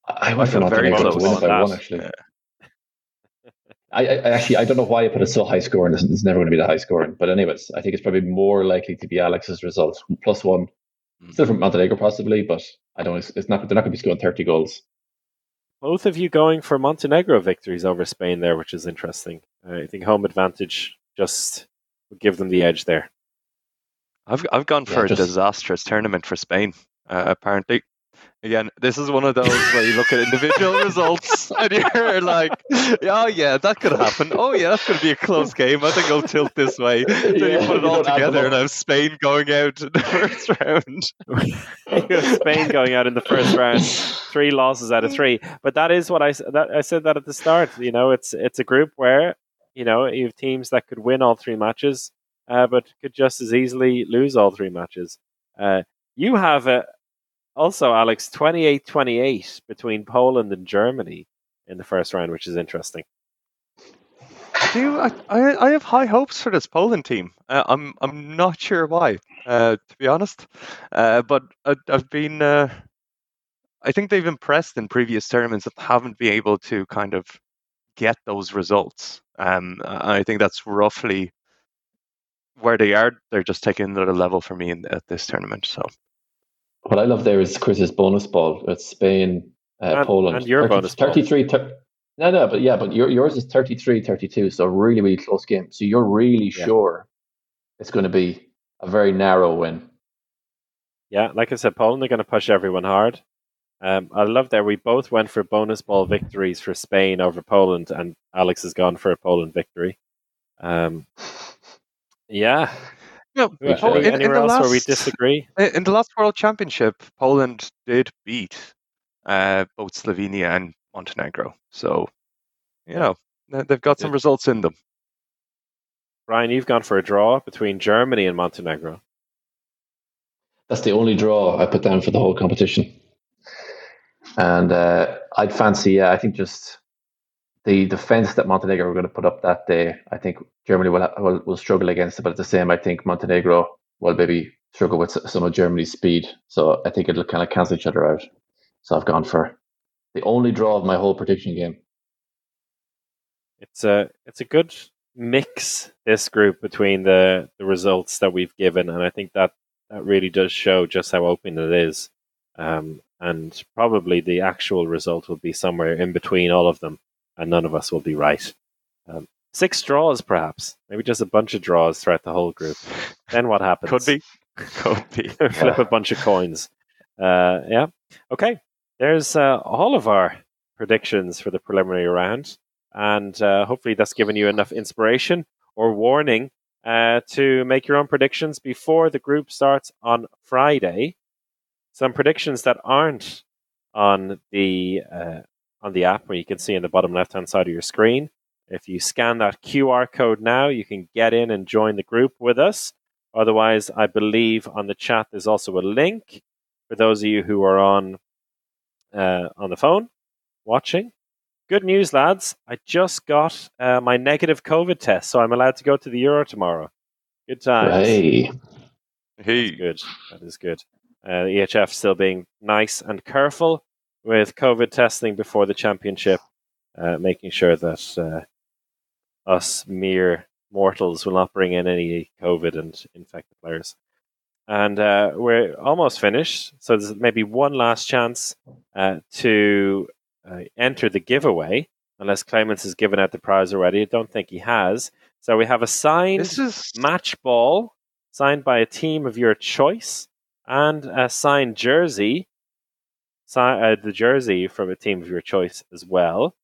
S5: I I went for
S6: very
S5: Montenegro to win
S4: on
S5: by one. Actually, I, I I actually I don't know why I put it so high scoring. It's, it's never going to be the high scoring. But anyways, I think it's probably more likely to be Alex's result plus one.
S6: Mm.
S5: Still from Montenegro, possibly, but I don't. It's not. They're not going to be scoring thirty goals.
S4: both of you going for Montenegro victories over Spain there, which is interesting. Uh, I think home advantage just would give them the edge there.
S6: I've I've gone
S5: Yeah,
S6: for a
S5: just-
S6: disastrous tournament for Spain. Uh, apparently, again, this is one of those where you look at individual results and you're like, "Oh yeah, that could happen. Oh yeah, that's going to be a close game. I think I'll tilt this way." Then
S5: Yeah,
S6: you put it
S5: you
S6: all
S5: don't add them
S6: together, and. I have Spain going out in the first round.
S4: Spain going out in the first round, three losses out of three. But that is what I s- that I said that at the start. You know, it's it's a group where you know you have teams that could win all three matches, uh, but could just as easily lose all three matches. Uh, you have a, also Alex 28-28 between Poland and Germany in the first round, which is interesting.
S6: Do you, I, I have high hopes for this Poland team. Uh, I'm I'm not sure why, uh, to be honest. Uh, but I, I've been. Uh, I think they've impressed in previous tournaments that haven't been able to kind of get those results. Um, I think that's roughly where they are. They're just taking another level for me in, at this tournament. So
S5: What I love there is Chris's bonus ball. It's Spain, uh,
S4: And-
S5: Poland.
S4: and your bonus ball.
S5: 33. No, no, but yeah, but your, yours is 33 32. So really, really close game. So you're really
S4: Yeah.
S5: sure it's going to be a very narrow win.
S4: Yeah, like I said, Poland are going to push everyone hard. Um, I love that we both went for bonus ball victories for Spain over Poland, and Alex has gone for a Poland victory. Um, yeah,
S6: no,
S4: Any-
S6: Po- in, in
S4: anywhere
S6: the
S4: else
S6: last
S4: where we disagree?
S6: in the last World Championship, Poland did beat uh, both Slovenia and Montenegro. So you know they- they've got some results in them.
S4: Brian, you've gone for a draw between Germany and Montenegro.
S5: That's the only draw I put down for the whole competition. And uh, I'd fancy, yeah, I think just the defense that Montenegro were going to put up that day, I think Germany will, will, will struggle against it. But at the same, I think Montenegro will maybe struggle with some of Germany's speed. So I think it'll kind of cancel each other out. So I've gone for the only draw of my whole prediction game.
S4: It's a it's a good mix this group between the the results that we've given, and I think that that really does show just how open it is. Um, and probably the actual result will be somewhere in between all of them, and none of us will be right. Um, six draws, perhaps, maybe just a bunch of draws throughout the whole group. Then what happens?
S6: Could be, could be.
S4: flip a bunch of coins. Uh, yeah. Okay. There's uh, all of our predictions for the preliminary round, and uh, hopefully that's given you enough inspiration or warning uh, to make your own predictions before the group starts on Friday. Some predictions that aren't on the uh, on the app, where you can see in the bottom left hand side of your screen. If you scan that QR code now, you can get in and join the group with us. Otherwise, I believe on the chat there's also a link for those of you who are on uh, on the phone watching. Good news, lads! I just got uh, my negative COVID test, so I'm allowed to go to the Euro tomorrow. Good times.
S5: Hey,
S6: Hey,
S4: Good. That is good. Uh, the EHF still being nice and careful with COVID testing before the championship, uh, making sure that uh, us mere mortals will not bring in any COVID and infect the players. And uh, we're almost finished, so there's maybe one last chance uh, to uh, enter the giveaway, unless Clemens has given out the prize already. I don't think he has. So we have a signed
S6: is
S4: match ball signed by a team of your choice and a signed jersey, uh, the jersey from a team of your choice as well.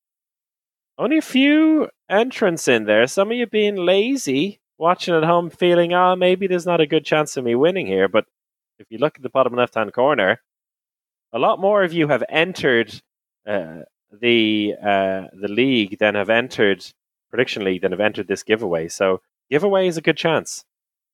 S4: Only a few entrants in there. Some of you being lazy, watching at home, feeling, oh, maybe there's not a good chance of me winning here. But if you look at the bottom left hand corner, a lot more of you have entered uh, the uh, the league than have entered prediction league than have entered this giveaway. So giveaway is a good chance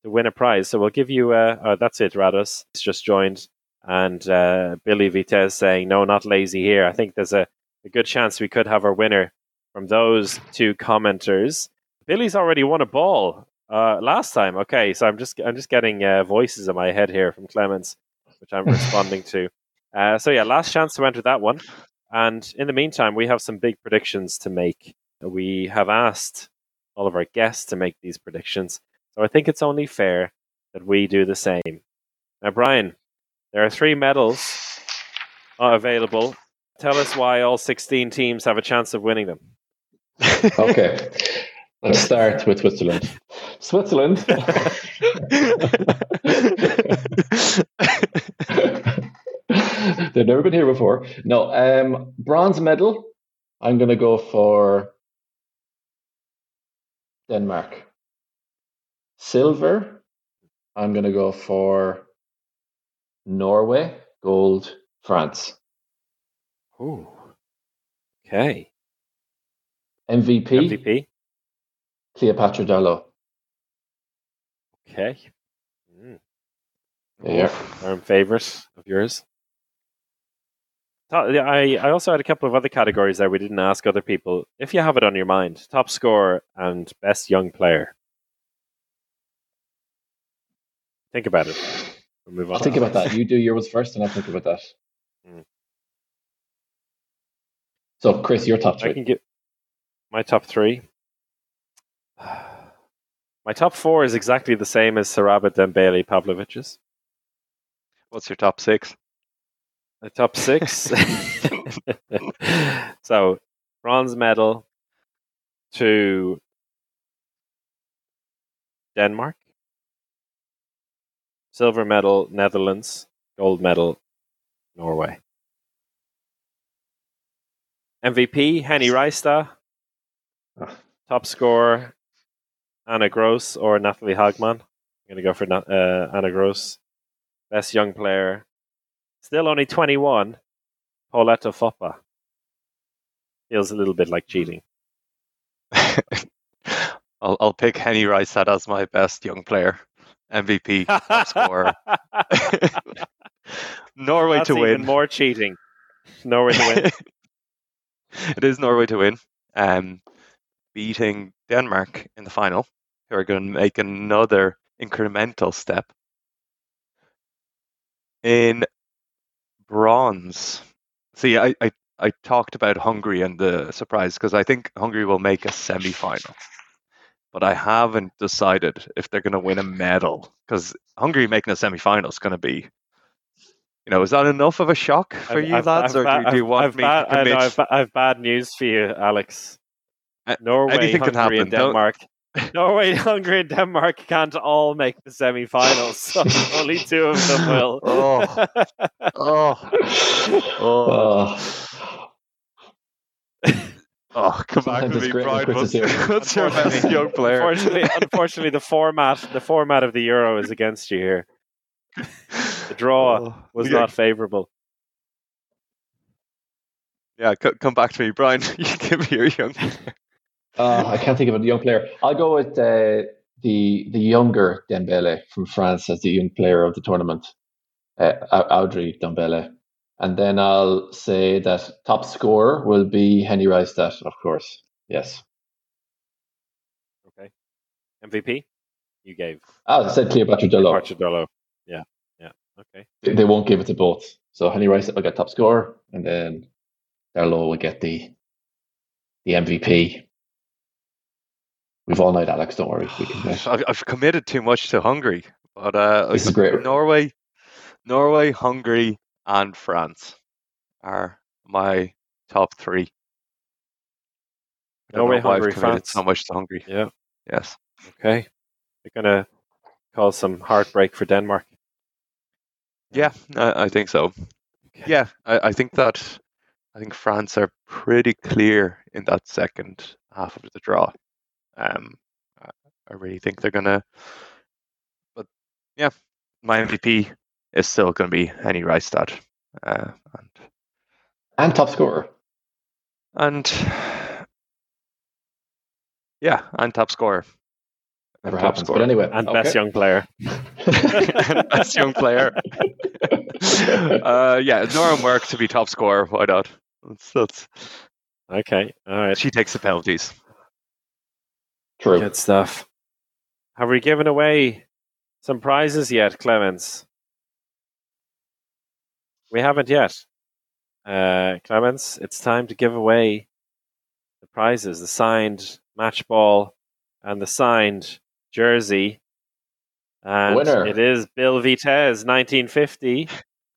S4: to win a prize. So we'll give you. Uh, oh, that's it, Rados. It's just joined, and uh, Billy Vitez saying no, not lazy here. I think there's a, a good chance we could have our winner from those two commenters. Billy's already won a ball uh, last time. Okay, so I'm just I'm just getting uh, voices in my head here from Clemens, which I'm responding to. Uh, so yeah, last chance to enter that one. And in the meantime, we have some big predictions to make. We have asked all of our guests to make these predictions. So I think it's only fair that we do the same. Now, Brian, there are three medals available tell us why all 16 teams have a chance of winning them.
S5: Okay. Let's start with Switzerland. Switzerland. They've never been here before. No, um, bronze medal. I'm going to go for Denmark. Silver. I'm going to go for Norway. Gold. France.
S4: Oh, Okay.
S5: MVP.
S4: MVP.
S5: Cleopatra Darleux.
S4: Okay. Mm.
S5: Yeah.
S4: Firm favorite of yours. I, I also had a couple of other categories there we didn't ask other people. If you have it on your mind, top scorer and best young player. Think about it. We'll move on.
S5: I'll think about that. You do yours first, and I'll think about that.
S4: Mm.
S5: So, Chris, your top
S4: I
S5: three.
S4: can get my top three. My top four is exactly the same as Siraba Dembélé Pavlović's.
S6: What's your top six?
S4: The top six. so, bronze medal to Denmark, silver medal Netherlands, gold medal Norway. MVP Henny Reistad,
S5: Ah.
S4: top scorer Ana Gross or Nathalie Hagman. I'm going to go for uh, Ana Gross. Best young player, still only 21, Pauletta Foppa. Feels a little bit like cheating.
S6: I'll, I'll pick Henny Reistad as my best young player. MVP, scorer. Norway
S4: That's
S6: to win.
S4: more cheating. Norway to win.
S6: it is Norway to win. Um, beating Denmark in the final, who are going to make another incremental step. In bronze, see, I, I, I talked about Hungary and the surprise because I think Hungary will make a semi final. But I haven't decided if they're going to win a medal because Hungary making a semi final is going to be. You know, is that enough of a shock for
S4: I've-
S6: you
S4: I've-
S6: lads,
S4: I've
S6: or
S4: ba-
S6: do, do you
S4: I've-
S6: want
S4: I've
S6: me
S4: ba-
S6: to
S4: I know,
S6: commit?
S4: I've, I've bad news for you, Alex.
S6: Uh,
S4: Norway,
S6: anything
S4: Hungary, and
S6: happen, don't-
S4: Denmark. Norway, Hungary, and Denmark can't all make the semi-finals. So only two of them will.
S6: Oh. Oh,
S5: Oh,
S6: oh, come back
S5: Sometimes
S6: to me, Brian. What's, what's your best young player?
S4: Unfortunately, unfortunately, the format the format of the Euro is against you here. The draw
S6: Oh,
S4: was
S6: yeah,
S4: not favourable.
S6: Yeah, co- come back to me, Brian. You give me your young.
S5: uh, I can't think of a young player. I'll go with uh, the the younger Dembele from France as the young player of the tournament, uh, Audrey Dembele. And then I'll say that top scorer will be Henny Reistad, of course. Yes.
S4: Okay. MVP, you gave
S5: Ah, I said Cleopatra Darleux.
S4: Parchadolo. Yeah, yeah. Okay.
S5: They they won't give it to both. So Henny Reistad will get top scorer, and then Darleux will get the the MVP. We've all night, Alex. Don't worry. We can.
S6: I've, I've committed too much to Hungary, but uh,
S5: This is great.
S6: Norway, Norway, Hungary, and France are my top three.
S4: Norway,
S6: know why I've
S4: Hungary, France.
S6: so much to Hungary.
S4: Yeah.
S6: Yes.
S4: Okay. They're gonna cause some heartbreak for Denmark.
S6: Yeah, I, I think so.
S4: Okay.
S6: Yeah, I, I think that I think France are pretty clear in that second half of the draw. Um, I, I really think they're gonna. But yeah, my MVP is still going to be Henny Reistad, uh, and
S5: And top scorer.
S6: and yeah, and top scorer. And
S5: Never
S6: top
S5: happens. But
S6: scorer.
S5: anyway.
S4: And
S5: okay.
S4: best young player.
S6: and best young player. uh, yeah, Nora Mørk to be top scorer. Why not? That's, that's,
S4: Okay. All right.
S6: she takes the penalties.
S5: True.
S4: Good stuff. Have we given away some prizes yet, Clemens? We haven't yet. Uh, Clemens, it's time to give away the prizes the signed match ball and the signed jersey. And
S5: Winner.
S4: it is Bill Vitez, 1950,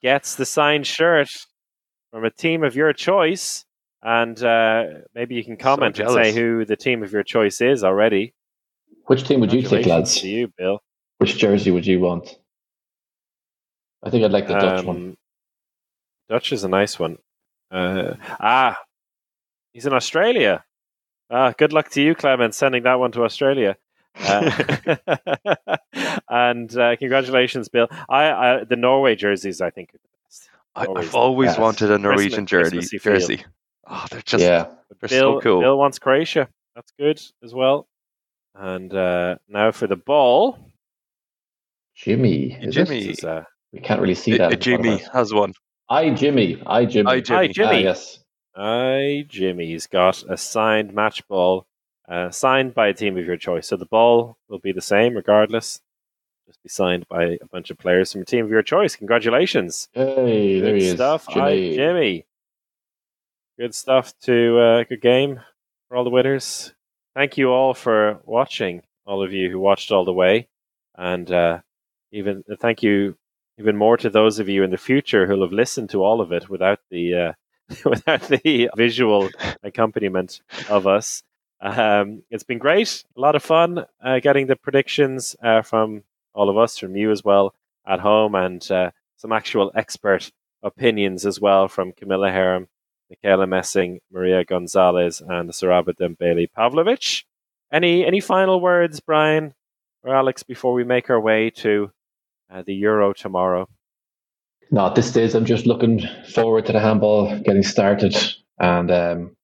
S4: gets the signed shirt. from a team of your choice. And uh, maybe you can comment and say who the team of your choice is already.
S5: Which team would you take, lads?
S4: To you, Bill.
S5: Which jersey would you want? I think I'd like the Dutch one.
S4: Dutch is a nice one. Uh, ah, he's in Australia. Ah, good luck to you, Clemens, sending that one to Australia. Uh, and uh, congratulations, Bill. I, I the Norway jerseys, I think, are the best.
S6: I,
S4: Always
S6: I've always
S5: Yes.
S6: wanted a Norwegian jersey.
S4: Christmassy.
S6: Jersey. Oh, they're just
S5: yeah.
S6: they're
S4: Bill,
S6: so cool.
S4: Bill wants Croatia. That's good as well. And uh, now for the ball.
S5: Jimmy. Is?
S6: Jimmy.
S4: Is, uh,
S5: We can't really see that.
S6: I-
S5: in front of
S6: Jimmy has one.
S5: I Jimmy. I Jimmy.
S6: I, Jimmy.
S4: Hi, Jimmy.
S5: Ah, yes.
S4: I, Jimmy's got a signed match ball, uh, signed by a team of your choice. So the ball will be the same regardless. Just be signed by a bunch of players from a team of your choice. Congratulations.
S5: Hey, there
S4: Good
S5: he
S4: stuff. Hi,
S5: Jimmy.
S4: Jimmy. Good stuff to uh, good game for all the winners. Thank you all for watching. All of you who watched all the way, and uh, even thank you even more to those of you in the future who'll have listened to all of it without the uh, without the visual accompaniment of us. Um, it's been great, a lot of fun uh, getting the predictions uh, from all of us, from you as well at home, and uh, some actual expert opinions as well from Camilla Herrem, Mikaela Mässing, Mireya Gonzalez, and Siraba Dembélé Pavlović. Any any final words, Brian or Alex, before we make our way to uh, the Euro tomorrow?
S5: No, at this stage, I'm just looking forward to the handball getting started and um,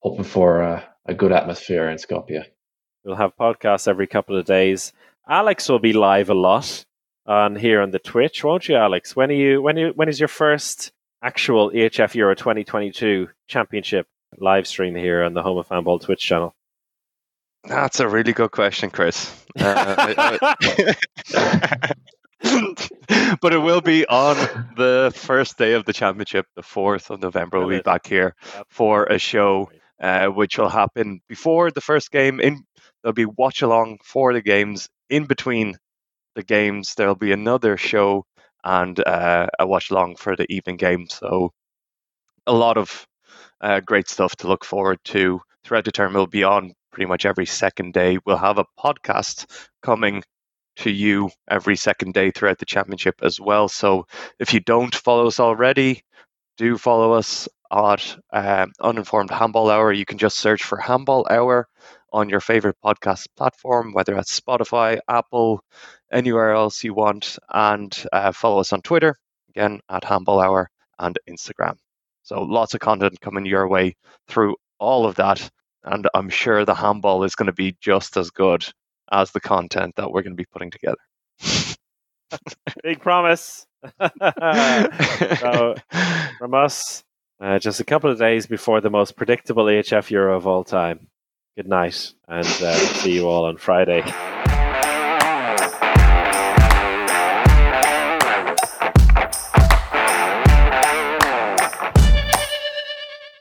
S5: hoping for uh, a good atmosphere in Skopje.
S4: We'll have podcasts every couple of days. Alex will be live a lot on here on the Twitch, won't you, Alex? When are you? When you, when is your first actual EHF Euro 2022 Championship live stream here on the Home of Handball Twitch channel?
S6: That's a really good question, Chris. Uh, I- I- but it will be on the first day of the championship, the 4th of November. We'll be back here for a show uh, which will happen before the first game. In There'll be watch along for the games. In between the games, there'll be another show and uh, a watch along for the evening game. So, a lot of uh, great stuff to look forward to throughout the term. We'll be on pretty much every second day. We'll have a podcast coming to you every second day throughout the championship as well. So if you don't follow us already, do follow us at um, Uninformed Handball Hour. You can just search for Handball Hour on your favorite podcast platform, whether that's Spotify, Apple, anywhere else you want, and uh, follow us on Twitter again at Handball Hour and Instagram. So lots of content coming your way through all of that, and I'm sure the handball is going to be just as good as the content that we're going to be putting together.
S4: Big promise. so, from us, uh, just a couple of days before the most predictable EHF Euro of all time. Good night, and uh, see you all on Friday.